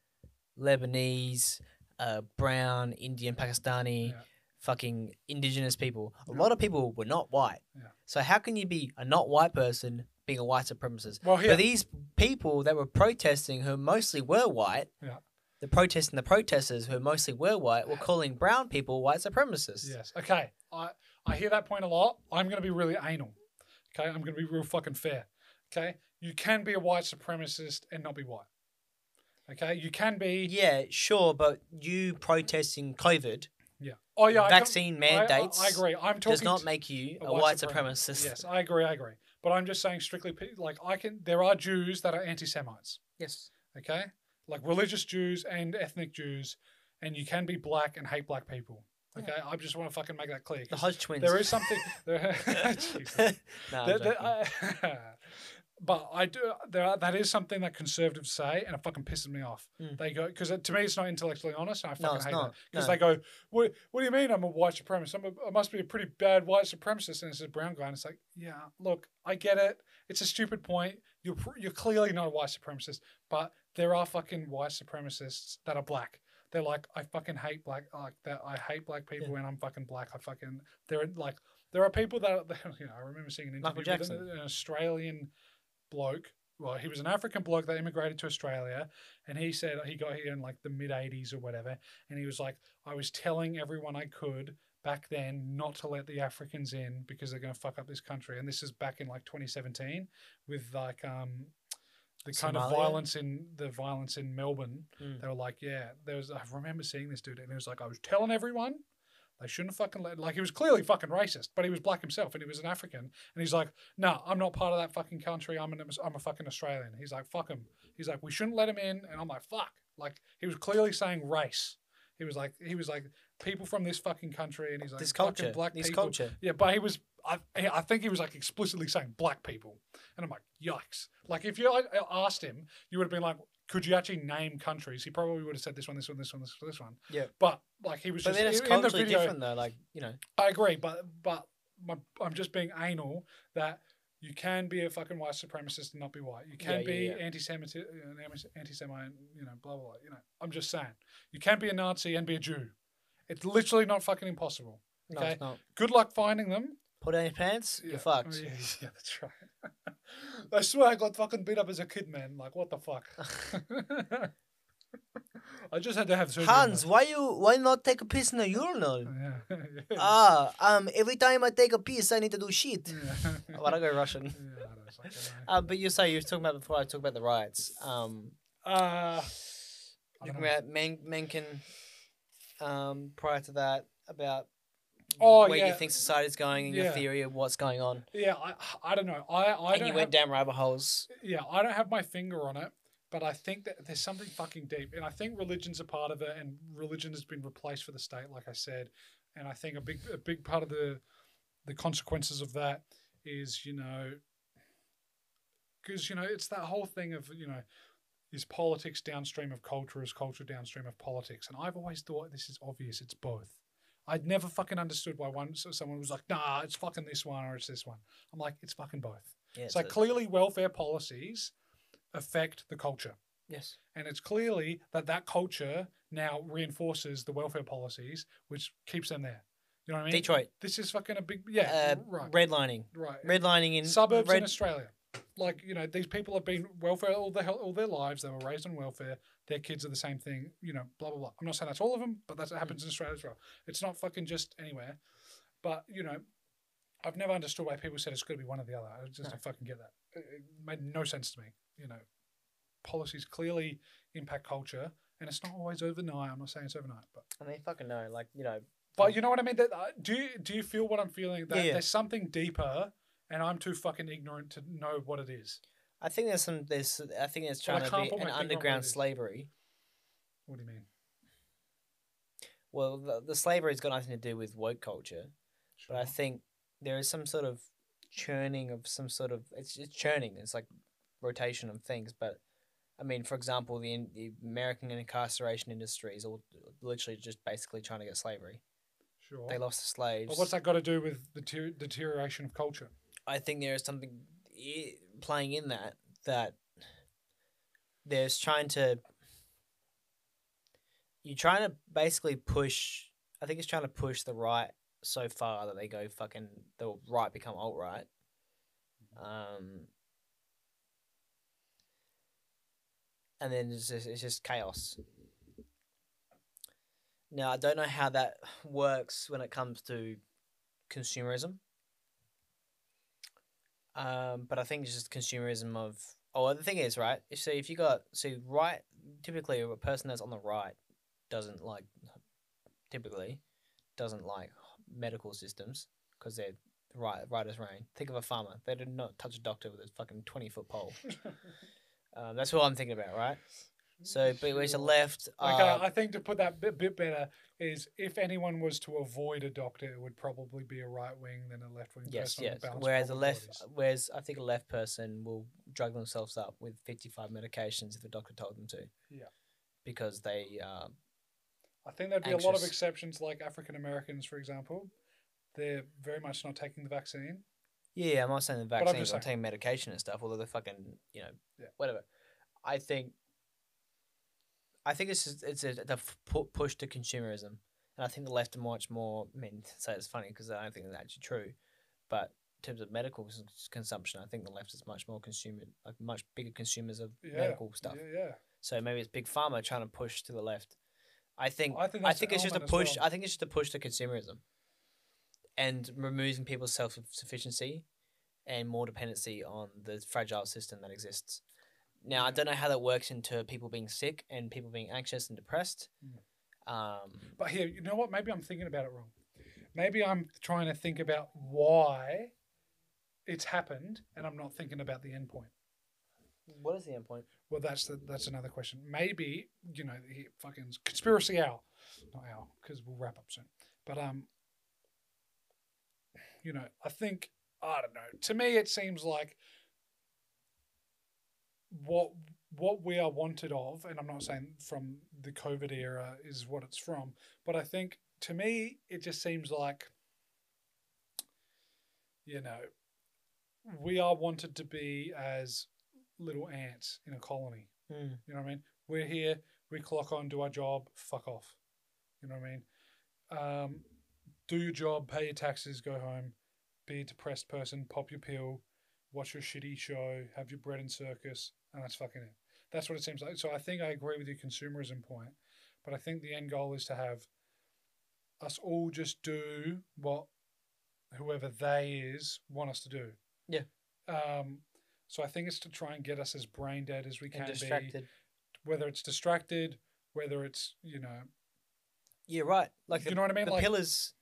Lebanese, uh, brown, Indian, Pakistani, Yeah. fucking indigenous people. A Yeah. lot of people were not white. Yeah. So how can you be a not white person being a white supremacist. Well, here, But these people that were protesting, who mostly were white, Yeah. the protesting the protesters who mostly were white, were calling brown people white supremacists. Yes. Okay. I, I hear that point a lot. I'm going to be really anal. Okay. I'm going to be real fucking fair. Okay. You can be a white supremacist and not be white. Okay. You can be. Yeah, sure, but you protesting COVID, Yeah. Oh yeah. Vaccine I- mandates, I, I agree. I'm talking. does not make you a white white suprem- supremacist. Yes, I agree. I agree. But I'm just saying strictly like I can. There are Jews that are anti-Semites. Yes. Okay. Like religious Jews and ethnic Jews, and you can be black and hate black people. Okay. I just want to fucking make that clear. The Hodge twins. There is something. There, no, There- there- I- but I do. There, are, that is something that conservatives say, and it fucking pisses me off. Mm. They go because to me it's not intellectually honest, and I fucking it's hate not. Because No. they go, what, "What do you mean I'm a white supremacist? I'm a, I must be a pretty bad white supremacist." And it's a brown guy, and it's like, "Yeah, look, I get it. It's a stupid point. You're you're clearly not a white supremacist, but there are fucking white supremacists that are black." They're like, I fucking hate black, like that. I hate black people, and I'm fucking black. I fucking. They're like, there are people that, you know, I remember seeing an interview with an, an Australian bloke. Well, he was an African bloke that immigrated to Australia, and he said he got here in like the mid '80s or whatever, and he was like, I was telling everyone I could back then not to let the Africans in because they're going to fuck up this country, and this is back in like 2017 with like um the kind of violence in the violence in Melbourne. Mm. They were like, yeah, there was. I remember seeing this dude, and he was like, I was telling everyone they shouldn't fucking let. Like he was clearly fucking racist, but he was black himself, and he was an African, and he's like, no, I'm not part of that fucking country. I'm an, I'm a fucking Australian. He's like, fuck him. He's like, we shouldn't let him in, and I'm like, fuck. Like he was clearly saying race. He was like, he was like, people from this fucking country, and he's like, This culture. black This people. culture. Yeah, but he was. I, I think he was like explicitly saying black people, and I'm like, yikes! Like if you asked him, you would have been like, could you actually name countries? He probably would have said this one, this one, this one, this one, this one. Yeah. But like he was But just then it's in in the video. different though. Like you know, I agree, but but my, I'm just being anal that you can be a fucking white supremacist and not be white. You can Yeah, be yeah, yeah. anti-Semitic, anti-Semite, you know, blah blah blah. You know, I'm just saying you can be a Nazi and be a Jew. It's literally not fucking impossible. no, Okay. not. Good luck finding them. Put on your pants. You're fucked. Yeah, that's right. I swear I got fucking beat up as a kid, man. Like, what the fuck? I just had to have surgery. Hans, why you why not take a piss in a urinal? Yeah. ah, um, every time I take a piss, I need to do shit. yeah. Why don't I go Russian? Yeah, I don't fucking know. Uh, but you say you were talking about before I talk about the riots. Um, Uh, I you don't talking about Men- Mencken. Um, prior to that, about Oh, where yeah. you think society's going and your theory of what's going on, yeah, I, I don't know. I, I and don't you have, went down rabbit holes. yeah, I don't have my finger on it, but I think that there's something fucking deep, and I think religion's a part of it, and religion has been replaced for the state, like I said, and I think a big a big part of the the consequences of that is you know because you know it's that whole thing of you know is politics downstream of culture is culture downstream of politics and i've always thought this is obvious it's both i'd never fucking understood why one so someone was like nah it's fucking this one or it's this one. I'm like it's fucking both. Yeah, like clearly welfare policies affect the culture. Yes, and it's clearly that that culture now reinforces the welfare policies which keeps them there. You know what i mean? Detroit, this is fucking a big yeah uh, right. redlining, right. Redlining in suburbs red, in Australia. Like you know, these people have been welfare all their all their lives. They were raised on welfare. Their kids are the same thing. You know, blah blah blah. I'm not saying that's all of them, but that's what happens in Australia as well. It's not fucking just anywhere. But you know, I've never understood why people said it's going to be one or the other. I just don't fucking get that. It, it made no sense to me. You know, policies clearly impact culture, and it's not always overnight. I'm not saying it's overnight, but I mean, fucking no, like you know, but you know what I mean. That uh, do you do you feel what I'm feeling? That Yeah, yeah. there's something deeper, and I'm too fucking ignorant to know what it is. I think there's some there's I think I trying to be an finger on what it underground slavery. What do you mean? Well, the, the slavery's got nothing to do with woke culture, but I think there is some sort of churning of some sort of it's, it's churning. It's like rotation of things, but I mean, for example, the, in, the American incarceration industry is all literally just basically trying to get slavery. Sure. They lost the slaves. But what's that got to do with the ter- deterioration of culture? I think there is something i- playing in that that there's trying to you're trying to basically push. I think it's trying to push the right so far that they go fucking the right become alt right. Um, and then it's just, it's just chaos. Now I don't know how that works when it comes to consumerism. Um, but I think it's just consumerism of. Oh, the thing is, right? So if you got so right, typically a person that's on the right doesn't like, typically, doesn't like medical systems because they're right right as rain. Think of a farmer; they did not touch a doctor with a fucking twenty foot pole. um, that's what I'm thinking about, right? So, but where's the Sure. left? Okay, Uh, I think to put that bit, bit better is if anyone was to avoid a doctor, it would probably be a right wing than a left wing yes, yes. the Whereas a left, whereas I think a left person will drug themselves up with fifty five medications if the doctor told them to. Yeah. Because they, uh, I think there'd be a lot of exceptions, like African Americans, for example. They're very much not taking the vaccine. Yeah, I'm not saying the vaccine. I'm I'm, taking medication and stuff, although they're fucking, you know, Yeah. whatever. I think, I think it's just, it's a the push to consumerism, and I think the left are much more. I mean, say it's funny because I don't think it's actually true, but in terms of medical consumption, I think the left is much more consumer, like much bigger consumers of Yeah, medical stuff. Yeah, yeah. So maybe it's big pharma trying to push to the left. I think I think I think it's just a push. well. I think it's just a push to consumerism, and removing people's self sufficiency, and more dependency on the fragile system that exists. Now I don't know how that works into people being sick and people being anxious and depressed. Mm. Um, But here, you know what? Maybe I'm thinking about it wrong. Maybe I'm trying to think about why it's happened, and I'm not thinking about the end point. what is the end point? Well, that's the, that's another question. Maybe you know, he fucking conspiracy hour, not hour, because we'll wrap up soon. But um, you know, I think I don't know. To me, it seems like what what we are wanted of, and I'm not saying from the COVID era is what it's from, but I think to me, it just seems like you know, we are wanted to be as little ants in a colony. Mm. You know what I mean? We're here, we clock on, do our job, fuck off. You know what I mean? Um, do your job, pay your taxes, go home, be a depressed person, pop your pill, watch your shitty show, have your bread and circus, and that's fucking it. That's what it seems like. So I think I agree with your consumerism point, but I think the end goal is to have us all just do what whoever they is want us to do. Yeah. Um, so I think it's to try and get us as brain dead as we can And be distracted. whether it's distracted, whether it's you know, Yeah, right. Like the, you know what I mean. the Like pillars.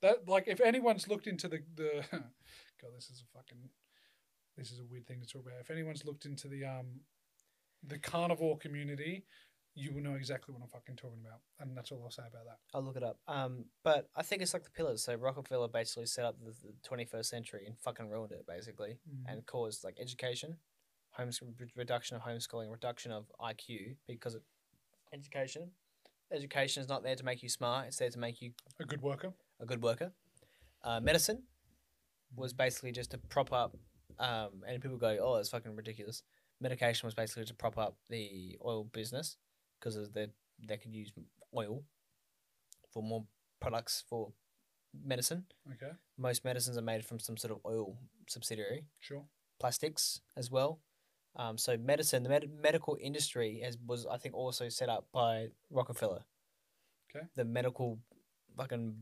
that. Like if anyone's looked into the the, God, this is a fucking, this is a weird thing to talk about. If anyone's looked into the um, the carnivore community, you will know exactly what I'm fucking talking about, and that's all I'll say about that. I'll look it up. Um, but I think it's like the pillars. So Rockefeller basically set up the, the 21st century and fucking ruined it, basically, Mm. and caused like education, homes reduction of homeschooling, reduction of IQ because of education. Education is not there to make you smart; it's there to make you A good worker. a good worker. Uh, medicine was basically just to prop up, um, and people go, "Oh, it's fucking ridiculous." Medication was basically to prop up the oil business because they they could use oil for more products for medicine. Okay, Most medicines are made from some sort of oil subsidiary, sure. plastics as well. Um, so medicine, the med- medical industry has was I think also set up by Rockefeller. Okay. The medical fucking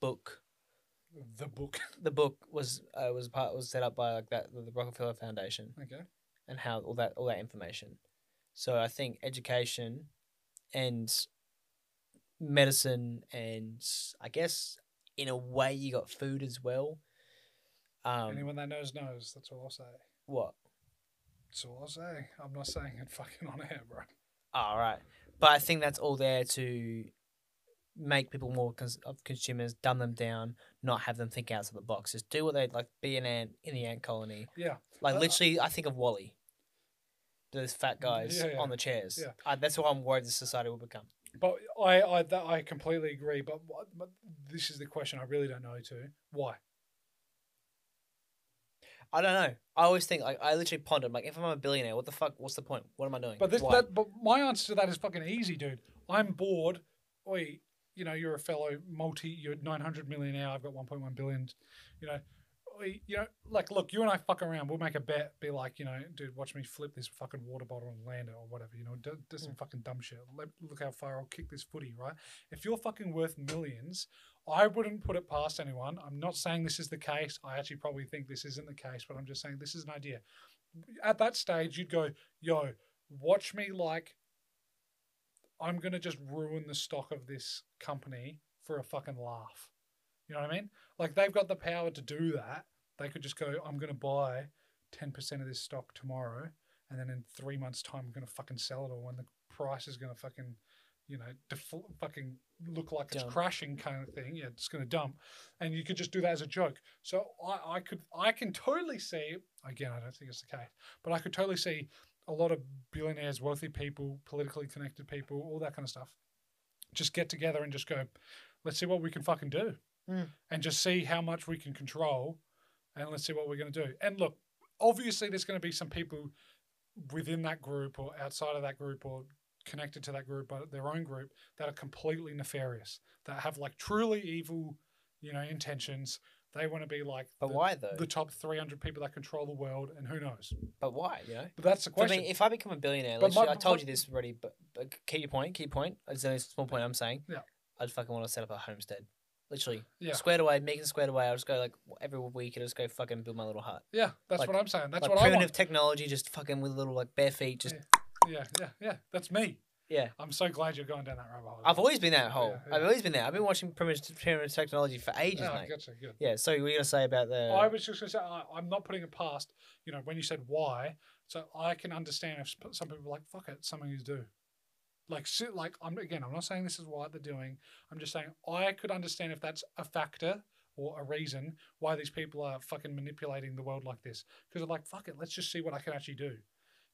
book The book. the book was uh, was part was set up by like that the Rockefeller Foundation okay. and how all that all that information. So I think education and medicine and I guess in a way you got food as well. Um, Anyone that knows knows. That's all I'll say. what? That's all I'll say. I'm not saying it fucking on air, bro. All right, but I think that's all there to make people more cons- of consumers, dumb them down, not have them think outside the box. Just do what they like. Be an ant in the ant colony. Yeah. Like Uh, uh, literally, I think of WALL-E. Those fat guys Yeah, yeah. on the chairs. Yeah. Uh, that's what I'm worried the society will become. But I, I, that I completely agree. But, but this is the question I really don't know too. Why? I don't know. I always think like I literally pondered like if I'm a billionaire, what the fuck? What's the point? What am I doing? But this, Why? that, but my answer to that is fucking easy, dude. I'm bored. Oi, you know, you're a fellow multi. You're 900 million now, I've got 1.1 billion. You know, we, you know, like, look, you and I fuck around. We'll make a bet. Be like, you know, dude, watch me flip this fucking water bottle and land it or whatever. You know, do, do some mm. fucking dumb shit. Let, look how far I'll kick this footy, right? If you're fucking worth millions, I wouldn't put it past anyone. I'm not saying this is the case. I actually probably think this isn't the case, but I'm just saying this is an idea. At that stage, you'd go, yo, watch me like I'm gonna just ruin the stock of this company for a fucking laugh. You know what I mean? Like they've got the power to do that. They could just go, I'm gonna buy ten percent of this stock tomorrow, and then in three months' time, I'm gonna fucking sell it all when the price is gonna fucking, you know, defl- fucking look like it's crashing kind of thing. Yeah, it's gonna dump, and you could just do that as a joke. So I, I could, I can totally see. Again, I don't think it's the case, but I could totally see a lot of billionaires, wealthy people, politically connected people, all that kind of stuff, just get together and just go, let's see what we can fucking do, Mm. and just see how much we can control, and let's see what we're going to do. And look, obviously, there's going to be some people within that group or outside of that group or connected to that group, but their own group that are completely nefarious, that have like truly evil, you know, intentions. They want to be like But the, why though? the top 300 people that control the world, and who knows? but why? You know. But that's the I question. mean, if I become a billionaire, But my- I told my- you this already, but, but keep your point. Keep your point. It's only a small point I'm saying. Yeah. I'd fucking want to set up a homestead. Literally, Yeah. squared away, making squared away. I'll just go like every week. I just go fucking build my little hut. Yeah, that's Like- what I'm saying. That's like what I primitive want. technology, just fucking with little like bare feet. Just Yeah, yeah, yeah. That's me. Yeah. I'm so glad you're going down that rabbit hole. I've always been that hole. Yeah, yeah. I've always been there. I've been watching primitive, primitive technology for ages, yeah, mate. gotcha, good. Yeah. So what are you gonna say about the? I was just going to say, I, I'm not putting it past, you know, when you said why, so I can understand if some people are like, fuck it, something you do. Like, like I'm again, I'm not saying this is why they're doing. I'm just saying I could understand if that's a factor or a reason why these people are fucking manipulating the world like this. Because they're like, fuck it, let's just see what I can actually do.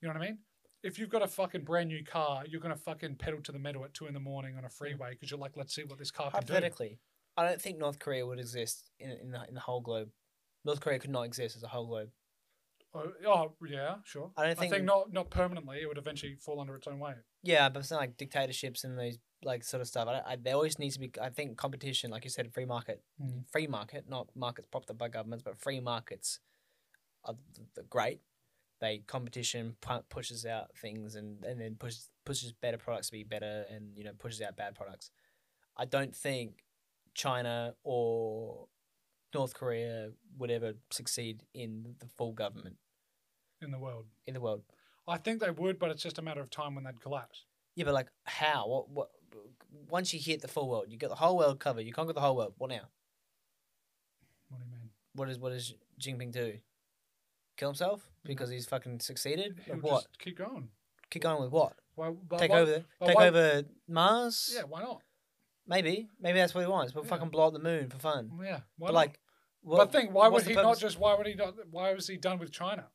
You know what I mean? If you've got a fucking brand new car, you're gonna fucking pedal to the metal at two in the morning on a freeway because you're like, let's see what this car can do. hypothetically, I don't think North Korea would exist in in the, in the whole globe. North Korea could not exist as a whole globe. Oh, oh, yeah, sure. I don't I think. think not not permanently. It would eventually fall under its own weight. Yeah, but it's not like dictatorships and those like sort of stuff. I, I, there always needs to be. I think competition, like you said, free market, Mm. free market, not markets propped up by governments, but free markets are th- th- great. They competition pu- pushes out things and, and then pushes pushes better products to be better and you know pushes out bad products. I don't think China or North Korea would ever succeed in the full government in the world. in the world. I think they would, but it's just a matter of time when they'd collapse. Yeah, but like how? What? What? Once you hit the full world, you get the whole world covered. You conquer the whole world. What now? What do you mean? What is what does Jinping do? Kill himself mm-hmm. because he's fucking succeeded? He'll Like what? just keep going. Kick on with what? Why, but Take why- over? but Take why- over Mars? Yeah, why not? Maybe. Maybe that's what he wants. But Yeah. fucking blow up the moon for fun. Yeah, why but not? like, what, but think, why what's would the he not purpose? just? Why would he not? Why was he done with China?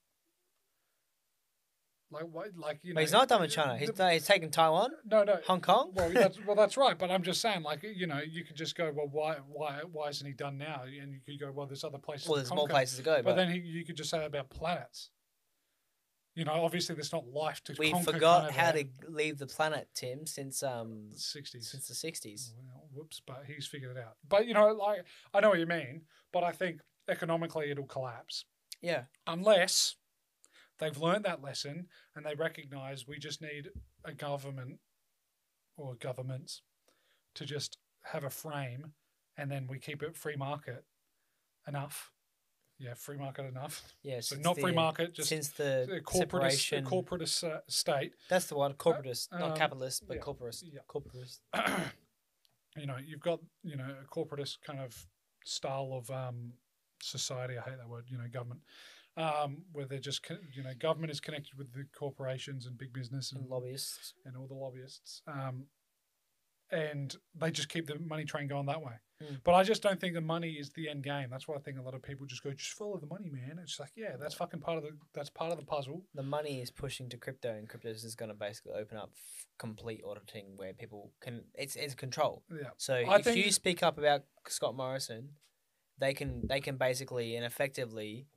Like, why? Like you know, But he's not done with China. He's, the- he's taken Taiwan, no, no. Hong Kong. Well, that's well, that's right. But I'm just saying, like, you know, you could just go, well, why, why, why isn't he done now? And you could go, well, there's other places. well, to there's more places to go. But, But, then he, you could just say about planets. You know, obviously, there's not life to we forgot how to leave the planet, Tim, since um 60s. since the sixties. Well, whoops, but he's figured it out. But you know, like I know what you mean, but I think economically it'll collapse Yeah. unless they've learned that lesson and they recognize we just need a government or governments to just have a frame, and then we keep it free market enough. Yeah, free market enough. Yeah. So not free market, just since the a corporate separation. corporate uh, state. That's the one, corporatist, um, not capitalist, but yeah, corporatist. yeah. Corporatist. you know, you've got you know a corporatist kind of style of um, society. I hate that word. You know, government, um, where they're just you know government is connected with the corporations and big business and And lobbyists. and all the lobbyists, um, and they just keep the money train going that way. Mm. But I just don't think the money is the end game. That's why I think a lot of people just go, just follow the money, man. It's like, yeah, that's fucking part of the that's part of the puzzle. The money is pushing to crypto, and crypto is going to basically open up f- complete auditing where people can. It's it's control. Yeah, So I if think- you speak up about Scott Morrison, they can they can basically and effectively.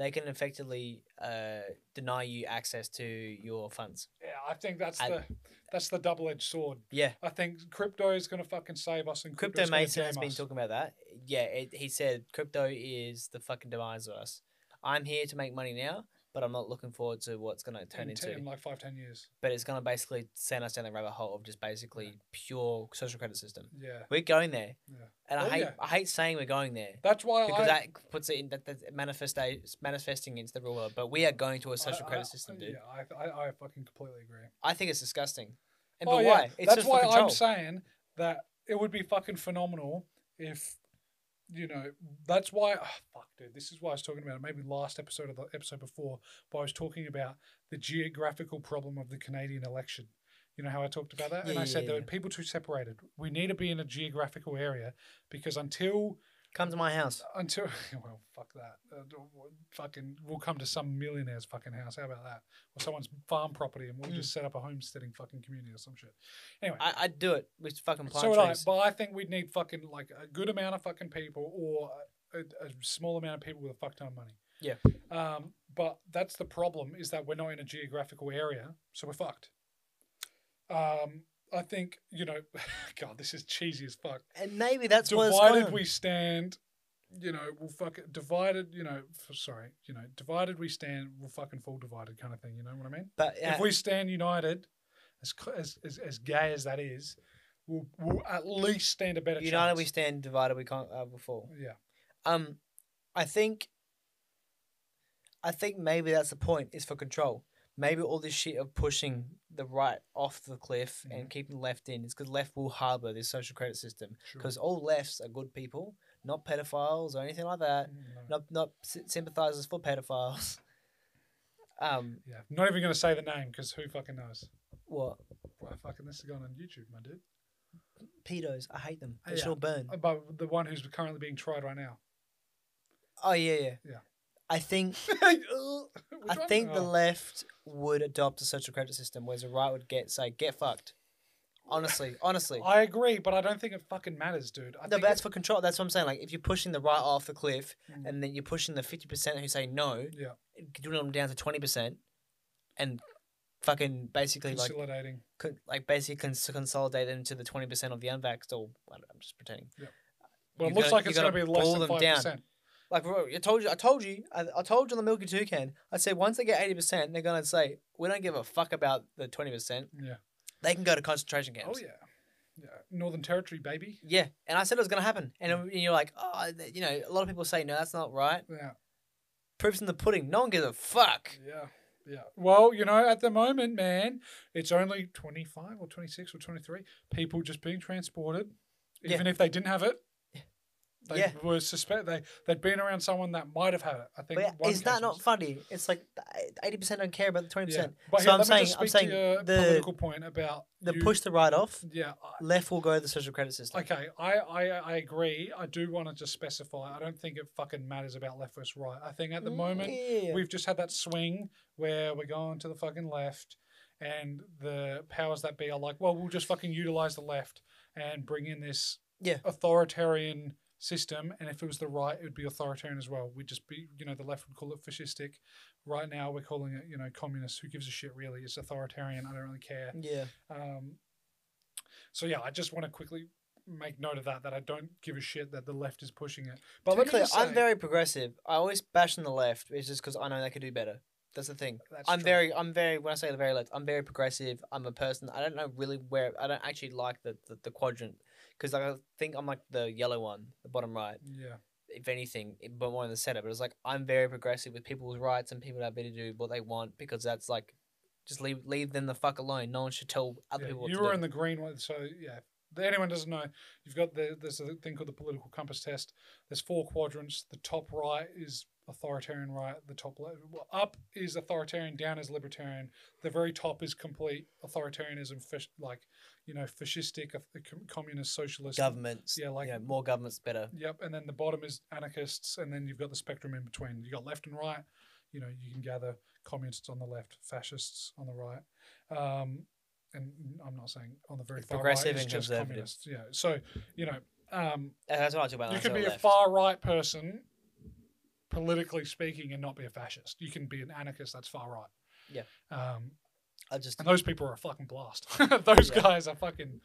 They can effectively uh, deny you access to your funds. yeah. I think that's the that's the double edged sword. Yeah. I think crypto is going to fucking save us, and Crypto Mason has damn been talking about that. Yeah, it, he said crypto is the fucking demise of us. I'm here to make money now, but I'm not looking forward to what's going to turn in, into. in like five, ten years. but it's going to basically send us down the rabbit hole of just basically pure social credit system. Yeah, We're going there, yeah. and I Oh, hate yeah. I hate saying we're going there That's why because I, that puts it in that manifesta- manifesting into the real world. But we are going to a social I- credit I- system, dude. Yeah, I, I, I fucking completely agree. I think it's disgusting. And oh but yeah, why? It's that's just why. I'm saying that it would be fucking phenomenal if, you know, that's why. ah, fuck, dude, this is why I was talking about it. Maybe last episode of the episode before, but I was talking about the geographical problem of the Canadian election. You know how I talked about that, and Yeah, I said yeah, there yeah. were people too separated. We need to be in a geographical area because until Come to my house. until well, fuck that. Uh, fucking, we'll come to some millionaire's fucking house. How about that? Or someone's farm property, and we'll Mm. just set up a homesteading fucking community or some shit. Anyway, I, I'd do it with fucking plant so would I. But I think we'd need fucking like a good amount of fucking people, or a, a, a small amount of people with a fuck ton of money. Yeah. Um, but that's the problem is that we're not in a geographical area, so we're fucked. Um, I think you know, God, this is cheesy as fuck and maybe that's divided we stand you know we'll fuck it. divided you know f- sorry you know divided we stand we'll fucking fall divided kind of thing you know what i mean But uh, if we stand united as, as as as gay as that is we'll we'll at least stand a better united chance. we stand, divided we can't uh, we fall. yeah Um, I think, I think maybe that's the point. Is for control. Maybe all this shit of pushing the right off the cliff Mhm. and keeping the left in is because left will harbor this social credit system. sure Because all lefts are good people, not pedophiles or anything like that. Mm, no. Not not sympathizers for pedophiles. Um, yeah not even gonna say the name because who fucking knows what well, fucking this is going on youtube my dude pedos? I hate them. They Yeah. should all burn. Uh, but the one who's currently being tried right now Oh yeah, yeah. Yeah. I think I think the Oh. left would adopt a social credit system, whereas the right would get say get fucked. Honestly, honestly. I agree, but I don't think it fucking matters, dude. I no, think but that's it- for control. That's what I'm saying. Like if you're pushing the right off the cliff, Mm. and then you're pushing the fifty percent who say no, yeah, doing them down to twenty percent, and fucking basically like consolidating. con- like basically cons- consolidate them to the twenty percent of the unvaxxed. Or I don't- I'm just pretending. Yeah. Well, you're it looks gonna- like it's going to gonna be less than them five percent. Like I told you, I told you, I, I told you on the Milky Toucan. I said once they get eighty percent, they're gonna say we don't give a fuck about the twenty percent. Yeah. They can go to concentration camps. Oh yeah, yeah. Northern Territory, baby. Yeah, and I said it was gonna happen, and uh, you're like, oh, you know, a lot of people say no, that's not right. Yeah, Proofs in the pudding. No one gives a fuck. yeah, yeah. Well, you know, at the moment, man, it's only twenty five or twenty six or twenty three people just being transported, Yeah. even if they didn't have it. They Yeah. were suspect they they'd been around someone that might have had it. I think. One is that not was- funny? It's like eighty percent don't care about the twenty Yeah. percent. But So here, I'm let me saying, I'm saying the political point about the you- push the right off, Yeah, I- left will go to the social credit system. Okay, I, I I agree. I do want to just specify. I don't think it fucking matters about left versus right. I think at the moment yeah. we've just had that swing where we're going to the fucking left, and the powers that be are like, well, we'll just fucking utilize the left and bring in this Yeah. authoritarian system. And if it was the right, it would be authoritarian as well. We'd just be, you know, the left would call it fascistic. Right now, we're calling it, you know, communist. Who gives a shit really? It's authoritarian. I don't really care. yeah. Um, so yeah, I just want to quickly make note of that. That I don't give a shit that the left is pushing it. But To be clear, I'm very progressive. I always bash on the left. It's just because I know they could do better. That's the thing. That's I'm true. very, I'm very. When I say the very left, I'm very progressive. I'm a person. I don't know really where. I don't actually like the the, the quadrant because like, I think I'm like the yellow one, the bottom right. yeah. If anything, but more in the center. But it's like I'm very progressive with people's rights and people that ability to do what they want because that's like, just leave leave them the fuck alone. No one should tell other yeah. people. What You were in the green one, so yeah. Anyone doesn't know, you've got the there's a thing called the political compass test. There's four quadrants. The top right is authoritarian right. The top left, well, up is authoritarian. Down is libertarian. The very top is complete authoritarianism, like you know, fascistic, uh, communist, socialist. governments. Yeah, like know, more governments better. Yep, and then the bottom is anarchists, and then you've got the spectrum in between. You got left and right. You know, you can gather communists on the left, fascists on the right, um, and I'm not saying on the very It's far progressive right. It's just communists. Yeah, so you know, um, That's what I talk about. you say be a far right person, politically speaking, and not be a fascist. You can be an anarchist. That's far right. Yeah. Um, I just And those people are a fucking blast. those Yeah. guys are fucking.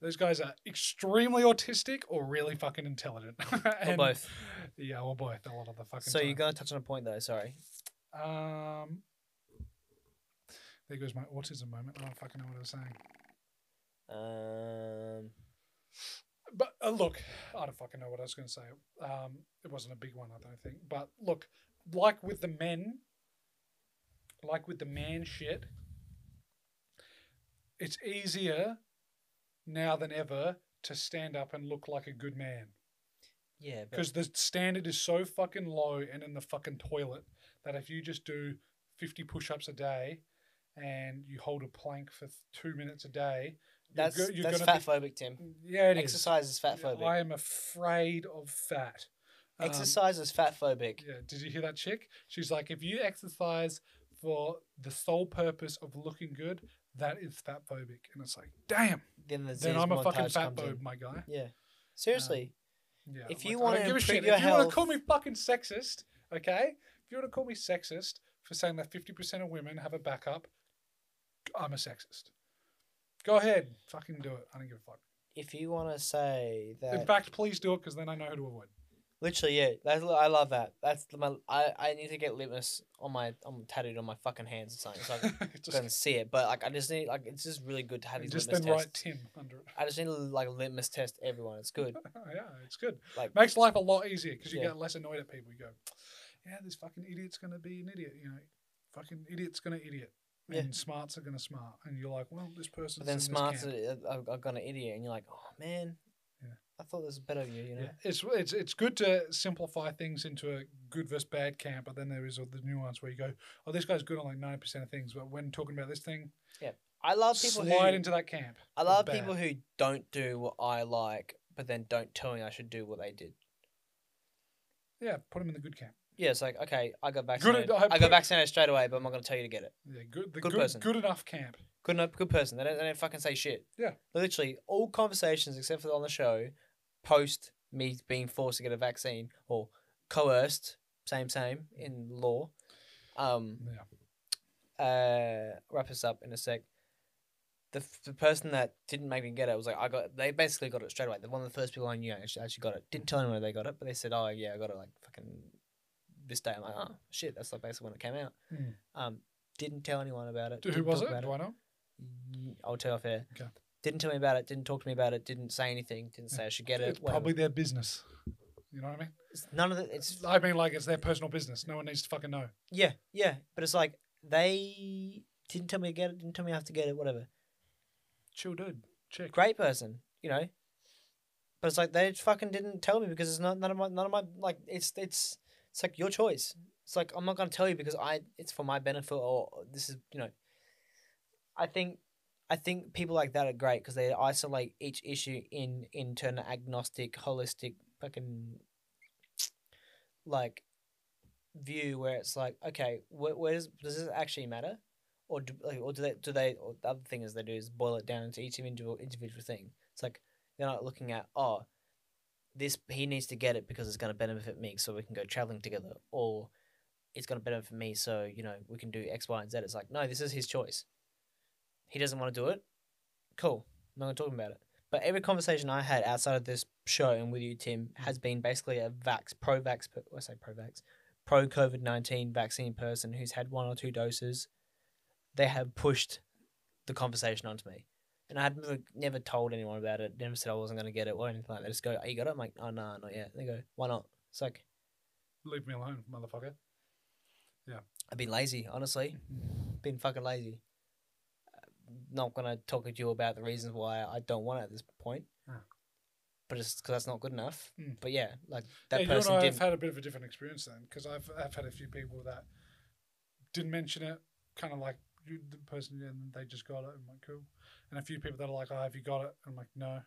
Those guys are extremely autistic or really fucking intelligent. or both. Yeah, or both. A lot of the fucking. So time. you're gonna touch on a point though. Sorry. Um. There goes my autism moment. I don't fucking know what I was saying. Um. But uh, look, I don't fucking know what I was going to say. Um, it wasn't a big one, I don't think. But look, like with the men, like with the man shit, it's easier now than ever to stand up and look like a good man Yeah, because the standard is so fucking low and in the fucking toilet that if you just do 50 push-ups a day and you hold a plank for two minutes a day, that's go- that's fat phobic, Tim. yeah, it is. Exercise is fat phobic. I am afraid of fat. Um, Exercise is fat phobic. yeah. Did you hear that chick? She's like, if you exercise for the sole purpose of looking good, that is fat phobic. And it's like, damn. Then the Then I'm a fucking fat phobe, my guy. Yeah. Seriously. Yeah. If like, you don't give a improve shit. your if you want to health- call me fucking sexist, okay? If you want to call me sexist for saying that 50% of women have a backup, I'm a sexist. Go ahead, fucking do it. I don't give a fuck. if you want to say that, In fact, please do it because then I know who to avoid. literally, yeah, that's, I love that. That's the, my, I, I need to get litmus on my, on tattooed on my fucking hands or something, so I can just, and see it. But like, I just need, like, it's just really good to have these just litmus then write tests. Tim under it. I just need to like litmus test everyone. It's good. yeah, it's good. Like, Makes life a lot easier because you Yeah. get less annoyed at people. You go, yeah, this fucking idiot's gonna be an idiot. You know, fucking idiot's gonna idiot, Yeah. and smarts are gonna smart. And you're like, well, this person's but then smarts are, are, are gonna idiot, and you're like, oh man, Yeah. I thought this was better of you. You know. Yeah, it's it's it's good to simplify things into a good versus bad camp, but then there is all the nuance where you go, oh, this guy's good on like ninety percent of things, but when talking about this thing, yeah, I love people slide who into that camp. I love bad. people who don't do what I like, but then don't tell me I should do what they did. yeah, put them in the good camp. Yeah, it's like okay, I got vaccinated. I I, got vaccinated straight away, but I'm not gonna tell you to get it. Yeah, good the Good good person. good enough camp. Good, enough, good person. They don't, they don't fucking say shit. Yeah. Literally, all conversations except for on the show, post me being forced to get a vaccine or coerced, same same in law. Um, Yeah. uh, wrap us up in a sec. The, the person that didn't make me get it was like I got. They basically got it straight away. They're one of the first people I knew actually actually got it. Didn't tell anyone they got it, but they said, "Oh yeah, I got it like fucking this day." I'm like, "Oh shit, that's like basically when it came out." Mm. Um, didn't tell anyone about it. Who was it? about Do I know? I'll tell you off air. Okay. Didn't tell me about it. Didn't talk to me about it. Didn't say anything. Didn't say I should get it. It's whatever. probably their business. You know what I mean? It's none of the. It's I mean, like it's their personal business. No one needs to fucking know. yeah, yeah. But it's like they didn't tell me to get it. Didn't tell me I have to get it. Whatever. Chill, dude. Check. Great person, you know. But it's like they fucking didn't tell me because it's not none of my none of my like it's it's it's like your choice. It's like I'm not gonna tell you because I it's for my benefit or this is you know. I think I think people like that are great because they isolate each issue in into an agnostic, holistic, fucking like view where it's like, okay, where, where does does this actually matter, or do like, or do they do they? Or the other thing is they do is boil it down into each individual individual thing. It's like they're not looking at oh, this he needs to get it because it's going to benefit me, so we can go traveling together, or it's going to benefit me, so you know we can do X, Y, and Z. It's like no, this is his choice. He doesn't want to do it. Cool. I'm not going to talk about it. But every conversation I had outside of this show and with you, Tim, has been basically a vax, pro vax, I say pro vax, pro COVID 19 vaccine person who's had one or two doses. They have pushed the conversation onto me. And I had never, never told anyone about it, never said I wasn't going to get it or anything like that. They just go, oh, You got it? I'm like, Oh, no, not yet. They go, Why not? It's like, Leave me alone, motherfucker. Yeah. I've been lazy, honestly. Been fucking lazy. Uh, Not gonna talk to you about the reasons why I don't want it at this point. Ah. But it's because that's not good enough. Mm. But yeah, like that yeah, person you and I didn't. have had a bit of a different experience then, because I've I've had a few people that didn't mention it, kind of like you, the person, and they just got it. and went like, cool. And a few people that are like, oh, have you got it? I'm like, no.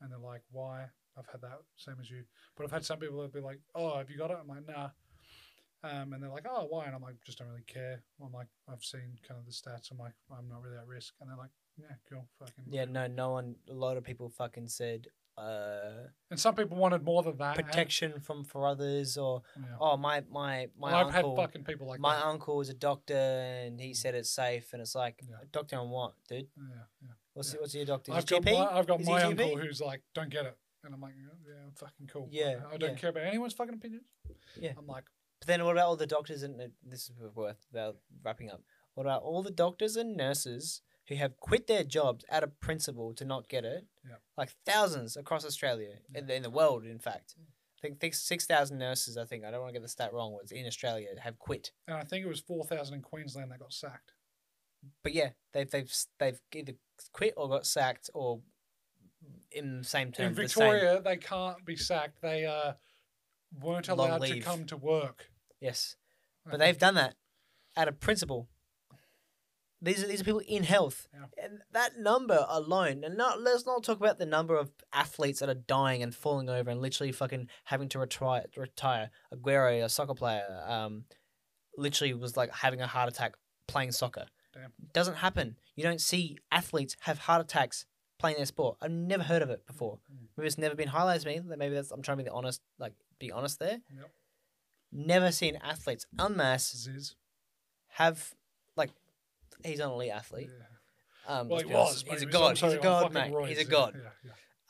And they're like, why? I've had that same as you. But I've had some people that be like, oh, have you got it? I'm like, nah. Um, and they're like, oh, why? And I'm like, just don't really care. I'm like, I've seen kind of the stats. I'm like, I'm not really at risk. And they're like, yeah, cool, fucking. Yeah, no, no one. A lot of people fucking said, uh, And some people wanted more than that. and- protection from for others, or yeah. oh my my my I've had uncle. fucking people like my that. uncle is a doctor and he said it's safe, and it's like Yeah. doctor on what, dude? yeah, yeah. What's Yeah. what's your doctor? I've got, GP? my, I've got Is my GP? uncle who's like, don't get it. And I'm like, yeah, yeah, fucking cool. Yeah, I don't care about anyone's fucking opinions. Yeah. I'm like, But then what about all the doctors and uh, this is worth about wrapping up. What about all the doctors and nurses who have quit their jobs out of principle to not get it? Yeah. Like thousands across Australia, in, the, in the world, in fact. I think, think 6,000 nurses, I think, I don't want to get the stat wrong, was in Australia have quit. and I think it was 4,000 in Queensland that got sacked. But yeah, they've, they've, they've either quit or got sacked or in the same term. in the same. Victoria, they can't be sacked. They uh, weren't allowed to come to work. Yes. But they've done that out of principle. These are these are people in health, Yeah. and that number alone. And not let's not talk about the number of athletes that are dying and falling over and literally fucking having to retire. Retire. Aguero, a soccer player, um, literally was like having a heart attack playing soccer. Damn. Doesn't happen. You don't see athletes have heart attacks playing their sport. I've never heard of it before. Mm. Maybe it's never been highlighted to me. Maybe that's I'm trying to be honest, like be honest there. Yep. Never seen athletes en masse have he's an elite athlete. Yeah. Um, Well, he was. He's a god. He's a god, mate. He's a god.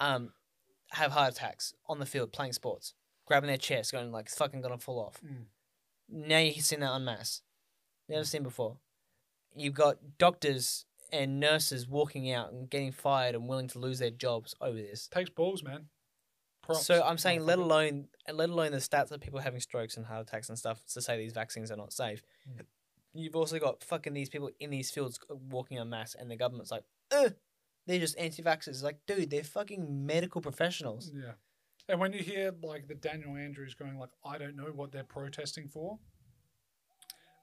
Um, have heart attacks on the field playing sports, grabbing their chest, going like fucking gonna fall off. Mm. Now you've seen that on mass. Never seen before. You've got doctors and nurses walking out and getting fired and willing to lose their jobs over this. Takes balls, man. Props, so I'm saying, let alone let alone the stats of people having strokes and heart attacks and stuff to say these vaccines are not safe. Mm. You've also got fucking these people in these fields walking en masse, and the government's like, Ugh, they're just anti-vaxxers. Like, dude, they're fucking medical professionals. Yeah. And when you hear like the Daniel Andrews going like, I don't know what they're protesting for.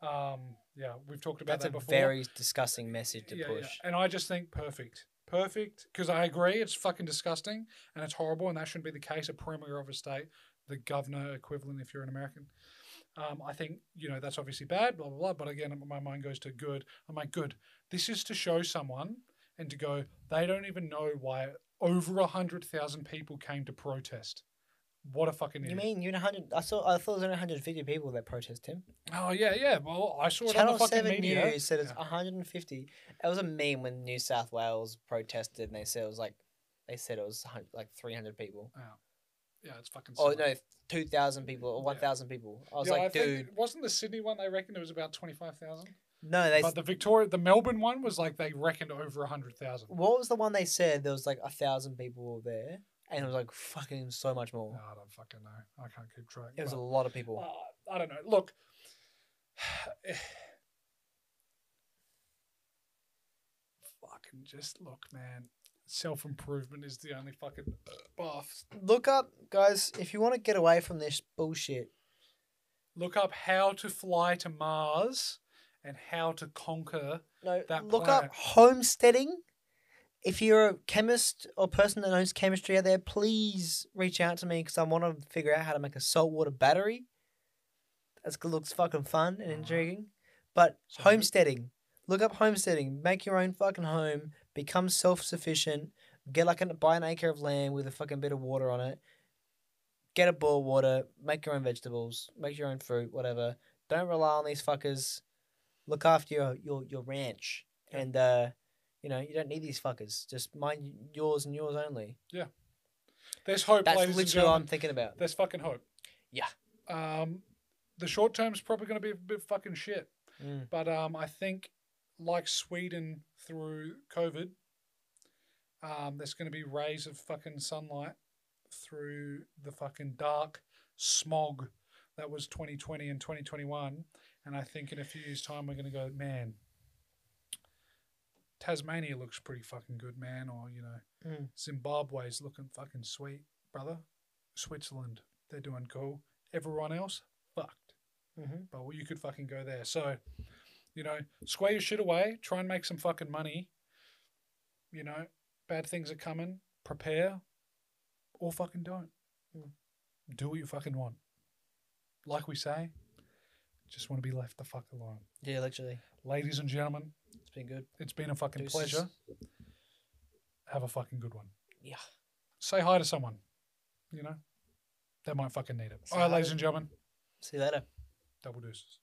Um, yeah, we've talked about That's a that before. very disgusting message to Yeah, yeah. push. And I just think perfect. Perfect. Because I agree, it's fucking disgusting and it's horrible, and that shouldn't be the case. A premier of a state, the governor equivalent if you're an American. Um, I think, you know, that's obviously bad, blah, blah, blah. But again, my mind goes to good. I'm like, good. This is to show someone and to go, they don't even know why over a 100,000 people came to protest. What a fucking You mean you're in hundred? I saw. I thought there was only 150 people that protest him. oh, yeah, yeah. Well, I saw it on Channel the fucking Seven media. News said it's Yeah. 150. It was a meme when New South Wales protested, and they said it was like, they said it was like 300 people. Yeah, it's fucking Oh no, 2,000 people or Yeah. 1,000 people. I was Yeah, like, I dude, wasn't the Sydney one they reckoned it was about 25,000? no. They. But the Victoria, the Melbourne one was like they reckoned over a hundred thousand. what was the one they said? There was like a thousand people there, and it was like fucking so much more. I don't fucking know. I can't keep track. It was a lot of people. uh, I don't know. Look, fucking just look, man. Self improvement is the only fucking path. Look up, guys, if you want to get away from this bullshit. Look up how to fly to Mars and how to conquer. No, That look planet. up homesteading. If you're a chemist or person that knows chemistry out there, please reach out to me because I want to figure out how to make a saltwater battery. That looks fucking fun and uh-huh. intriguing. But homesteading, look up homesteading. Make your own fucking home. Become self sufficient. Get like an buy an acre of land with a fucking bit of water on it. Get a boil water. Make your own vegetables. Make your own fruit. Whatever. Don't rely on these fuckers. Look after your your, your ranch. Yeah. And uh, you know you don't need these fuckers. Just mind yours and yours only. Yeah, there's hope, That's literally what. I'm thinking about. There's fucking hope. Yeah. Um, the short term's probably going to be a bit fucking shit. Mm. But um, I think, like Sweden through COVID, um, there's going to be rays of fucking sunlight through the fucking dark smog that was 2020 and 2021. And I think in a few years' time, we're going to go, man, Tasmania looks pretty fucking good, man. Or, you know, Mm. Zimbabwe's looking fucking sweet, brother. Switzerland, they're doing cool. Everyone else, fucked Mm-hmm. but well, you could fucking go there. So, you know, square your shit away, try and make some fucking money. You know, bad things are coming. Prepare, or fucking don't. Mm. Do what you fucking want. Like we say, just want to be left the fuck alone. Yeah, literally, Ladies and gentlemen, it's been good. it's been a fucking Deuces. pleasure. Have a fucking good one. Yeah. say hi to someone. You know, they might fucking need it. Say All right, ladies and gentlemen, See you later. double deuces.